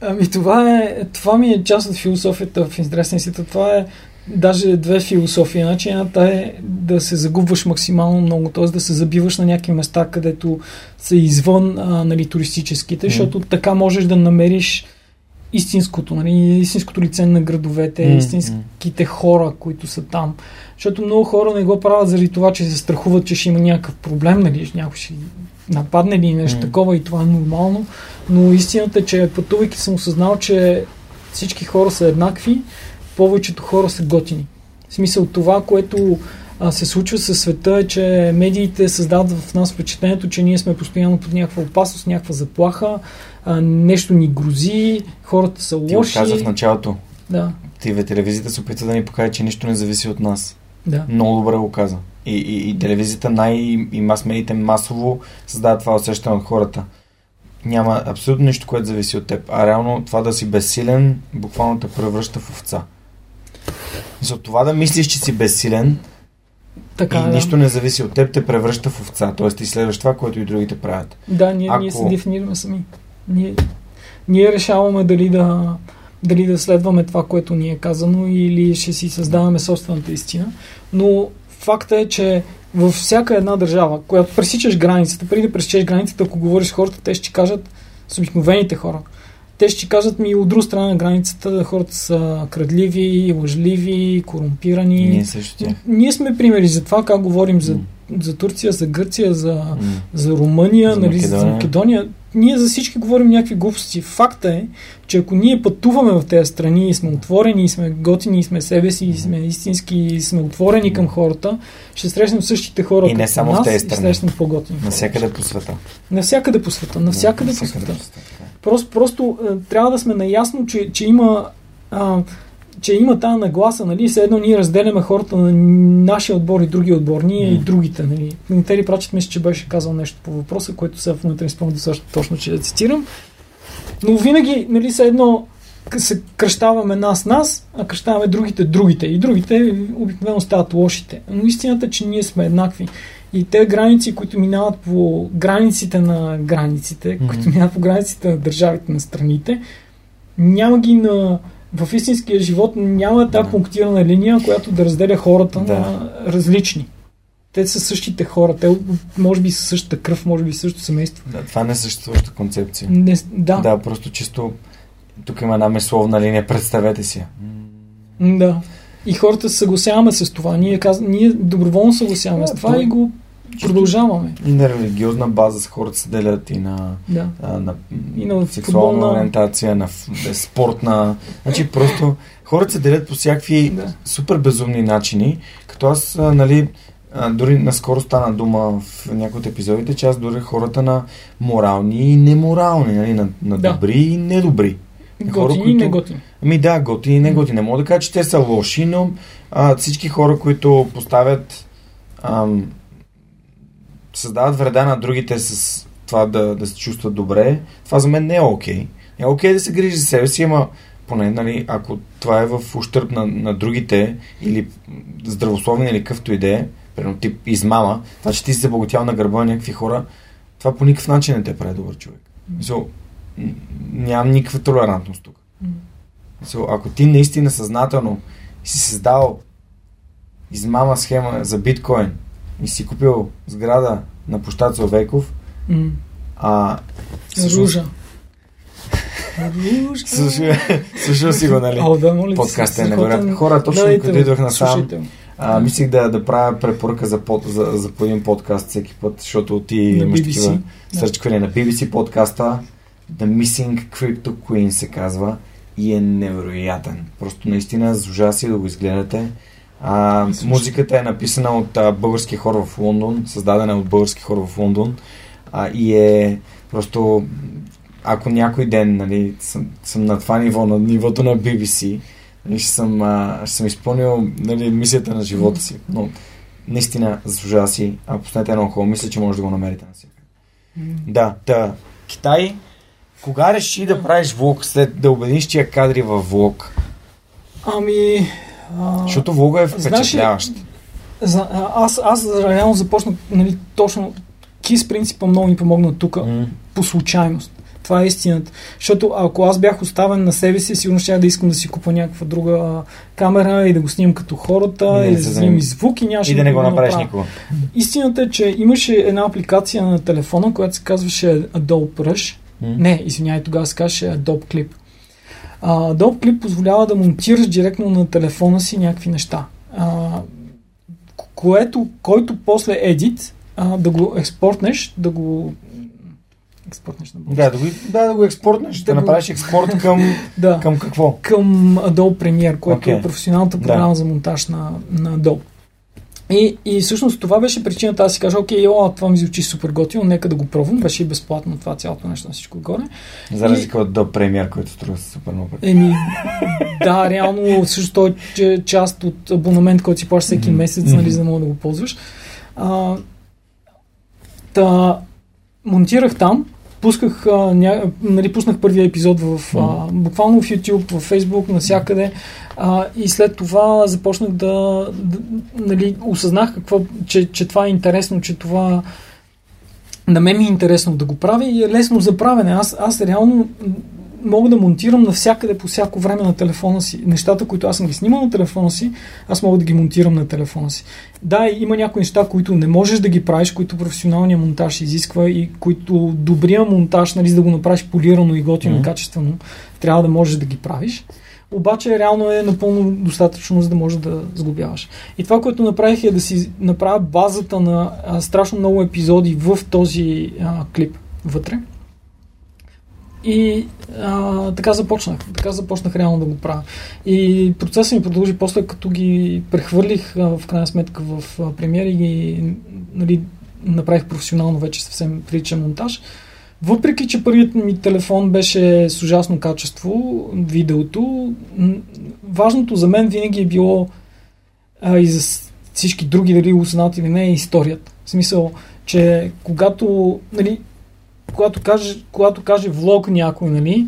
B: Ами това е, това ми е част от философията в интересен си. Това е даже две философии. Значи едната е да се загубваш максимално много, т.е. да се забиваш на някакви места, където са извън а, нали, туристическите,
A: Мгм.
B: защото така можеш да намериш истинското, нали, истинското лице на градовете,
A: М,
B: истинските хора, които са там. Защото много хора не го правят заради това, че се страхуват, че ще има някакъв проблем, нали, някой ще нападне или нещо
A: М.
B: такова и това е нормално. Но истината е, че пътувайки съм осъзнал, че всички хора са еднакви, повечето хора са готини. В смисъл това, което а, се случва със света е, че медиите създават в нас впечатлението, че ние сме постоянно под някаква опасност, някаква заплаха, а, нещо ни грози, хората са
A: Ти го
B: лоши.
A: каза в началото.
B: Да,
A: TV телевизията се опитва да ни покаже, че нищо не зависи от нас.
B: да.
A: Много добре го каза. И, и, и телевизията най- и мас-медиите масово създават това усещане от хората. Няма абсолютно нищо, което зависи от теб. А реално това да си безсилен, буквално те превръща в овца. За това да мислиш, че си безсилен,
B: Така,
A: и
B: да.
A: нищо не зависи от теб, те превръща в овца. Тоест ти следваш това, което и другите правят.
B: Да, ние,
A: Ако-
B: ние се дефинираме сами. Ние, ние решаваме дали да, дали да следваме това, което ни е казано или ще си създаваме собствената истина. Но факта е, че във всяка една държава, която пресичаш границата, преди да пресечеш границата, ако говориш с хората, те ще кажат, с обикновените хора, те ще кажат ми от друга страна на границата хората са крадливи, лъжливи, корумпирани.
A: Ние също.
B: Ние сме примери за това как говорим за, за Турция, за Гърция, за, за Румъния,
A: За
B: нали, за
A: Македония.
B: Ние за всички говорим някакви глупости. Факта е, че ако ние пътуваме в тези страни и сме отворени, и сме готини, и сме себе си, и сме истински, и сме отворени към хората, ще срещнем същите хора
A: И не само в
B: нас
A: тези
B: и
A: страни.
B: срещнем по-готини.
A: Навсякъде по света.
B: Навсякъде по света. Навсякъде
A: Навсякъде по света.
B: Просто, просто е, трябва да сме наясно, че, че има а, че има тази нагласа, нали, все едно ние разделяме хората на нашия отбор и други отбор, ние и
A: М.
B: другите, нали. Тери Прачет мисля, че беше казал нещо по въпроса, което сега в момента не спомням достатъчно точно, че да цитирам. Но винаги, нали, все едно се кръщаваме нас, нас, а кръщаваме другите, другите. И другите обикновено стават лошите. Но истината е, че ние сме еднакви. И те граници, които минават по границите на границите,
A: Мгм.
B: които минават по границите на държавите, на страните, няма ги на... В истинския живот няма тази пунктирана линия, която да разделя хората
A: Да.
B: на различни. Те са същите хора. Те може би са същата кръв, може би същото семейство.
A: Да, това не е съществуваща концепция.
B: Не, да,
A: Да, просто чисто тук има една мисловна линия, представете си.
B: Да. И хората се съгласяваме с това. Ние, каз... ние доброволно съгласяваме
A: Да,
B: с това
A: то-
B: и го продължаваме.
A: И на религиозна база с хората се делят и на,
B: Да.
A: а, на,
B: И на
A: сексуална
B: футболна-
A: ориентация, на спортна. Значи просто хората се делят по всякакви
B: Да.
A: супер безумни начини, като аз, а, нали, а, дори наскоро стана дума в някои от епизодите, че аз дори хората на морални и неморални, нали, на, на
B: Да.
A: добри и недобри. Хора,
B: Готини и
A: които-
B: неготини.
A: Ами да, готини и не готини. Не мога да кажа, че те са лоши, но а, всички хора, които поставят ам, създават вреда на другите с това да, да се чувстват добре, това за мен не е окей. Не е окей да се грижи за себе си, ама поне, нали, ако това е в ущърп на, на другите или здравословен или какъвто и да е, примерно тип измама, това, че ти си забогатял на гърба на някакви хора, това по никакъв начин не те прави добър човек. М, нямам никаква толерантност тук. So, ако ти наистина съзнателно си създал измама схема за биткоин и си купил сграда на площад Зовеков,
B: М.
A: а всъщност-
B: Ружа. Ружа.
A: Слушай, си го, нали?
B: О, да, моля
A: Подкастът е невероятен. Хора, точно
B: Гледайте
A: като
B: го,
A: идвах насам. А, мислих да, да правя препоръка за, под, за, за по един подкаст всеки път, защото ти
B: На
A: имаш
B: BBC,
A: такива
B: да.
A: сърчквания на BBC подкаста. The Missing Crypto Queen се казва и е невероятен. Просто наистина с ужаси да го изгледате. А, музиката е написана от а, български хора в Лондон, създадена е от български хора в Лондон а, и е просто ако някой ден нали, съм, съм на това ниво, на нивото на BBC, нали, ще, съм, а, ще съм изпълнил нали, мисията на живота си. Но наистина заслужава си. А пуснете едно хубаво, мисля, че може да го намерите на всяка.
B: М.
A: Да, та. Китай, кога реши да правиш влог след да убедиш тия кадри във влог?
B: Ами... А,
A: Защото влога е
B: знаеш
A: впечатляващ.
B: за, а, аз, аз реално започнах нали, точно Кис принципа много ми помогна тук
A: М.
B: по случайност. Това е истината. Защото ако аз бях оставен на себе си, сигурно ще да искам да си купа някаква друга камера и да го снимам като хората,
A: И
B: и, да снимам и звук и нямаше
A: И да не го направиш
B: направя.
A: никога.
B: Истината е, че имаше една апликация на телефона, която се казваше Adobe Rush.
A: М.
B: Не, извинявай, тогава се казваше Adobe Clip. А, Clip позволява да монтираш директно на телефона си някакви неща. А, ко- което, който после едит, а, да го експортнеш, да го експортнеш на български.
A: Да, да го, да, да го експортнеш. Да,
B: Да го-
A: направиш експорт към,
B: Да.
A: към какво?
B: към Adobe Premiere, което
A: Окей.
B: е професионалната
A: Да.
B: програма за монтаж на, на Adobe. И, и всъщност това беше причината аз си кажа, окей, о, това ми звучи супер готино, нека да го пробвам. Беше и безплатно това цялото нещо на всичко отгоре.
A: За разлика от до премиер, който струва супер много.
B: Еми, да, реално също той е част от абонамент, който си плащаш всеки
A: Мгм.
B: месец, нали, за да мога да го ползваш. А, та, монтирах там пусках, а, ня, нали, пуснах първия епизод в, а, буквално в YouTube, в Facebook, навсякъде. А, и след това започнах да, да нали, осъзнах какво, че, че това е интересно, че това на мен ми е интересно да го правя и е лесно за правене. Аз, аз реално мога да монтирам навсякъде по всяко време на телефона си. Нещата, които аз съм ги снимал на телефона си, аз мога да ги монтирам на телефона си. Да, има някои неща, които не можеш да ги правиш, които професионалния монтаж изисква и които добрия монтаж, нали, за да го направиш полирано и готино, mm-hmm. качествено, трябва да можеш да ги правиш. Обаче реално е напълно достатъчно, за да можеш да сглобяваш. И това, което направих е да си направя базата на а, страшно много епизоди в този а, клип вътре. И а, така започнах. Така започнах реално да го правя. И процесът ми продължи после, като ги прехвърлих а, в крайна сметка в а, премиер и ги нали, направих професионално вече съвсем приличен монтаж. Въпреки, че първият ми телефон беше с ужасно качество, видеото, важното за мен винаги е било а, и за всички други, дали узнат или не, е историята. В смисъл, че когато, нали, когато каже, когато каже влог някой, нали,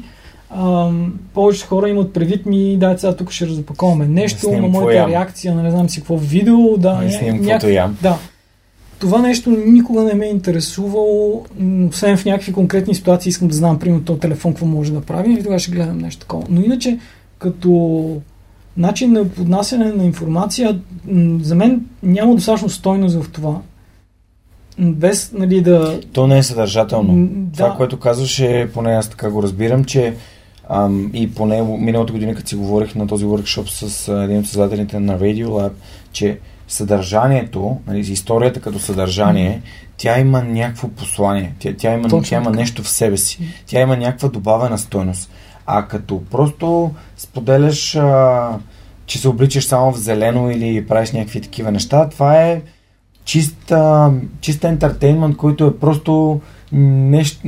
B: ам, повече хора имат предвид ми, да, сега тук ще разопаковаме нещо, на моята ям. реакция, на не знам си какво видео, да,
A: снимам няк... ям.
B: Да. Това нещо никога не ме е интересувало, освен в някакви конкретни ситуации искам да знам, примерно, този телефон какво може да прави и тогава ще гледам нещо такова. Но иначе, като начин на поднасяне на информация, за мен няма достатъчно стойност в това без нали, да...
A: То не е съдържателно. Да. Това, което казваш е, поне аз така го разбирам, че ам, и поне миналата година, като си говорих на този workshop с а, един от създателите на Radio Lab, че съдържанието, нали, историята като съдържание, тя има някакво послание, тя, тя, има, тя има нещо в себе си, тя има някаква добавена стойност. А като просто споделяш, а, че се обличаш само в зелено или правиш някакви такива неща, това е чиста, чиста ентертеймент, който е просто нещо,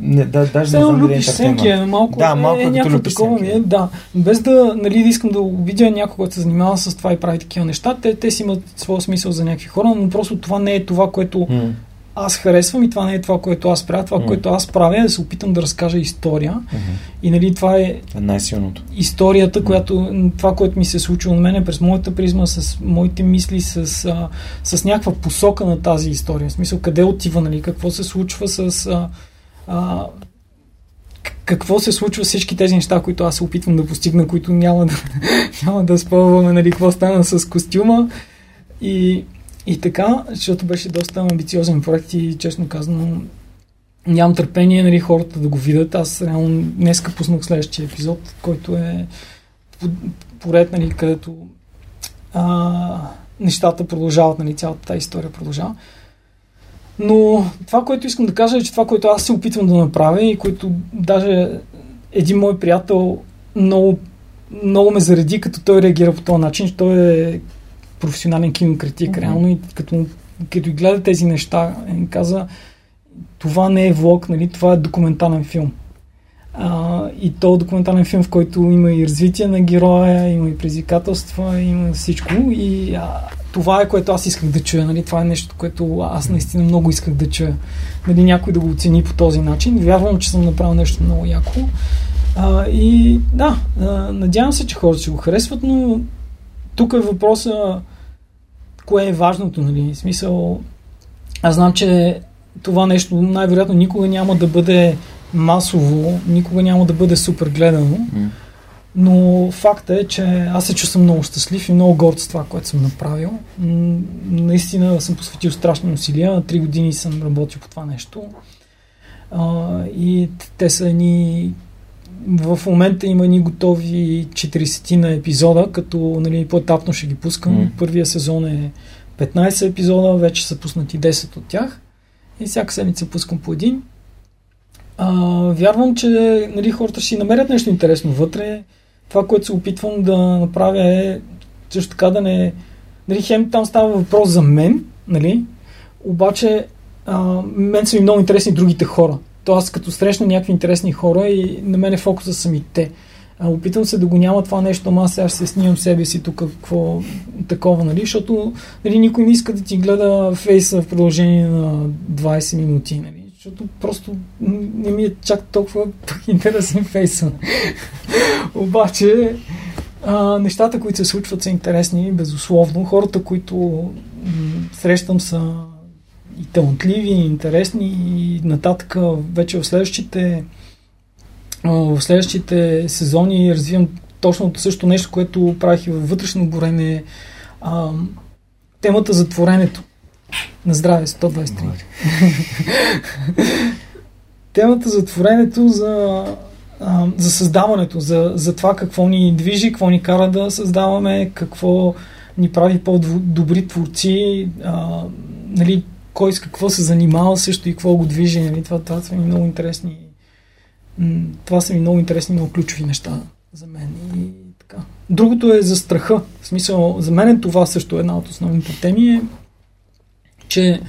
A: не, да, даже
B: не знам дали сенки, е малко, да, малко е, е някакво такова ми е, да. Без да, нали, да искам да видя някой, който се занимава с това и прави такива неща, те, те си имат своя смисъл за някакви хора, но просто това не е това, което mm аз харесвам и това не е това, което аз правя. Това, mm. което аз правя е да се опитам да разкажа история. Mm-hmm. И нали, това е, е
A: най-силното.
B: Историята, която, това, което ми се е случило на мен през моята призма, с моите мисли, с, а, с някаква посока на тази история. В смисъл, къде отива, нали, какво се случва с... А, а, какво се случва с всички тези неща, които аз се опитвам да постигна, които няма да, няма да спълваме, нали, какво стана с костюма. И и така, защото беше доста амбициозен проект и честно казано нямам търпение нали, хората да го видят. Аз реално днеска пуснах следващия епизод, който е поред, нали, където а, нещата продължават, нали, цялата тази история продължава. Но това, което искам да кажа е, че това, което аз се опитвам да направя и което даже един мой приятел много, много ме зареди, като той реагира по този начин, той е професионален кинокритик, mm-hmm. реално, и като, като гледа тези неща, и каза, това не е влог, нали, това е документален филм. А, и то документален филм, в който има и развитие на героя, има и предизвикателства, има всичко. И а, това е което аз исках да чуя. Нали? Това е нещо, което аз наистина много исках да чуя. Нали, някой да го оцени по този начин. Вярвам, че съм направил нещо много яко. А, и да, а, надявам се, че хората ще го харесват, но тук е въпроса кое е важното, нали? В смисъл, аз знам, че това нещо най-вероятно никога няма да бъде масово, никога няма да бъде супер гледано, mm. но факта е, че аз се чувствам много щастлив и много горд с това, което съм направил. Наистина съм посветил страшни усилия, три години съм работил по това нещо. А, и те са ни в момента има ни готови 40 на епизода, като нали, по-етапно ще ги пускам. Mm. Първия сезон е 15 епизода, вече са пуснати 10 от тях. И всяка седмица пускам по един. А, вярвам, че нали, хората ще си намерят нещо интересно вътре. Това, което се опитвам да направя е също така да не... Нали, хем там става въпрос за мен, нали? обаче а, мен са ми много интересни другите хора. То аз като срещна някакви интересни хора и на мен е фокуса са ми те. А, опитам се да го няма това нещо, ама сега се снимам себе си тук, какво такова, нали? Защото нали, никой не иска да ти гледа фейса в продължение на 20 минути, нали? защото просто не ми е чак толкова интересен фейса. Обаче, а, нещата, които се случват, са интересни, безусловно. Хората, които м- срещам са и талантливи, и интересни, и нататък вече в следващите в следващите сезони развивам точно също нещо, което правих и във вътрешно горене. А, темата за творенето. На здраве, 123. темата за творенето, за, а, за създаването, за, за това какво ни движи, какво ни кара да създаваме, какво ни прави по-добри творци, а, нали, кой с какво се занимава също и какво го движи. Нали? Това, това са ми много интересни. Това са ми много интересни, много ключови неща за мен. И така. Другото е за страха. В смисъл, за мен това също е една от основните теми е, че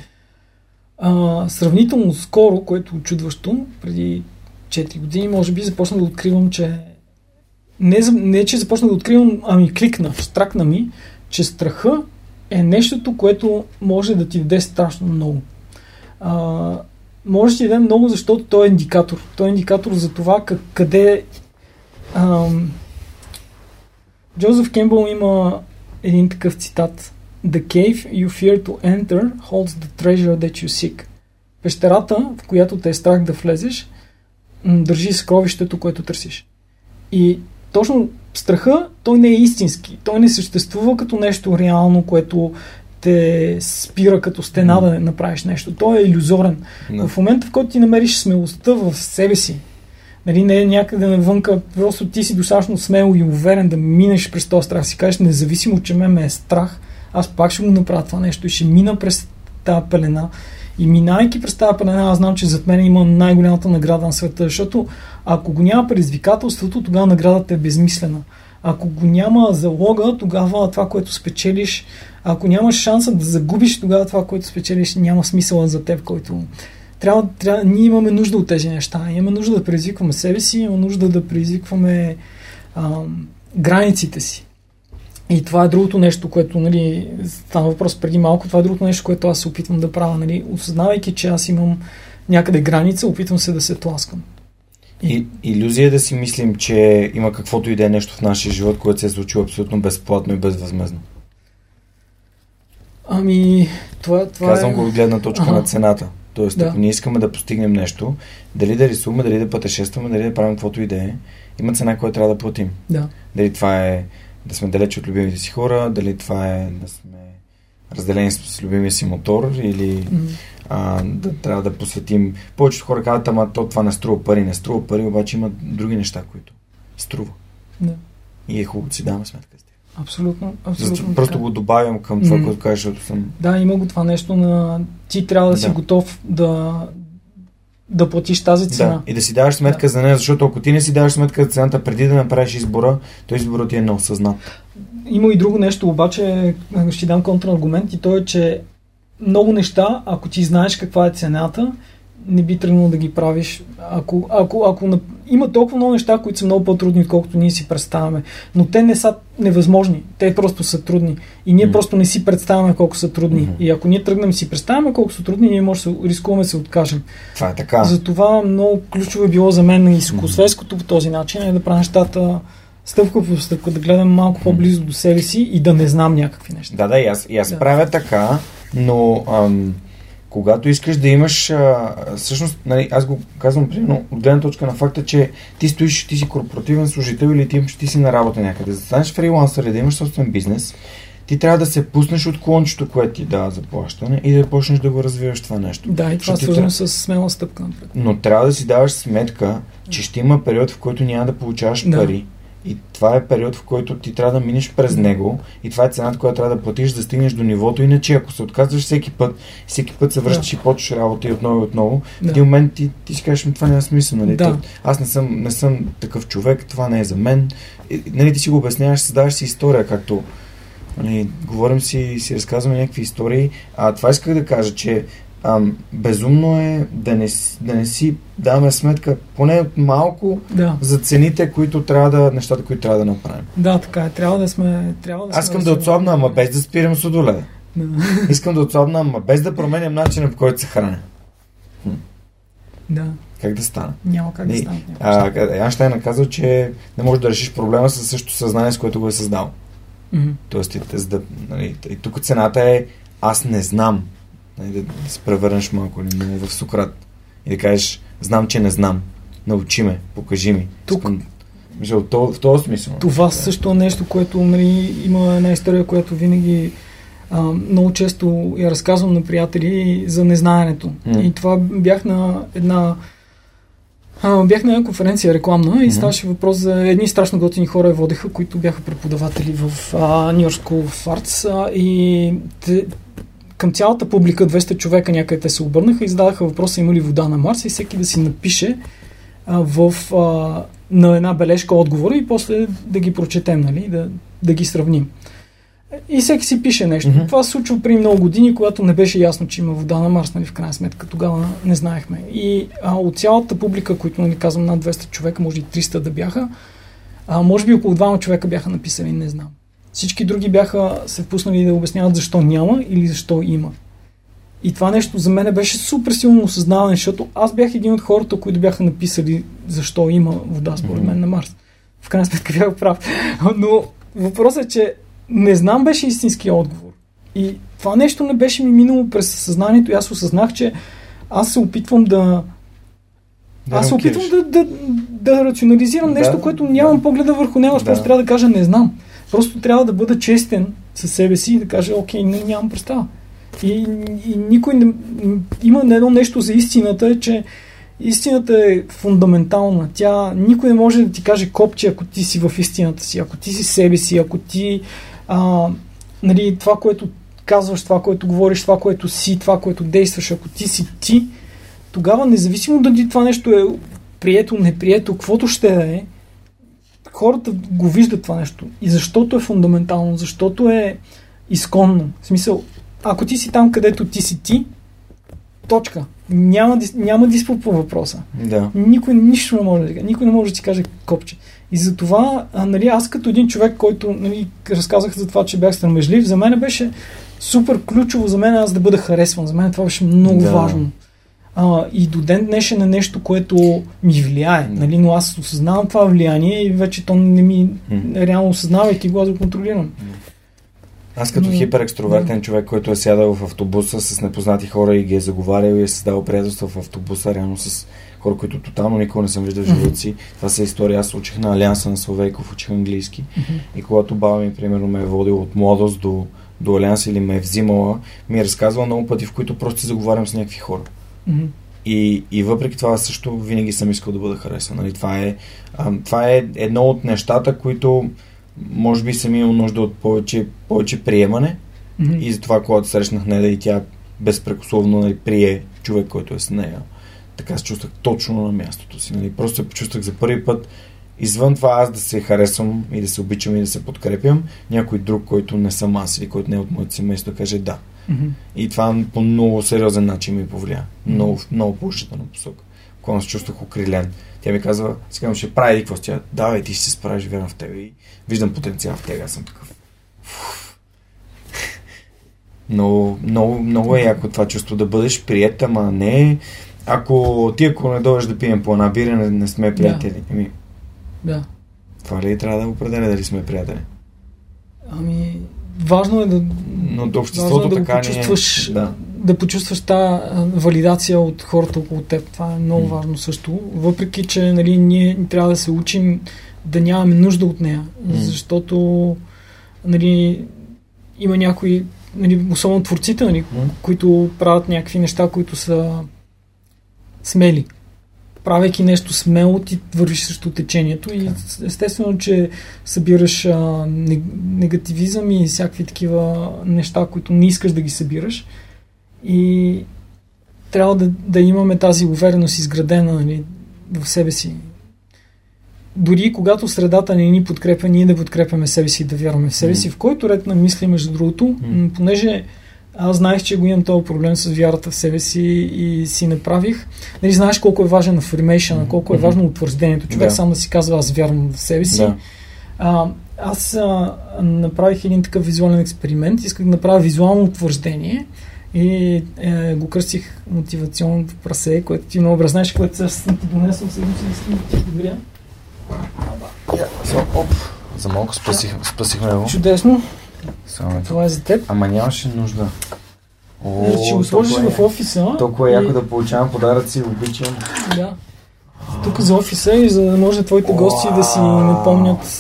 B: а, сравнително скоро, което е чудващо, преди 4 години, може би започна да откривам, че не, не че започна да откривам, ами кликна, стракна ми, че страха е нещото, което може да ти даде страшно много. А, може да ти даде много, защото той е индикатор. Той е индикатор за това как, къде... Ам, Джозеф Кембъл има един такъв цитат. The cave you fear to enter holds the treasure that you seek. Пещерата, в която те е страх да влезеш, държи скровището, което търсиш. И точно страха, той не е истински. Той не съществува като нещо реално, което те спира като стена да направиш нещо. Той е иллюзорен. No. В момента, в който ти намериш смелостта в себе си, нали, не е някъде навънка, просто ти си достатъчно смел и уверен да минеш през този страх, си кажеш, независимо, че ме, ме е страх, аз пак ще го направя това нещо и ще мина през тази пелена. И минайки през тази пелена, аз знам, че зад мен има най-голямата награда на света, защото ако го няма предизвикателството, тогава наградата е безмислена. Ако го няма залога, тогава това, което спечелиш, ако нямаш шанса да загубиш, тогава това, което спечелиш, няма смисъла за теб, който трябва, трябва, ние имаме нужда от тези неща. Имаме нужда да предизвикваме себе си, имаме нужда да предизвикваме ам, границите си. И това е другото нещо, което, нали, стана въпрос преди малко, това е другото нещо, което аз се опитвам да правя, нали, осъзнавайки, че аз имам някъде граница, опитвам се да се тласкам.
A: И, иллюзия е да си мислим, че има каквото и да е нещо в нашия живот, което се е случило абсолютно безплатно и безвъзмезно.
B: Ами, това, това
A: Казвам е... го от гледна точка ага. на цената. Тоест, да. ако ние искаме да постигнем нещо, дали да рисуваме, дали да пътешестваме, дали да правим каквото и да е, има цена, която трябва да платим.
B: Да.
A: Дали това е да сме далеч от любимите си хора, дали това е да сме разделени с любимия си мотор или mm-hmm. а, да трябва да посветим. Повечето хора казват, ама то това не струва пари, не струва пари, обаче има други неща, които струва.
B: Да.
A: И е хубаво да си даваме сметка с тях.
B: Абсолютно, абсолютно.
A: Защо, просто го добавям към това, mm-hmm. което кажеш, защото съм.
B: Да, има го това нещо на. Ти трябва да, да. си готов да, да платиш тази цена.
A: Да, и да си даваш сметка да. за нея, защото ако ти не си даваш сметка за цената преди да направиш избора, то изборът ти е неосъзнат.
B: Има и друго нещо, обаче ще дам контраргумент и то е, че много неща, ако ти знаеш каква е цената, не би тръгнало да ги правиш. Ако, ако, ако има толкова много неща, които са много по-трудни, отколкото ние си представяме, но те не са невъзможни, те просто са трудни. И ние mm. просто не си представяме колко са трудни. Mm-hmm. И ако ние тръгнем си представяме колко са трудни, ние може да рискуваме да се откажем.
A: Това е така.
B: Затова много ключово е било за мен на изкусвеското mm-hmm. по този начин е да правя нещата стъпка по стъпка, да гледам малко по-близо до себе си и да не знам някакви неща.
A: Да, да, и аз, и аз да. правя така, но ам, когато искаш да имаш, а, всъщност, нали, аз го казвам примерно от гледна точка на факта, че ти стоиш, ти си корпоративен служител или ти, ти си на работа някъде. За да станеш фрилансър и да имаш собствен бизнес, ти трябва да се пуснеш от клончето, което ти дава за плащане и да почнеш да го развиваш това нещо.
B: Да, и това е свързано с смела стъпка
A: напред. Но трябва да си даваш сметка, че ще има период, в който няма да получаваш да. пари и това е период, в който ти трябва да минеш през него и това е цената, която трябва да платиш, да стигнеш до нивото. Иначе, ако се отказваш всеки път, всеки път се връщаш да. и почваш работа и отново и отново, да. в един момент ти, ти си кажеш, това няма смисъл. Нали? Да. Аз не съм, не съм такъв човек, това не е за мен. И, нали, ти си го обясняваш, създаваш си история, както нали, говорим си, си разказваме някакви истории. А това исках да кажа, че ам, безумно е да не, да не си даваме сметка поне малко
B: да.
A: за цените, които трябва да, нещата, които трябва да направим.
B: Да, така е. Трябва да сме... Трябва да
A: Аз искам да, да отслабна, ама без да спирам с Да. Искам да отслабна, ама без да променям начина по който се храня.
B: Да.
A: Как да стане?
B: Няма как да
A: И,
B: стане.
A: а, Айнщайн е казал, че не можеш да решиш проблема със същото съзнание, с което го е създал.
B: Мгм.
A: Тоест, и, да, нали, и тук цената е аз не знам. Нали, да, да се превърнеш малко или много в Сократ. И да кажеш, знам, че не знам. Научи ме, покажи ми.
B: Тук-
A: Искам- то- в този смисъл.
B: Това
A: Да.
B: също е нещо, което нали, има една история, която винаги а, много често я разказвам на приятели за незнаенето.
A: М.
B: И това бях на една а, бях на една конференция рекламна и ставаше въпрос за едни страшно готини хора водеха, които бяха преподаватели в York School of Arts а, и те, към цялата публика, 200 човека някъде те се обърнаха и зададаха въпроса има ли вода на Марс и всеки да си напише а, в, а, на една бележка отговора и после да ги прочетем, нали, да, да ги сравним. И всеки си пише нещо. Mm-hmm. Това се случва при много години, когато не беше ясно, че има вода на Марс, нали, в крайна сметка. Тогава не знаехме. И а, от цялата публика, които, нали, казвам, над 200 човека, може и 300 да бяха, а, може би около двама човека бяха написали, не знам. Всички други бяха се впуснали да обясняват защо няма или защо има. И това нещо за мен беше супер силно осъзнаване, защото аз бях един от хората, които бяха написали защо има вода, според мен, на Марс. В крайна сметка бях прав. Но въпросът е, че не знам беше истински отговор. И това нещо не беше ми минало през съзнанието и аз осъзнах, че аз се опитвам да...
A: Да
B: аз се опитвам да, да, да рационализирам
A: Да,
B: нещо, което нямам
A: да.
B: погледа върху него. Аз
A: Да.
B: трябва да кажа не знам. Просто трябва да бъда честен със себе си и да кажа, окей, не, нямам представа. И, и никой не... Има едно нещо за истината, че истината е фундаментална. Тя никой не може да ти каже копче, ако ти си в истината си, ако ти си себе си, ако ти а, нали, това, което казваш, това, което говориш, това, което си, това, което действаш, ако ти си ти, тогава независимо дали това нещо е прието, неприето, каквото ще да е, хората го виждат това нещо. И защото е фундаментално, защото е изконно. В смисъл, ако ти си там, където ти си ти, точка. Няма, няма диспут по въпроса.
A: Да.
B: Никой нищо не може да каже. Никой не може да ти каже копче. И затова, а, нали, аз като един човек, който нали, разказах за това, че бях стремежлив, за мен беше супер ключово за мен аз да бъда харесван. За мен това беше много
A: Да.
B: важно. А, и до ден днешен е нещо, което ми влияе.
A: Да.
B: Нали, но аз осъзнавам това влияние и вече то не ми,
A: М.
B: реално осъзнавайки го, аз го контролирам.
A: Аз като хиперекстровертен човек, който е сядал в автобуса с непознати хора и ги е заговарял и е създал приятелства в автобуса, реално с хора, които тотално никога не съм виждал в живота си. Това са истории. Аз учих на Алианса на Словейков, учих английски. И когато баба ми, примерно, ме е водил от младост до, до Алианс или ме е взимала, ми е разказвала много пъти, в които просто заговарям с някакви хора.
B: Мгм.
A: И, и въпреки това също винаги съм искал да бъда харесван. Нали? Това, е, а, това е едно от нещата, които може би съм имал нужда от повече, повече приемане
B: Мгм.
A: и затова, когато срещнах нея и тя безпрекословно нали, прие човек, който е с нея, така се чувствах точно на мястото си. Нали? Просто се почувствах за първи път извън това аз да се харесвам и да се обичам и да се подкрепям, някой друг, който не съм аз или който не е от моето семейство, да каже да.
B: Мгм.
A: И това по много сериозен начин ми повлия. Много, много положителна посока. Когато се чувствах окрилен. Тя ми казва, сега ще прави какво с тя. Давай, ти ще се справиш, вярвам в тебе. И виждам потенциал в тебе. Аз съм такъв. Много, много, много е яко това чувство да бъдеш прият, ама не ако ти ако не дойдеш да пием по една бира, не, не сме приятели. Ами,
B: Да.
A: това ли трябва да определя дали сме приятели?
B: Ами, важно е да,
A: Но от
B: важно
A: обществото
B: е да
A: така е.
B: почувстваш,
A: Да.
B: да почувстваш тази валидация от хората около теб. Това е много
A: М.
B: важно също. Въпреки, че нали, ние трябва да се учим да нямаме нужда от нея.
A: М.
B: Защото нали, има някои, нали, особено творците, нали, които правят някакви неща, които са смели. Правейки нещо смело, ти вървиш срещу течението и естествено, че събираш а, нег- негативизъм и всякакви такива неща, които не искаш да ги събираш. И трябва да, да имаме тази увереност изградена нали, в себе си. Дори когато средата не ни подкрепя, ние да подкрепяме себе си и да вярваме в себе си,
A: М.
B: в който ред на мисли, между другото,
A: м,
B: понеже аз знаех, че го имам този проблем с вярата в себе си и си направих. Нали, знаеш колко е важен affirmation, колко е важно утвърждението. Човек
A: Да.
B: сам да си казва, аз вярвам в себе си.
A: Да.
B: А, аз а, направих един такъв визуален експеримент. Исках да направя визуално утвърждение И е, го кръстих мотивационното прасе, което ти много добре знаеш, което съм ти донесъл, сега да ти подгря.
A: Оп, за малко спасих, спасихме го.
B: Чудесно.
A: Само
B: Това е за теб.
A: Ама нямаше нужда. О,
B: Е, ще го сложиш
A: толкова
B: в
A: е-
B: офиса.
A: Толкова е
B: и-
A: яко да получавам подаръци, обичам.
B: Да. Тук за офиса и за да може твоите гости да си напомнят.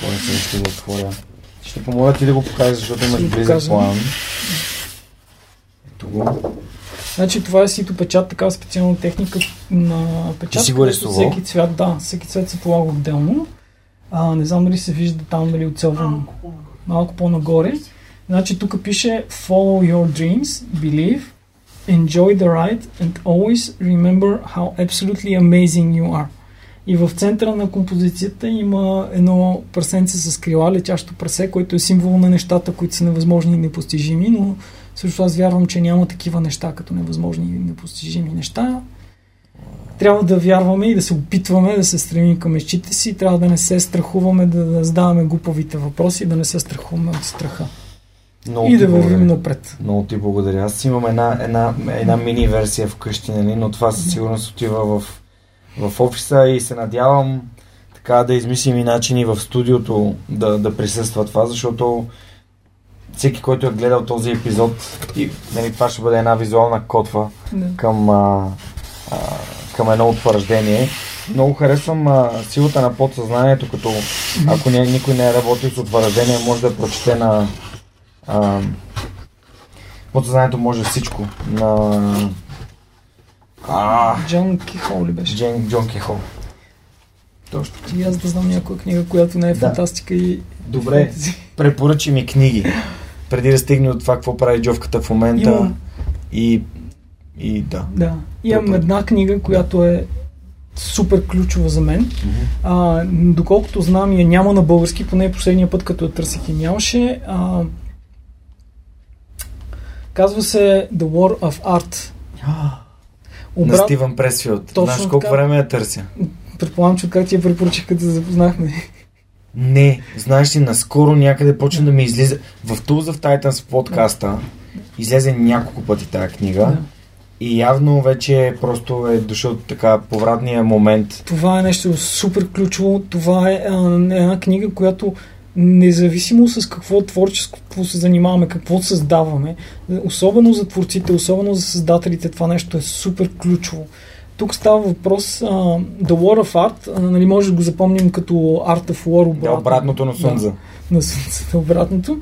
A: Поне сега ще го отворя. Ще помоля ти да го покажеш, защото имаш близък план. Ето го.
B: значи това е сито печат, такава специална техника на печат.
A: Ти си го рисувал?
B: Всеки цвят, да, всеки цвят се полага отделно. А, не знам дали се вижда там, дали оцелвам малко по-нагоре. Значи тук пише Follow your dreams, believe, enjoy the ride and always remember how absolutely amazing you are. И в центъра на композицията има едно прасенце с крила, летящо прасе, което е символ на нещата, които са невъзможни и непостижими, но също аз вярвам, че няма такива неща като невъзможни и непостижими неща. Трябва да вярваме и да се опитваме да се стремим към мечтите си, трябва да не се страхуваме да, да задаваме глуповите въпроси, да не се страхуваме от страха
A: Много
B: и да вървим напред.
A: Много ти благодаря. Аз имам една, една, една мини версия вкъщи, нали, но това със сигурност отива в, в офиса и се надявам така да измислим и начини в студиото да, да присъства това, защото всеки, който е гледал този епизод, и, нали, това ще бъде една визуална котва
B: Да.
A: към, а, а, към едно утвърждение. Много харесвам а, силата на подсъзнанието, като ако ня- никой не е работил с утвърждение, може да прочете на а, подсъзнанието може всичко. На а,
B: Джон Кихол ли беше?
A: Джен, Джон Кихол.
B: Точно. И аз да знам някоя книга, която не е
A: Да.
B: фантастика и...
A: Добре, препоръчи ми книги. Преди да стигне от това, какво прави Джовката в момента.
B: Имам,
A: И, и да.
B: да. Имам
A: Добре.
B: една книга, която е супер ключова за мен. А, доколкото знам, я няма на български, поне последния път, като я търсих и нямаше. А, казва се The War of Art.
A: На Стивън Пресфилд.
B: Точно
A: Знаеш колко
B: така.
A: време я търся?
B: Предполагам, че как ти я препоръчах, като се запознахме.
A: Не, знаеш ли, наскоро някъде почна да ми излиза. В Tools of Titans подкаста излезе няколко пъти тази книга.
B: Да.
A: И явно вече просто е дошъл така повратния момент.
B: Това е нещо супер ключово. Това е а, една книга, която независимо с какво творчество се занимаваме, какво създаваме, особено за творците, особено за създателите, това нещо е супер ключово. Тук става въпрос а, The War of Art, а, нали, може да го запомним като Art of War,
A: Да,
B: обратно,
A: обратното на Сунза.
B: на Слънцето, обратното.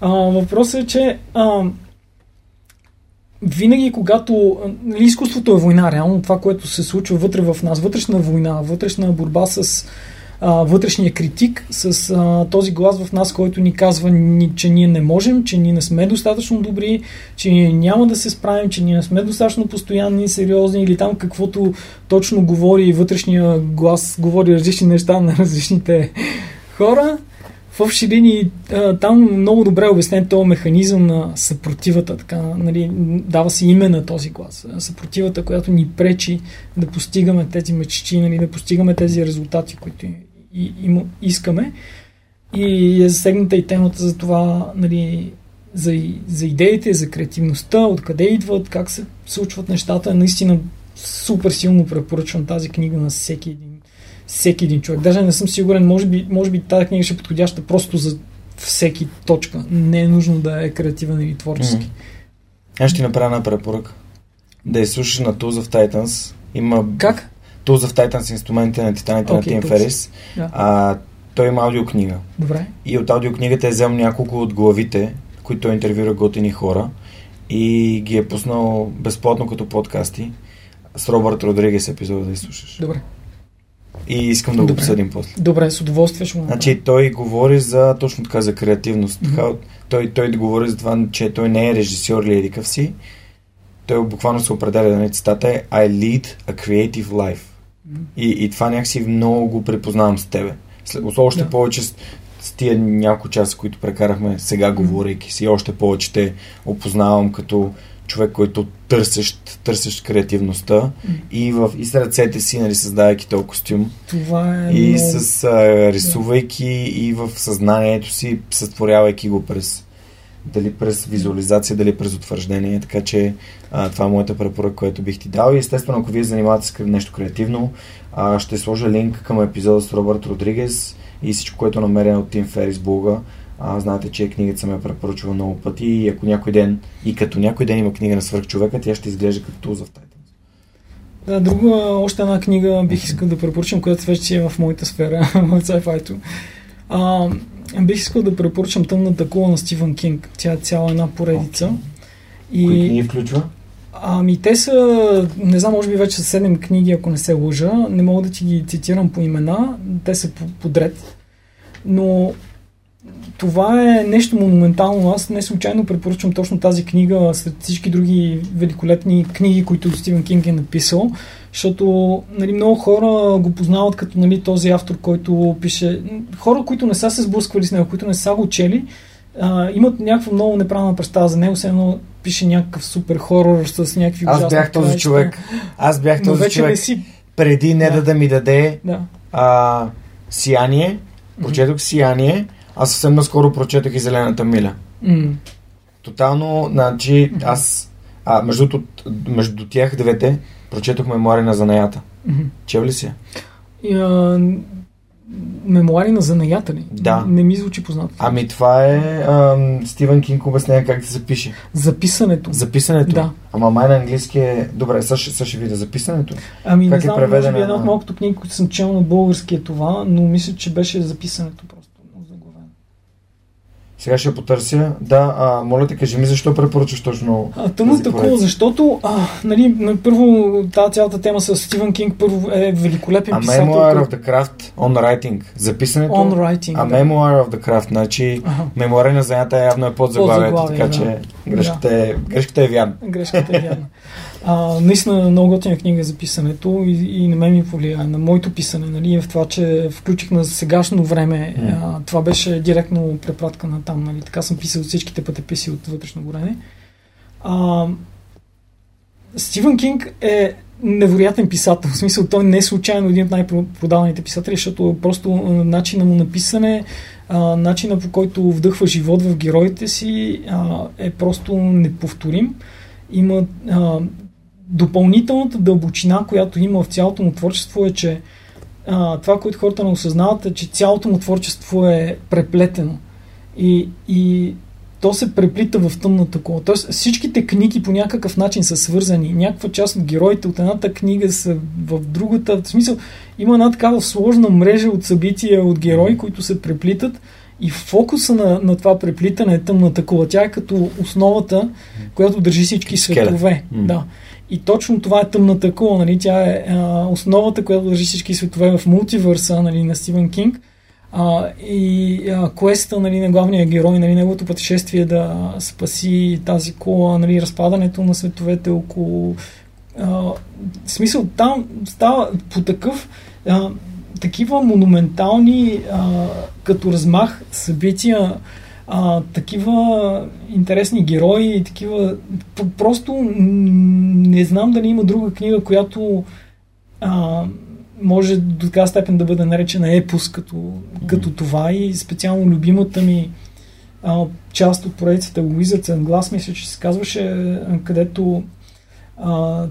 B: А, въпросът е, че а, винаги когато нали, изкуството е война, реално това, което се случва вътре в нас, вътрешна война, вътрешна борба с а, вътрешния критик, с а, този глас в нас, който ни казва, ни, че ние не можем, че ние не сме достатъчно добри, че ние няма да се справим, че ние не сме достатъчно постоянни, сериозни или там каквото точно говори вътрешния глас, говори различни неща на различните хора. В общи линии там много добре е обяснен този механизъм на съпротивата, така, нали, дава се име на този глас. Съпротивата, която ни пречи да постигаме тези мечти, нали, да постигаме тези резултати, които и, и, искаме. И е засегната и темата за това, нали, за, за идеите, за креативността, откъде идват, как се случват нещата. Наистина супер силно препоръчвам тази книга на всеки един всеки един човек. Даже не съм сигурен, може би, може би тази книга ще е подходяща просто за всеки точка. Не е нужно да е креативен или творчески.
A: Аз ще направя една препоръка. Да я слушаш на Tools of Titans. Има
B: Как?
A: Tools of Titans инструментите на титаните
B: Окей,
A: на Тим. Ферис.
B: Да.
A: А, той има аудиокнига.
B: Добре.
A: И от аудиокнигата е взел няколко от главите, които той интервюра готини хора и ги е пуснал безплатно като подкасти с Робърт Родригес епизода да изслушаш.
B: Добре.
A: И искам да го обсъдим после.
B: Добре, с удоволствие ще направя.
A: Значи той говори за точно така за креативност. Така, той, той да говори за това, че той не е режисьор или едикъв си. Той буквално се определя, нали, цитата е I lead a creative life.
B: Мгм.
A: И, и това някакси много го препознавам с тебе. След, още
B: Да.
A: повече с, с тия няколко часа, които прекарахме сега, говорейки си, още повече те опознавам като човек, който търсещ, търсещ креативността и, в, и с ръцете си, нали, създавайки този костюм.
B: Това е
A: И
B: много...
A: с а, рисувайки и в съзнанието си, сътворявайки го през, дали през визуализация, дали през утвърждение, така че а, това е моята препоръка, която бих ти дал и естествено, ако вие занимавате с нещо креативно, а, ще сложа линк към епизода с Робърт Родригес и всичко, което намеря от Тим Ферис блога. А, знаете, че книгата съм я препоръчвал много пъти и ако някой ден, и като някой ден има книга на свърхчовека, тя ще изглежда като в Тайтанс.
B: Да, друга, още една книга бих искал да препоръчам, която вече е в моята сфера, в sci-fi. А, бих искал да препоръчам Тъмната кула на Стивън Кинг. Тя е цяла една поредица.
A: И... Кои книги включва?
B: Ами те са, не знам, може би вече са 7 книги, ако не се лъжа. Не мога да ти ги цитирам по имена, те са подред. Но това е нещо монументално. Аз не случайно препоръчвам точно тази книга сред всички други великолепни книги, които Стивен Кинг е написал, защото нали, много хора го познават като нали, този автор, който пише... Хора, които не са се сблъсквали с него, които не са го чели, а, имат някаква много неправилна представа за него, все едно пише някакъв супер хорор с някакви
A: Аз бях този краища. човек. Аз бях този вече човек. Не си... Преди не да. да ми даде
B: да.
A: а, сияние, прочетох сияние, аз съвсем наскоро прочетох и Зелената миля.
B: Mm.
A: Тотално, значи, аз, а, между, между тях двете, прочетох мемуари на занаята.
B: Mm-hmm.
A: Чел ли си?
B: Uh, мемуари на занаята ли?
A: Да.
B: Не ми звучи познато.
A: Ами това е ам, Стивен Кинг обяснява как да се пише.
B: Записането.
A: Записането?
B: Да.
A: Ама май на английски е... Добре, сега ще, ще видя записането.
B: Ами как не знам, е преведена... може би една от малкото книги, които съм чел на български е това, но мисля, че беше записането просто.
A: Сега ще потърся. Да, а, моля те, кажи ми защо препоръчаш точно.
B: А, тъмно такова, защото а, нали, първо тази цялата тема с Стивен Кинг първо е великолепен
A: а писател. Memoir of the craft on writing. Записането.
B: On writing.
A: A да. memoir of the craft. Значи, мемуари на занята явно е под заглавието, така да. че грешката, да. е, грешката е вярна.
B: Грешката е вярна. А, наистина много готина книга за писането и, и на мен ми повлия на моето писане, нали, в това, че включих на сегашно време. Mm. А, това беше директно препратка на там. Нали, така съм писал всичките пътеписи от вътрешно горене. А, Стивен Кинг е невероятен писател. В смисъл, той не е случайно един от най-продаваните писатели, защото просто начина му на писане, а, начина по който вдъхва живот в героите си а, е просто неповторим. Има а, допълнителната дълбочина, която има в цялото му творчество е, че а, това, което хората не осъзнават е, че цялото му творчество е преплетено. И, и то се преплита в тъмната кола. Тоест всичките книги по някакъв начин са свързани. Някаква част от героите от едната книга са в другата. В смисъл, има една такава сложна мрежа от събития от герои, които се преплитат и фокуса на, на това преплитане е тъмната кола. Тя е като основата, която държи всички светове. Mm. Да. И точно това е тъмната кула, нали? Тя е а, основата, която държи всички светове в мултивърса нали, на Стивен Кинг. А, и а, квеста нали, на главния герой, нали, неговото пътешествие да спаси тази кола, нали, разпадането на световете около... А, в смисъл, там става по такъв... А, такива монументални а, като размах събития а, такива интересни герои и такива... Просто не знам дали има друга книга, която а, може до така степен да бъде наречена епос като, mm-hmm. като това и специално любимата ми а, част от Wizards and Glass, мисля, че се казваше, където а,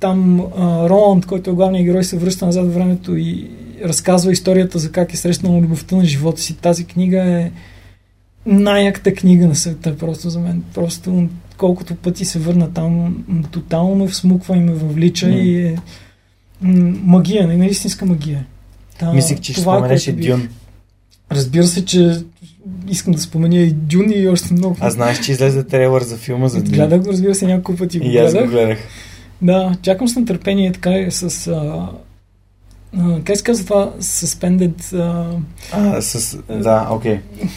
B: там а, Роланд, който е главният герой, се връща назад в времето и разказва историята за как е срещнал любовта на живота си. Тази книга е най-яката книга на света, просто за мен. Просто колкото пъти се върна там, тотално всмуква и ме въвлича mm. и е магия, не истинска магия.
A: Та, Мислих, че ще споменеш и Дюн.
B: Разбира се, че искам да споменя и Дюн и още много.
A: А знаеш, че излезе трейлър за филма за Дюн?
B: Гледах го, разбира се, няколко пъти
A: го и аз го гледах.
B: Да, чакам с нетърпение така е с а, как се казва това? Suspended... Uh,
A: а, с... Да, окей. Okay.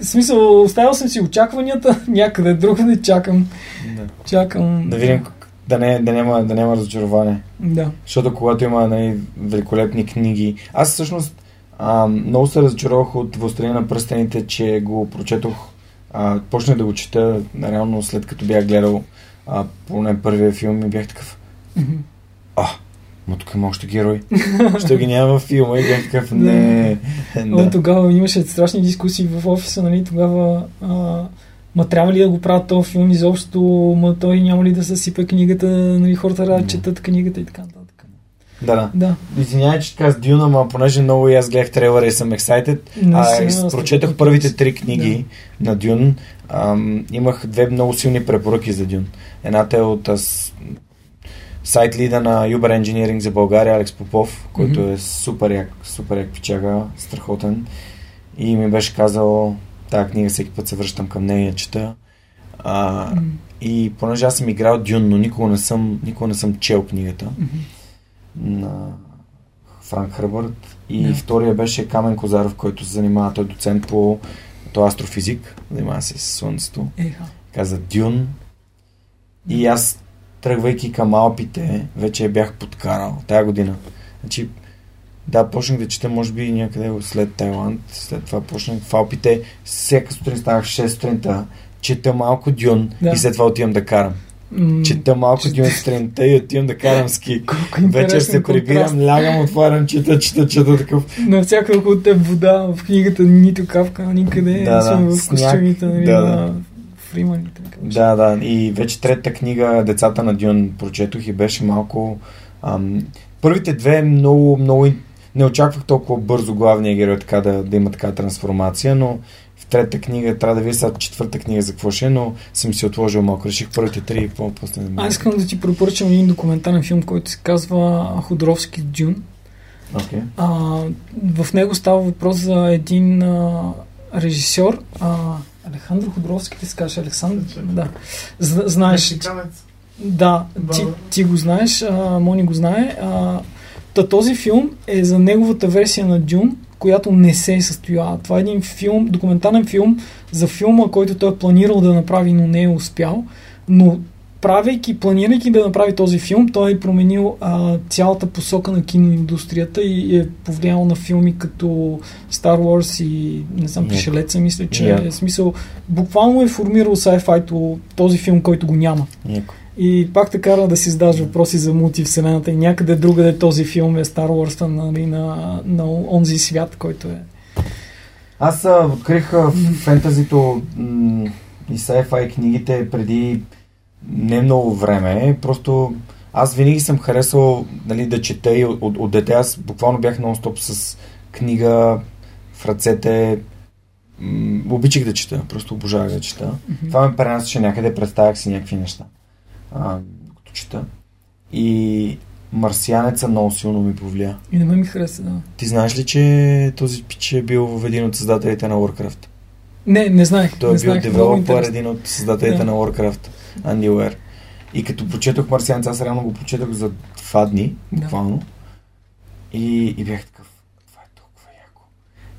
B: В смисъл, оставил съм си очакванията, някъде другаде чакам. Да. Чакам...
A: Да видим да, не, да, няма, да няма разочарование.
B: Да.
A: Защото когато има нали, великолепни книги... Аз всъщност а, много се разочаровах от Въстранение на пръстените, че го прочетох. А, почнах да го чета, реално след като бях гледал а, поне първия филм и бях такъв...
B: Mm-hmm.
A: А, Ма тук има още герой. Ще ги няма във филма и бях такъв, не.
B: да. тогава имаше страшни дискусии в офиса, нали, тогава а, ма трябва ли да го правят този филм изобщо, ма той няма ли да съсипе книгата, нали, хората да четат книгата и така нататък.
A: Да, да.
B: Да.
A: Извинявай, че така с Дюна, ма понеже много и аз гледах трейлера и съм.
B: Не
A: а,
B: съм
A: първите три книги на Дюн. Ам, имах две много силни препоръки за Дюн. Едната е от аз, сайт лида на Uber Engineering за България, Алекс Попов, който
B: Мгм.
A: е супер як, супер як пичага, страхотен. И ми беше казал, тази книга всеки път се връщам към нея чета. А,
B: М,
A: и понеже аз съм играл Дюн, но никога не съм, никога не съм чел книгата
B: мгм.
A: на Франк Хърбърт. И
B: Да.
A: втория беше Камен Козаров, който се занимава, той е доцент по той е астрофизик, занимава се с Слънцето.
B: Еха.
A: Каза Дюн. И аз, тръгвайки към Алпите, вече я бях подкарал тая година. Значи, да, почнах да чета, може би някъде след Тайланд. След това почнах в Алпите. Всяка сутрин ставах 6 сутринта. Чета малко Дюн
B: Да.
A: и след това отивам да карам. Чета малко Дюн сутринта и отивам да карам ски. Вечер се прибирам, лягам, отварям, чета, чета, чета такъв.
B: Навсякъде около теб вода, в книгата нито капка, никъде.
A: Да, да,
B: в костюмите нали,
A: Да, да.
B: Така че.
A: Да, да. И вече третата книга, Децата на Дюн, прочетох и беше малко... Ам, първите две много, много... Не очаквах толкова бързо главния герой така да, да има така трансформация, но в третата книга трябва да видя сега четвърта книга за какво ще е, но съм си отложил малко. Реших първите три и по-после
B: Аз искам да ти препоръчам един документален филм, който се казва Ходоровски Дюн.
A: Okay.
B: А, в него става въпрос за един а, режисьор, а, Алехандро Ходоровски, ти се казваш Александър? Да. Знаеш, да, ти, ти го знаеш, а, Мони го знае. А, та този филм е за неговата версия на Дюн, която не се е състояла. Това е един филм, документален филм за филма, който той е планирал да направи, но не е успял. Но правейки, планирайки да направи този филм, той е променил а, цялата посока на киноиндустрията и е повлиял на филми като Star Wars и не знам,
A: Яко.
B: Пришелеца, мисля, че
A: Яко.
B: е смисъл. Буквално е формирал sci-fi този филм, който го няма.
A: Яко.
B: И пак те кара да си задаш въпроси за мултивселената и някъде другаде този филм е Star Wars нали, на, на онзи свят, който е.
A: Аз а, открих фентазито м- и sci-fi книгите преди не много време. Просто аз винаги съм харесал нали, да чета и от, от, от дете. Аз буквално бях нон-стоп с книга в ръцете. М- обичах да чета. Просто обожавах да чета. Това ме пренасяше някъде, представях си някакви неща. А, като чета. И Марсианеца много силно ми повлия.
B: И на мен ми хареса, да.
A: Ти знаеш ли, че този пич е бил в един от създателите на Warcraft?
B: Не, не знаех.
A: Той е бил девелопър, един от създателите
B: Да.
A: на Warcraft, Уер. И като прочетох Марсианец, аз реално го прочетох за два дни,
B: Да.
A: буквално. И, и бях такъв, това е толкова яко.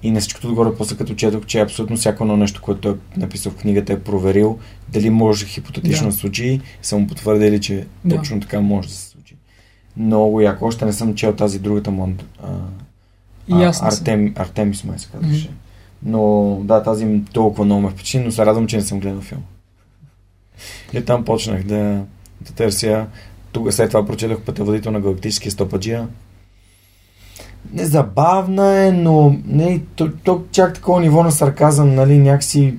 A: И на всичкото отгоре, после като четох, че абсолютно всяко едно нещо, което той е написал в книгата, е проверил дали може хипотетично
B: Да.
A: да се случи, са му потвърдили, че
B: Да.
A: точно така може да се случи. Много яко. Още не съм чел тази другата му. А,
B: съм.
A: Артем, Артемис май се казваше. Но да, тази толкова много ме впечатли, но се радвам, че не съм гледал филм. И там почнах да, да търся. Тук след това прочетох Пътеводител на галактическия стопаджия. Незабавна е, но не, то, то чак такова ниво на сарказъм, нали, някакси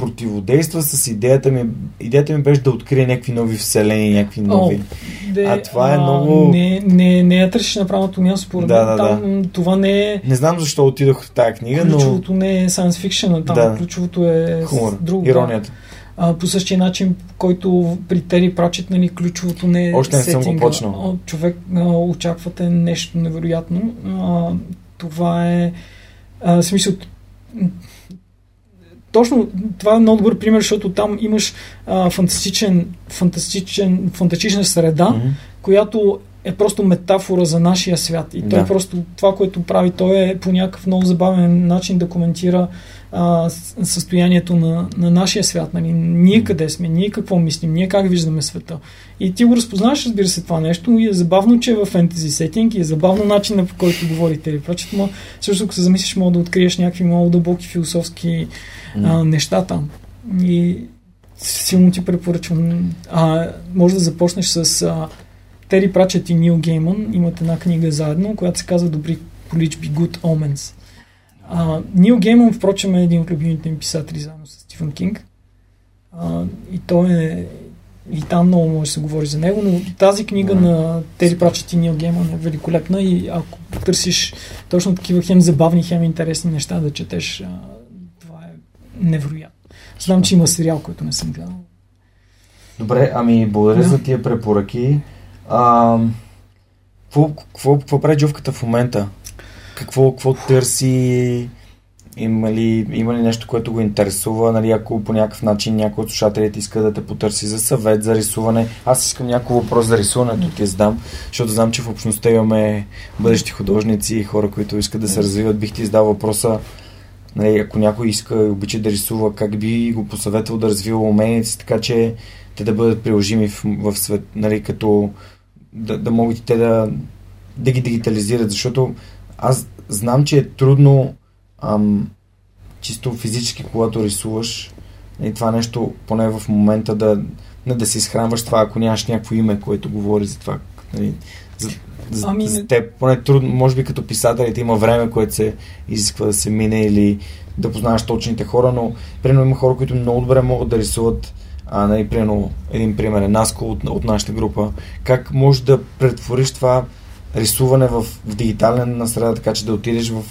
A: противодейства с идеята ми. Идеята ми беше да открие някакви нови вселени, някакви нови.
B: Де,
A: А това е много-
B: Не, не, не я търсиш на правилното място, според
A: Да,
B: мен.
A: да,
B: Там, Това не е...
A: Не знам защо отидох в тази книга, но
B: Ключовото не е science fiction, а там
A: Да.
B: ключовото е
A: хумор,
B: друго.
A: иронията.
B: А, по същия начин, който при Тери Прачет, нали, ключовото не е
A: Още не съм го
B: сетинга.
A: почнал.
B: А, Човек а, очаквате нещо невероятно. А, това е а, смисъл точно това е много добър пример, защото там имаш а, фантастичен, фантастичен, фантастична среда,
A: Мгм.
B: която е просто метафора за нашия свят. И той
A: Да.
B: просто това, което прави, той е по някакъв много забавен начин да коментира а, състоянието на, на нашия свят. Нали? Ние къде сме, ние какво мислим, ние как виждаме света. И ти го разпознаваш, разбира се, това нещо и е забавно, че е в фентези сетинг и е забавно начинът по който говорите. Или прочет, но също ако се замислиш, мога да откриеш някакви много дълбоки философски а, неща там. И силно ти препоръчвам. А, може да започнеш с а, Тери Прачет и Нил Гейман. Имат една книга заедно, която се казва Добри количби Good Omens. А, Нил Гейман, впрочем, е един от любимите ми писатели заедно с Стив Стивън Кинг. А, и той е и там много може да се говори за него, но тази книга mm. на Тери Прачет и Нил Гейман е великолепна и ако търсиш точно такива хем забавни, хем интересни неща да четеш, а, това е невероятно. Знам, че има сериал, който не съм гледал.
A: Добре, ами благодаря да. за тия препоръки. А, какво, какво, какво прави Джовката в момента? Какво, какво търси? Има ли, има ли нещо, което го интересува? Нали, ако по някакъв начин някой от слушателите иска да те потърси за съвет, за рисуване. Аз искам някой въпрос за рисуването ти задам, защото знам, че в общността имаме бъдещи художници и хора, които искат да се развиват. Бих ти издал въпроса, нали, ако някой иска и обича да рисува, как би го посъветвал да развива уменията така че те да бъдат приложими в, в свет, нали, като да, да могат те да, да ги дигитализират, защото аз знам, че е трудно ам, чисто физически, когато рисуваш, и това нещо, поне в момента да, не да се изхранваш това, ако нямаш някакво име, което говори за това. Нали, за, за, ами, за теб, поне трудно, може би като писателите има време, което се изисква да се мине или да познаваш точните хора, но примерно има хора, които много добре могат да рисуват а, нали, примерно, един пример е Наско от, от нашата група. Как можеш да претвориш това рисуване в, в дигитална среда, така че да отидеш в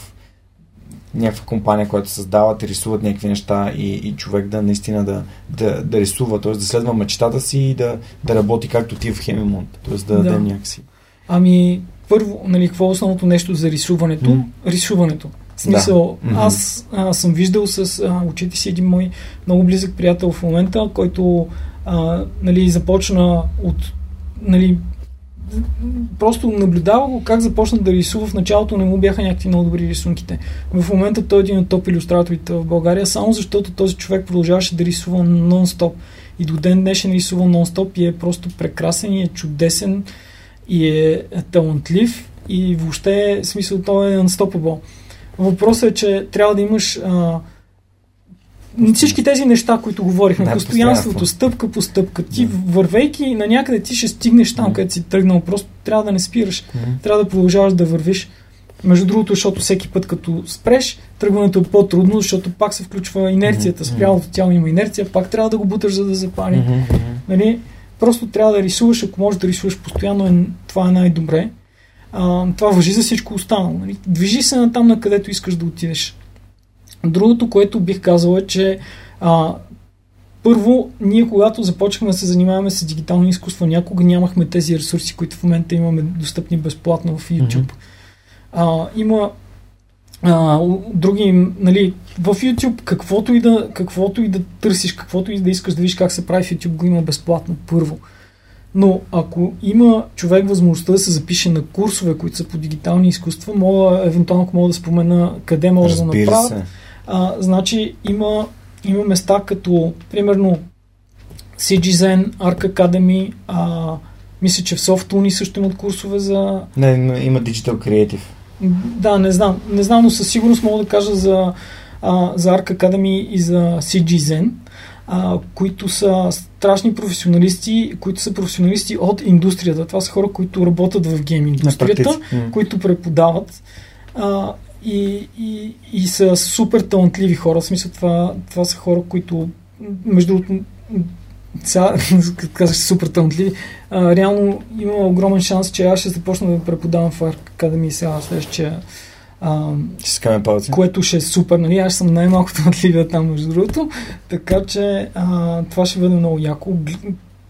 A: някаква компания, която създава, те рисуват някакви неща и, и човек да наистина да, да, да рисува, т.е. да следва мечтата си и да, да работи както ти в Хемимонт, т.е. да, да даде някакси.
B: Ами, първо, нали, какво е основното нещо за рисуването? Mm. Рисуването. В смисъл, да. аз а, съм виждал с а, очите си един мой много близък приятел в момента, който а, нали, започна от нали, просто наблюдава го как започна да рисува. В началото не му бяха някакви много добри рисунките. В момента той е един от топ иллюстраторите в България, само защото този човек продължаваше да рисува нон-стоп. И до ден днешен рисува нон-стоп и е просто прекрасен и е чудесен и е талантлив и въобще, смисъл, той е unstoppable. Въпросът е, че трябва да имаш а, всички тези неща, които говорихме, да, постоянството, стъпка по стъпка, ти да. вървейки на някъде ти ще стигнеш там, където си тръгнал, просто трябва да не спираш, mm. трябва да продължаваш да вървиш. Между другото, защото всеки път като спреш, тръгването е по-трудно, защото пак се включва инерцията, спрялото тяло има инерция, пак трябва да го буташ, за да запали. Mm-hmm. Нали? Просто трябва да рисуваш, ако можеш да рисуваш постоянно, е, това е най-добре. А, това въжи за всичко останало. Нали? Движи се на там, на където искаш да отидеш. Другото, което бих казал е, че а, първо, ние когато започнахме да се занимаваме с дигитално изкуство, някога нямахме тези ресурси, които в момента имаме достъпни безплатно в YouTube. Mm-hmm. А, има а, други, нали, в YouTube каквото и, да, каквото и да търсиш, каквото и да искаш да видиш как се прави в YouTube, го има безплатно, първо. Но ако има човек възможността да се запише на курсове, които са по дигитални изкуства, мога, евентуално мога да спомена къде мога да направя. Се. А, значи има, има места като, примерно, CGZen, Arc Academy, а, мисля, че в SoftUni също имат курсове за...
A: Не, има Digital Creative.
B: Да, не знам. Не знам, но със сигурност мога да кажа за, а, за Arc Academy и за CGZen а, които са страшни професионалисти, които са професионалисти от индустрията. Това са хора, които работят в гейм индустрията, които преподават а, и, и, и са супер талантливи хора. В смисъл, това, това са хора, които между другото сега, казах супер талантливи, а, реално има огромен шанс, че аз ще започна да преподавам в Academy сега следващия
A: а, ще палци.
B: Което ще е супер, нали? Аз съм най-малкото отливия там, между другото. Така че а, това ще бъде много яко.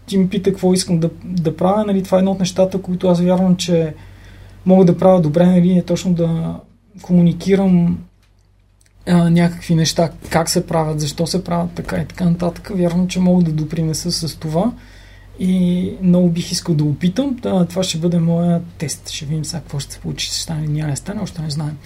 B: Ти ми пита какво искам да, да правя, нали? Това е едно от нещата, които аз вярвам, че мога да правя добре, нали? Е точно да комуникирам а, някакви неща, как се правят, защо се правят така и така нататък. Вярвам, че мога да допринеса с това и много бих искал да опитам. Това ще бъде моя тест. Ще видим сега какво ще се получи, ще стане, няма да стане, още не знаем.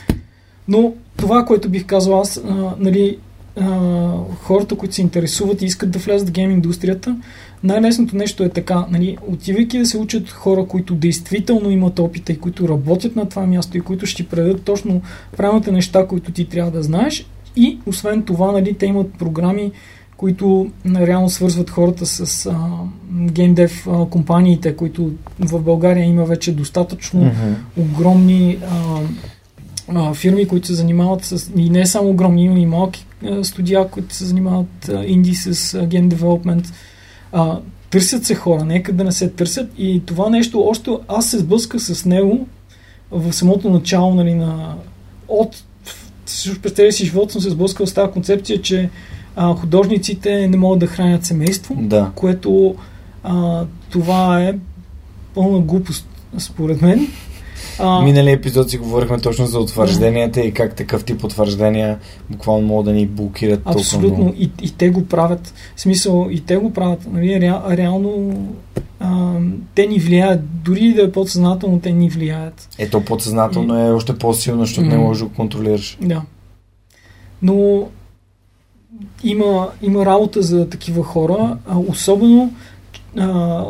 B: Но това, което бих казал аз, а, нали, а, хората, които се интересуват и искат да влязат в гейм индустрията, най-лесното нещо е така, нали, отивайки да се учат хора, които действително имат опита и които работят на това място и които ще ти предадат точно правилните неща, които ти трябва да знаеш. И освен това, нали, те имат програми, които реално свързват хората с а, геймдев а, компаниите, които в България има вече достатъчно mm-hmm. огромни а, а, фирми, които се занимават с... И не само огромни, има и малки а, студия, които се занимават а, инди с а, ген девелопмент. А, търсят се хора, нека да не се търсят. И това нещо, още аз се сблъсках с него в самото начало нали, на... От през целия си живот съм се сблъскал с тази концепция, че а, художниците не могат да хранят семейство,
A: Да.
B: което а, това е пълна глупост, според мен. А,
A: Миналия епизод си говорихме точно за утвържденията и как такъв тип утвърждения буквално могат да ни блокират толкова
B: Абсолютно. И, и те го правят. В смисъл, и те го правят. Нали, ре, реално а, те ни влияят. Дори и да е подсъзнателно, те ни влияят.
A: Ето подсъзнателно е още по-силно, защото не
B: М.
A: можеш да го контролираш.
B: Да. Но има, има работа за такива хора, а, особено а,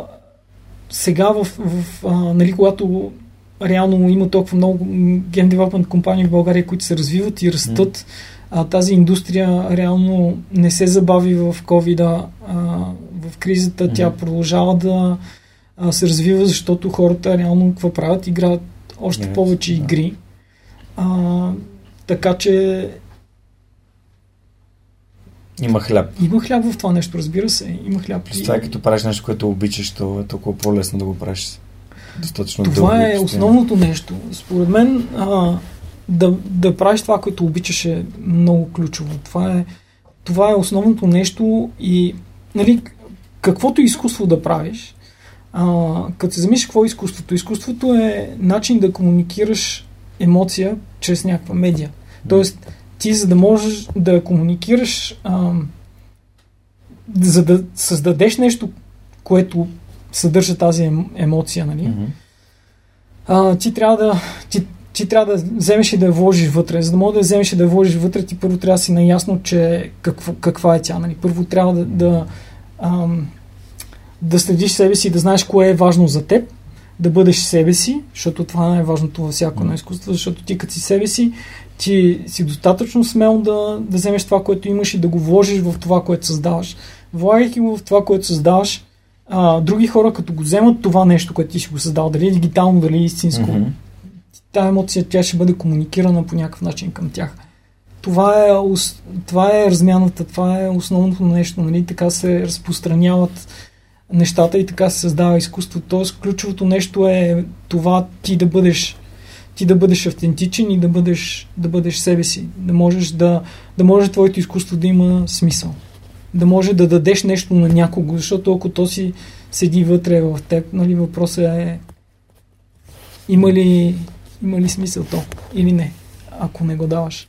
B: сега в, в а, нали, когато реално има толкова много ген девелопмент компании в България, които се развиват и растат, а, тази индустрия реално не се забави в covid а, в кризата, тя
A: Мгм.
B: продължава да а, се развива, защото хората реално какво правят? Играят още
A: Играят,
B: повече
A: да.
B: игри. А, така че
A: Има хляб.
B: има хляб в това нещо, разбира се. Има хляб.
A: Е като правиш нещо, което обичаш, то е толкова по-лесно да го правиш. Достатъчно
B: Това е основното нещо. Според мен а, да, да правиш това, което обичаш е много ключово. Това е, това е основното нещо и нали, каквото изкуство да правиш, а, като се замислиш какво е изкуството, изкуството е начин да комуникираш емоция чрез някаква медия. Тоест, ти за да можеш да комуникираш, а, за да създадеш нещо, което съдържа тази ем- емоция, нали?
A: Мгм.
B: а, ти трябва да ти, ти трябва да вземеш и да я вложиш вътре. За да можеш да я вземеш и да я вложиш вътре, ти първо трябва да си наясно, че какво, каква е тя. Нали? Първо трябва да, да, ам, да следиш себе си и да знаеш кое е важно за теб, да бъдеш себе си, защото това е най-важното във всяко едно изкуство, защото ти като си себе си, ти си достатъчно смел да, да вземеш това, което имаш и да го вложиш в това, което създаваш. Влагайки го в това, което създаваш, а, други хора, като го вземат това нещо, което ти си го създал, дали е дигитално, дали е истинско,
A: Мгм.
B: тази емоция, тя ще бъде комуникирана по някакъв начин към тях. Това е, това е размяната, това е основното нещо, нали? така се разпространяват нещата и така се създава изкуство. Тоест, ключовото нещо е това ти да бъдеш ти да бъдеш автентичен и да бъдеш, да бъдеш себе си. Да можеш да, да може твоето изкуство да има смисъл. Да може да дадеш нещо на някого, защото ако то си седи вътре в теб, нали, въпросът е има ли, има ли смисъл то или не, ако не го даваш.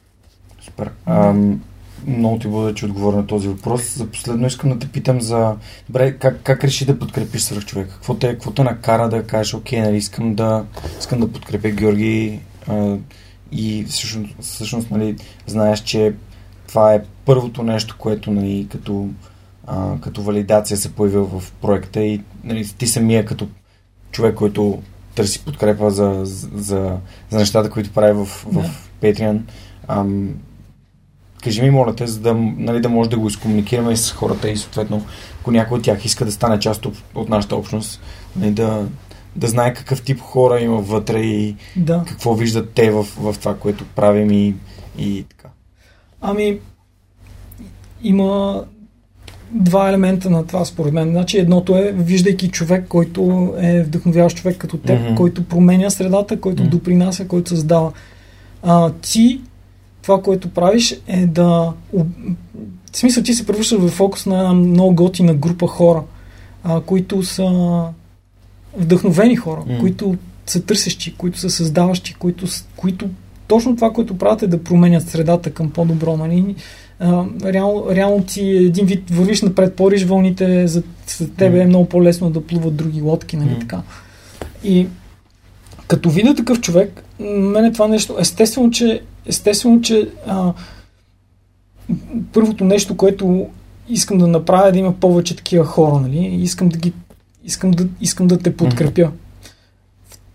A: Супер. Ам, много ти благодаря, че отговоря на този въпрос. За последно искам да те питам за... Добре, как, как реши да подкрепиш свръх човек? Какво те, какво те накара да кажеш, окей, нали, искам да, искам да подкрепя Георги а, и всъщност, всъщност нали, знаеш, че това е първото нещо, което нали, като, а, като валидация се появи в проекта и нали, ти самия като човек, който търси подкрепа за, за, за нещата, които прави в, в
B: Да.
A: Patreon. Ам, кажи ми, моля те, за да, нали, да може да го изкомуникираме и с хората и съответно, ако някой от тях иска да стане част от, от нашата общност, нали, да, да знае какъв тип хора има вътре и
B: Да.
A: какво виждат те в, в това, което правим и, и.
B: Ами, има два елемента на това, според мен. Значи, едното е, виждайки човек, който е вдъхновяващ човек като теб,
A: Мгм.
B: който променя средата, който
A: Мгм.
B: допринася, който създава. А, ти, това, което правиш, е да. В смисъл, ти се превръщаш в фокус на една много готина група хора, а, които са вдъхновени хора,
A: М.
B: които са търсещи, които са създаващи, които, които точно това, което правят е да променят средата към по-добро. Нали? А, реално, реално ти един вид вървиш напред, пориш вълните, за, за тебе е много по-лесно да плуват други лодки, нали така. И като видя такъв човек, мене това нещо, естествено, че, естествено, че а, първото нещо, което искам да направя е да има повече такива хора, нали? Искам да ги искам да, искам да те подкрепя.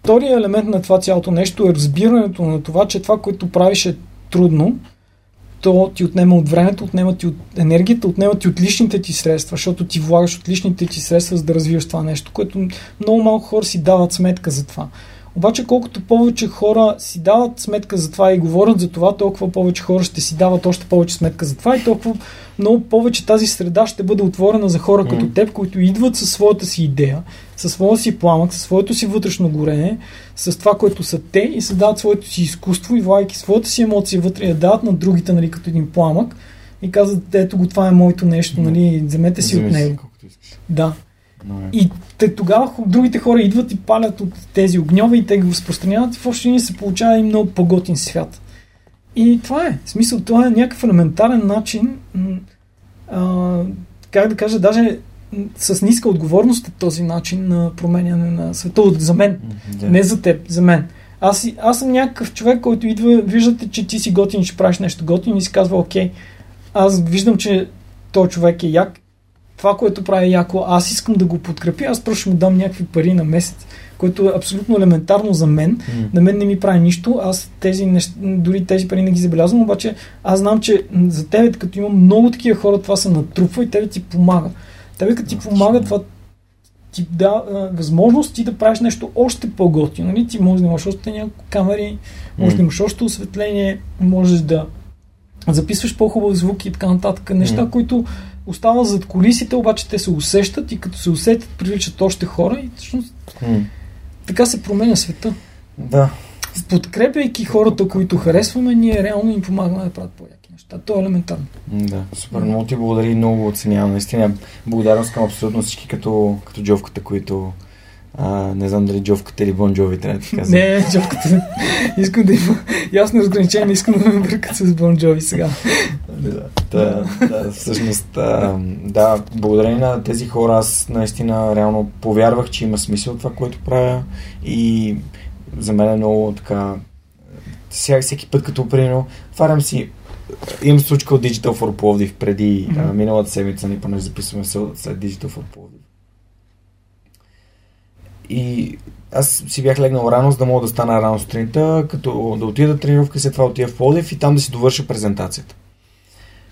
B: Втория елемент на това цялото нещо е разбирането на това, че това, което правиш е трудно, то ти отнема от времето, отнема ти от енергията, отнема ти от личните ти средства, защото ти влагаш от личните ти средства, за да развиваш това нещо, което много малко хора си дават сметка за това. Обаче колкото повече хора си дават сметка за това и говорят за това, толкова повече хора ще си дават още повече сметка за това и толкова много повече тази среда ще бъде отворена за хора mm. като теб, които идват със своята си идея, със своя си пламък, със своето си вътрешно горене, с това, което са те и създават своето си изкуство и влагайки своята си емоция вътре я дават на другите, нали, като един пламък и казват, ето го, това е моето нещо, нали, вземете си от него. Да. No, и те, тогава другите хора идват и палят от тези огньове и те ги разпространяват и в общи линии се получава и много по-готин свят. И това е. В смисъл, това е някакъв елементарен начин, а, как да кажа, даже с ниска отговорност е този начин на променяне на света за мен. Yeah. Не за теб, за мен. Аз, аз съм някакъв човек, който идва, виждате, че ти си готин, ще правиш нещо готин и си казва, окей, аз виждам, че този човек е як, това, което прави яко, аз искам да го подкрепя, аз просто ще му дам някакви пари на месец, което е абсолютно елементарно за мен. Mm. На мен не ми прави нищо, аз тези неща, дори тези пари не ги забелязвам, обаче аз знам, че за тебе, като има много такива хора, това се натрупва и тебе ти помага. Тебе като ти помага, това ти да възможност ти да правиш нещо още по-готино. Нали? Ти можеш да имаш още няколко камери, можеш mm. да имаш още осветление, можеш да записваш по-хубав звук и така нататък. Неща, mm. които остават зад колисите, обаче те се усещат и като се усетят, привличат още хора и всъщност mm. така се променя света.
A: Да.
B: Подкрепяйки хората, които харесваме, ние реално им помагаме да правят по-яки неща. То е елементарно.
A: Да, супер. Много ти благодаря и много оценявам. Наистина, благодарност към абсолютно всички като, като джовката, които а, не знам дали джовката или Бон Джови трябва да ти
B: казвам. Не, джовката. искам да има ясно разграничение, искам да ме бъркат с Бон Джови сега.
A: да, да, да, всъщност, а, да, благодарение на тези хора аз наистина реално повярвах, че има смисъл това, което правя и за мен е много така сега всеки път като примерно отварям си имам случка от Digital for Plovdiv преди mm-hmm. а, миналата седмица ни поне записваме след Digital for Plovdiv и аз си бях легнал рано, за да мога да стана рано сутринта, като да отида да тренировка, след това отида в Плодив и там да си довърша презентацията.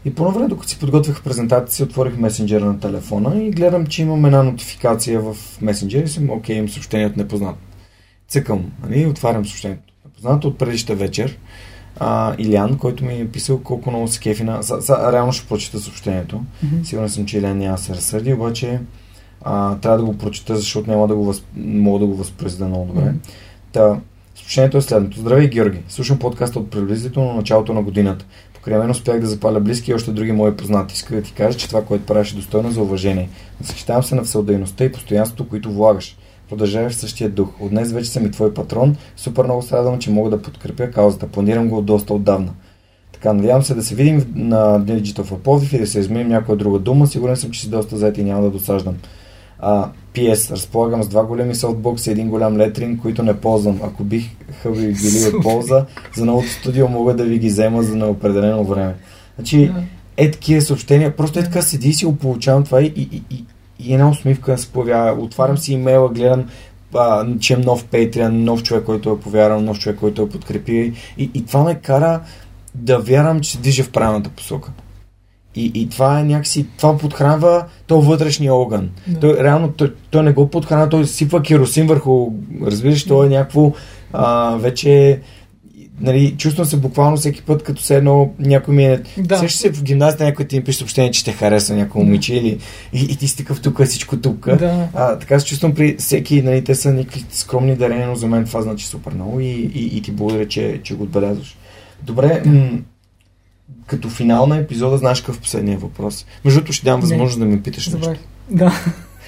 A: И по време, докато си подготвях презентацията си, отворих месенджера на телефона и гледам, че имам една нотификация в месенджера и съм, окей, имам съобщение от непознат. Цъкам, нали, отварям съобщението. Непознат от предишта вечер. А, Илян, който ми е писал колко много се кефи на... За, за, реално ще прочета съобщението. Mm-hmm. Сигурен съм, че Илян няма се разсърди, обаче а, трябва да го прочета, защото няма да го въз... мога да го възпроизведа много добре. Mm-hmm. Та, съобщението е следното. Здравей, Георги! Слушам подкаста от приблизително началото на годината. Покрай мен успях да запаля близки и още други мои познати. Иска да ти кажа, че това, което правиш е достойно за уважение. Защитавам се на всеотдайността и постоянството, които влагаш. Продължавай в същия дух. От днес вече съм и твой патрон. Супер много се радвам, че мога да подкрепя каузата. Планирам го доста отдавна. Така, надявам се да се видим на Digital for Positive и да се изменим някоя друга дума. Сигурен съм, че си доста заед и няма да досаждам. А, PS. Разполагам с два големи софтбокса и един голям летрин, които не ползвам. Ако бих ви били от полза, за новото студио мога да ви ги взема за неопределено време. Значи, е такива съобщения, просто е така седи и си го получавам това и, и, и, и една усмивка се появява. Отварям си имейла, гледам а, че е нов Patreon, нов човек, който е повярвал, нов човек, който е подкрепи. И, и това ме кара да вярвам, че се движа в правилната посока. И, и това е някакси, това подхранва то вътрешния огън. Да. Той, реално, той, той не го подхранва, той сипва керосин върху, разбираш, то е някакво а, вече нали, чувствам се буквално всеки път, като се едно някой ми е... Да. Сещаш се в гимназията някой ти ми пише съобщение, че те харесва някой момиче да. или и, и ти си такъв тук, всичко тук. Да. А, така се чувствам при всеки, нали, те са някакви скромни дарения, но за мен това значи супер много и, и, и ти благодаря, че, че го отбелязваш. Добре, да. м- като финал на епизода, знаеш какъв последния въпрос. Между другото ще дам възможност Не. да ме питаш Добре. нещо.
B: Да.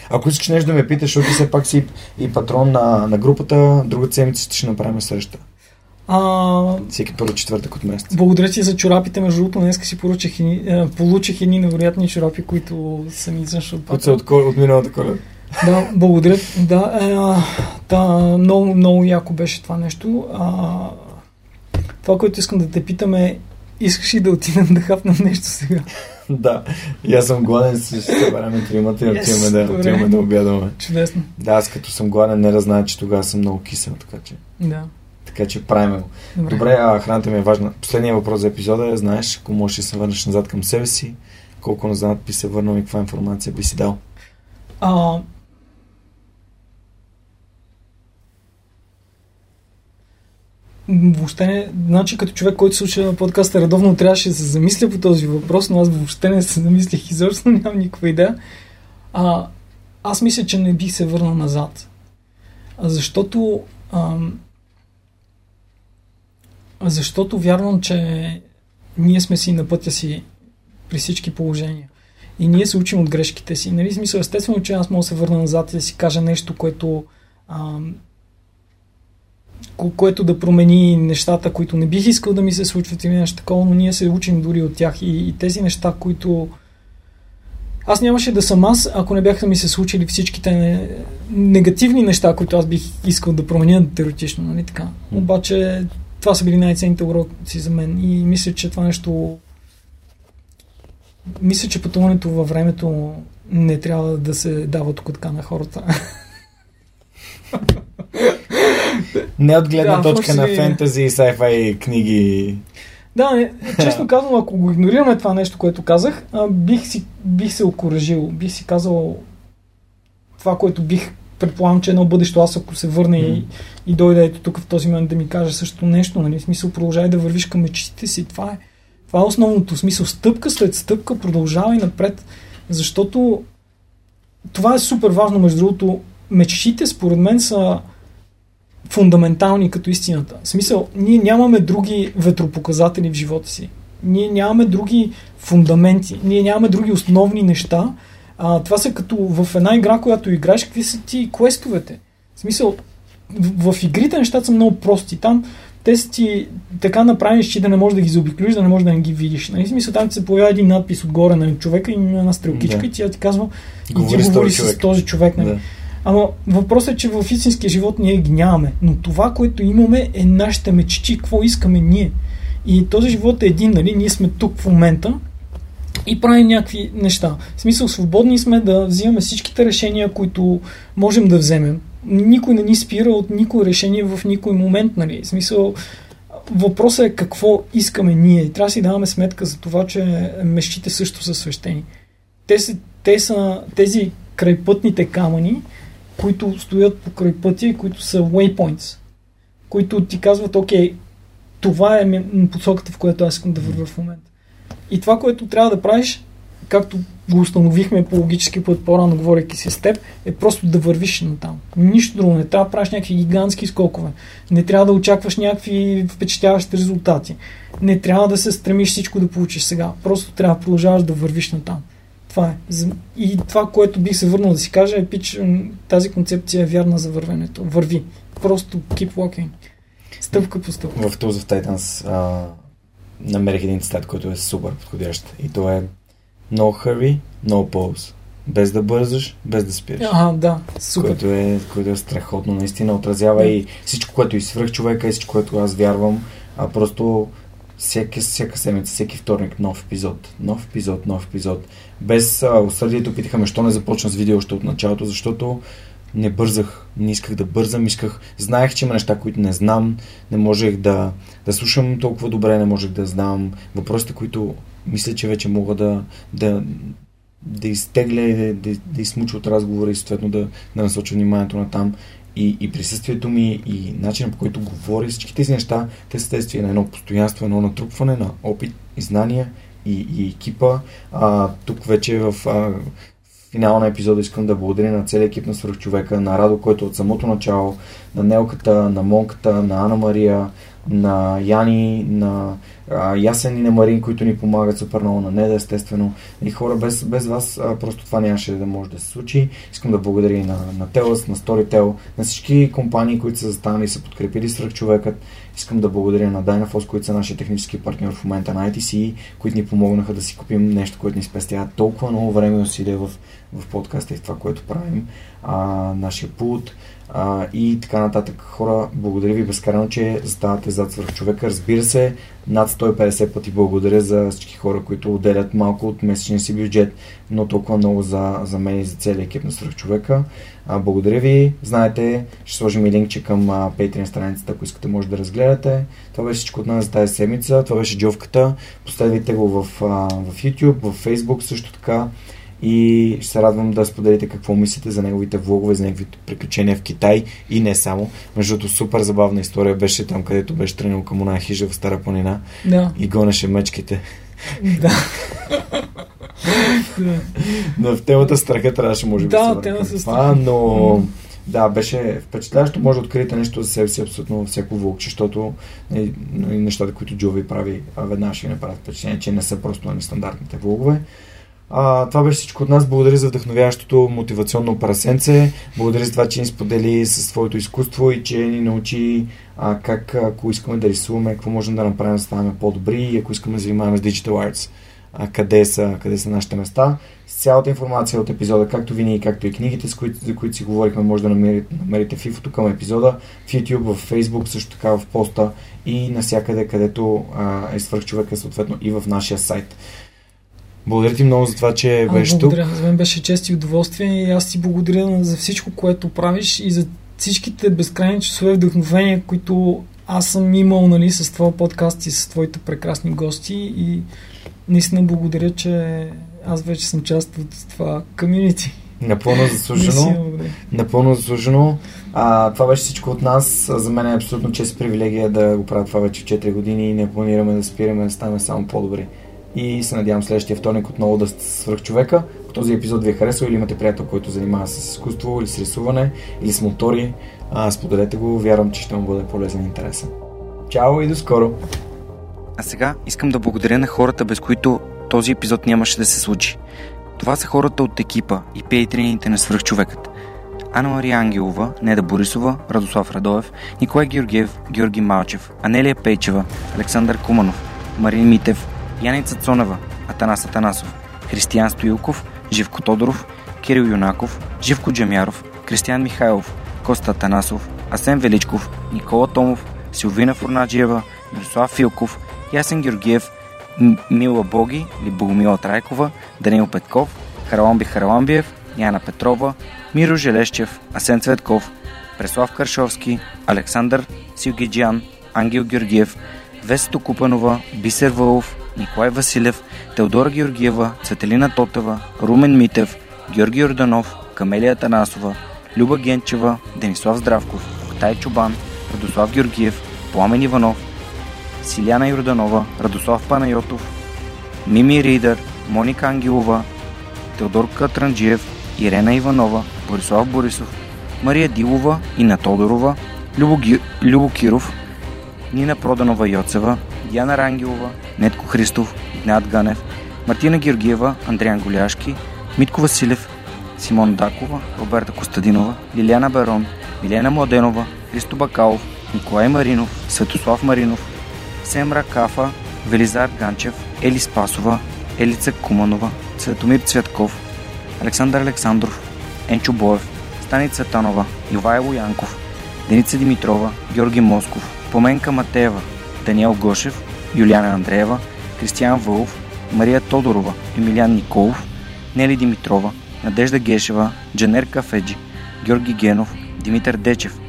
A: Ако искаш нещо да ме питаш, защото все пак си и патрон на, на групата, друга седмица ще направим среща.
B: А...
A: Всеки първо четвъртък от месец.
B: Благодаря ти за чорапите. Между другото, днес си получих, е, получих едни невероятни чорапи, които са ми
A: от Които са от, от миналата коледа.
B: Да, благодаря. Да, е, да, много, много яко беше това нещо. А, това, което искам да те питам е искаш и да отидем да хапнем нещо сега.
A: да, и аз съм гладен, ще се съберем тримата и отиваме, да, отиваме да обядваме.
B: Чудесно.
A: Да, аз като съм гладен, не да знае, че тогава съм много кисел, така че.
B: Да.
A: Така че правим го. Добре. Добре, а храната ми е важна. Последният въпрос за епизода е, знаеш, ако можеш да се върнеш назад към себе си, колко назад би се върнал и каква информация би си дал?
B: А, въобще не, значи като човек, който слуша подкаста редовно, трябваше да се замисля по този въпрос, но аз въобще не се замислих изобщо, нямам никаква идея. А, аз мисля, че не бих се върнал назад. Защото ам, защото вярвам, че ние сме си на пътя си при всички положения. И ние се учим от грешките си. Нали, смисъл, естествено, че аз мога да се върна назад и да си кажа нещо, което ам, което да промени нещата, които не бих искал да ми се случват или нещо такова, но ние се учим дори от тях. И, и тези неща, които аз нямаше да съм аз, ако не бяха ми се случили всичките негативни неща, които аз бих искал да променя теоретично, нали така. Обаче това са били най-ценните уроци за мен и мисля, че това нещо мисля, че пътуването във времето не трябва да се дава тук така на хората.
A: Не от гледна да, точка на фентази и sci-fi книги.
B: Да, не, честно казвам, ако го игнорираме това нещо, което казах, а, бих, си, бих се окоръжил, бих си казал това, което бих предполагам, че едно бъдещо аз, ако се върне mm. и, и дойде ето тук в този момент да ми каже също нещо, нали, в смисъл продължай да вървиш към мечтите си, това е, това е основното, в смисъл стъпка след стъпка продължавай напред, защото това е супер важно, между другото, мечтите според мен са фундаментални като истината. В смисъл, ние нямаме други ветропоказатели в живота си. Ние нямаме други фундаменти, ние нямаме други основни неща. А, това са като в една игра, която играеш, какви са ти квестовете. В смисъл, в, в игрите нещата са много прости. Там те са ти така направени, че да не можеш да ги заобиклюш, да не можеш да не ги видиш. Нали? Смисъл, там се появява един надпис отгоре на човека и има една стрелкичка да. и тя ти казва, и ти говори с този човек. Нали? Да. Ама въпросът е, че в истинския живот ние ги нямаме. Но това, което имаме е нашите мечти, какво искаме ние. И този живот е един, нали? Ние сме тук в момента и правим някакви неща. В смисъл, свободни сме да взимаме всичките решения, които можем да вземем. Никой не ни спира от никое решение в никой момент, нали? В смисъл, въпросът е какво искаме ние. Трябва да си даваме сметка за това, че мещите също са свещени. Те са, те са тези крайпътните камъни, които стоят покрай пътя които са waypoints, които ти казват, окей, това е посоката, в която аз искам да вървя в момента. И това, което трябва да правиш, както го установихме по логически път по-рано, говоряки си с теб, е просто да вървиш на там. Нищо друго. Не трябва да правиш някакви гигантски скокове. Не трябва да очакваш някакви впечатляващи резултати. Не трябва да се стремиш всичко да получиш сега. Просто трябва да продължаваш да вървиш на там. Това е. И това, което бих се върнал да си кажа е, пич, тази концепция е вярна за вървенето. Върви. Просто keep walking. Стъпка по стъпка.
A: В Tools of Titans а, намерих един цитат, който е супер подходящ. И то е No hurry, no pause. Без да бързаш, без да спираш.
B: А, да, супер.
A: Което е, което е страхотно. Наистина отразява да. и всичко, което и свръх човека, и всичко, което аз вярвам. А просто всяка, всяка седмица, всеки вторник нов епизод, нов епизод, нов епизод. Без а, усърдието питаха ме, що не започна с видео още от началото, защото не бързах, не исках да бързам, исках, знаех, че има неща, които не знам, не можех да, да слушам толкова добре, не можех да знам въпросите, които мисля, че вече мога да, да, да изтегля и да, да, да измуча от разговора и съответно да, да насоча вниманието на там и, и присъствието ми и начинът по който говоря, всички тези неща, те са следствие на едно постоянство, едно натрупване на опит и знания и, и екипа. А, тук вече в а, финал на епизода искам да благодаря на целия екип на Свърхчовека, на Радо, който от самото начало, на Нелката, на Монката, на Ана Мария, на Яни, на а, Ясен и на Марин, които ни помагат супер много, на Неда, естествено. И хора, без, без вас а, просто това нямаше да може да се случи. Искам да благодаря и на, на Телас, на Storytel, на всички компании, които са застанали и са подкрепили човекът. Искам да благодаря на Dynaforce, които са нашия технически партньор в момента на ITC, които ни помогнаха да си купим нещо, което ни спестява толкова много време и усилия в, в подкаста и в това, което правим. А, нашия пулт, а, и така нататък. Хора, благодаря ви безкрайно, че заставате зад свърх човека. Разбира се, над 150 пъти благодаря за всички хора, които отделят малко от месечния си бюджет, но толкова много за, за мен и за целия екип на свърх човека. А, благодаря ви. Знаете, ще сложим и линкче към а, Patreon страницата, ако искате може да разгледате. Това беше всичко от нас за тази седмица. Това беше джовката. Последвайте го в, а, в YouTube, в Facebook също така.
D: И ще се радвам да споделите какво мислите за неговите влогове, за неговите приключения в Китай и не само. Между другото, супер забавна история беше там, където беше тръгнал към една хижа в Стара планина
B: Да.
D: и гонеше мечките.
B: Да.
D: Но в темата страха трябваше, може би,
B: Да, тема с
D: това, но да, беше впечатляващо. Може да откриете нещо за себе си абсолютно във всяко влогче, защото нали, нали, нещата, които Джови прави, а, веднага ще ви направят впечатление, че не са просто нестандартните влогове. А, това беше всичко от нас. Благодаря за вдъхновяващото мотивационно прасенце. Благодаря за това, че ни сподели със своето изкуство и че ни научи а, как, ако искаме да рисуваме, какво можем да направим, да ставаме по-добри и ако искаме да занимаваме с Digital Arts, а, къде, са, къде са нашите места. С цялата информация от епизода, както винаги, както и книгите, с които, за които си говорихме, може да намерите, намерите в инфото към епизода, в YouTube, в Facebook, също така в поста и навсякъде, където а, е свърхчовека, съответно и в нашия сайт. Благодаря ти много за това, че
B: Ами,
D: беше тук.
B: благодаря. За мен беше чест и удоволствие и аз ти благодаря за всичко, което правиш и за всичките безкрайни часове вдъхновения, които аз съм имал нали, с твоя подкаст и с твоите прекрасни гости и наистина благодаря, че аз вече съм част от това комьюнити.
D: Напълно заслужено.
B: Благодаря.
D: Напълно заслужено. А, това беше всичко от нас. За мен е абсолютно чест и привилегия да го правя това вече в 4 години и не планираме да спираме, да ставаме само по-добри. И се надявам следващия вторник отново да сте свърх човека. Ако този епизод ви е харесал или имате приятел, който занимава с изкуство или с рисуване или с мотори, а, споделете го. Вярвам, че ще му бъде полезен и интересен. Чао и до скоро!
A: А сега искам да благодаря на хората, без които този епизод нямаше да се случи. Това са хората от екипа и пейтрините на свръхчовекът. Анна Мария Ангелова, Неда Борисова, Радослав Радоев, Николай Георгиев, Георги Малчев, Анелия Пейчева, Александър Куманов, Марин Митев, Яница Цонева, Атанас Атанасов, Християн Стоилков, Живко Тодоров, Кирил Юнаков, Живко Джамяров, Кристиян Михайлов, Коста Атанасов, Асен Величков, Никола Томов, Силвина Фурнаджиева, Мирослав Филков, Ясен Георгиев, Мила Боги или Богомила Трайкова, Данил Петков, Хараламби Хараламбиев, Яна Петрова, Миро Желещев, Асен Цветков, Преслав Каршовски, Александър Силгиджиан, Ангел Георгиев, Весто Купанова, Бисер Вълов, Николай Василев, Теодора Георгиева, Цветелина Тотева, Румен Митев, Георги Орданов, Камелия Танасова, Люба Генчева, Денислав Здравков, Тай Чубан, Радослав Георгиев, Пламен Иванов, Силяна Йорданова, Радослав Панайотов, Мими Ридър, Моника Ангелова, Теодор Катранджиев, Ирена Иванова, Борислав Борисов, Мария Дилова, Ина Тодорова, Любо, Ги... Любо Киров, Нина Проданова Йоцева, Диана Рангелова, Нетко Христов, Игнат Ганев, Мартина Георгиева, Андриан Голяшки, Митко Василев, Симон Дакова, Роберта Костадинова, Лиляна Барон, Милена Младенова, Христо Бакалов, Николай Маринов, Светослав Маринов, Семра Кафа, Велизар Ганчев, Ели Спасова, Елица Куманова, Цветомир Цветков, Александър Александров, Енчо Боев, Стани Цветанова, Ивайло Янков, Деница Димитрова, Георги Москов, Поменка Матеева, Даниел Гошев, Юлиана Андреева, Кристиян Вълов, Мария Тодорова, Емилиан Николов, Нели Димитрова, Надежда Гешева, Джанер Кафеджи, Георги Генов, Димитър Дечев,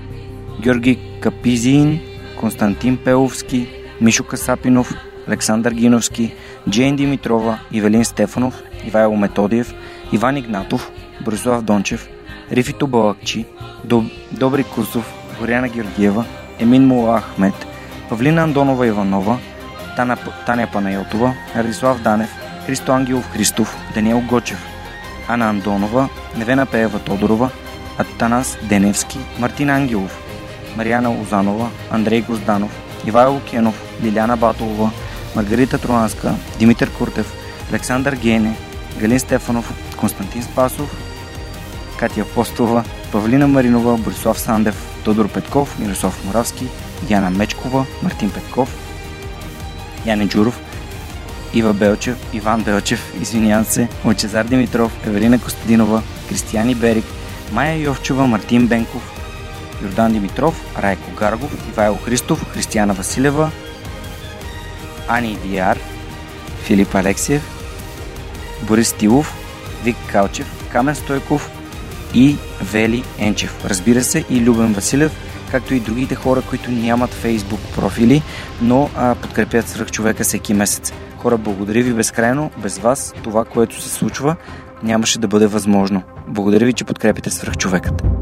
A: Георги Капизин, Константин Пеловски, Мишо Касапинов, Александър Гиновски, Джейн Димитрова, Ивелин Стефанов, Ивайло Методиев, Иван Игнатов, Борислав Дончев, Рифито Балакчи, Доб... Добри Курсов, Горяна Георгиева, Емин Мула Ахмет, Павлина Андонова Иванова, Тана... Таня Панайотова, Радислав Данев, Христо Ангелов Христов, Даниел Гочев, Ана Андонова, Невена Пеева Тодорова, Атанас Деневски, Мартин Ангелов, Марияна Лозанова, Андрей Гозданов, Ивайло Кенов, Лиляна Батолова, Маргарита Троанска, Димитър Куртев, Александър Гене, Галин Стефанов, Константин Спасов, Катя Апостолова, Павлина Маринова, Борислав Сандев, Тодор Петков, Мирослав Моравски, Яна Мечкова, Мартин Петков, Яне Джуров, Ива Белчев, Иван Белчев, извинявам се, Лъчезар Димитров, Евелина Костадинова, Кристияни Берик, Майя Йовчева, Мартин Бенков, Йордан Димитров, Райко Гаргов, Ивайло Христов, Християна Василева, Ани Диар, Филип Алексиев, Борис Тилов, Вик Калчев, Камен Стойков и Вели Енчев. Разбира се и Любен Василев, както и другите хора, които нямат фейсбук профили, но а, подкрепят свръх човека всеки месец. Хора, благодаря ви безкрайно. Без вас това, което се случва, нямаше да бъде възможно. Благодаря ви, че подкрепите свръхчовекът.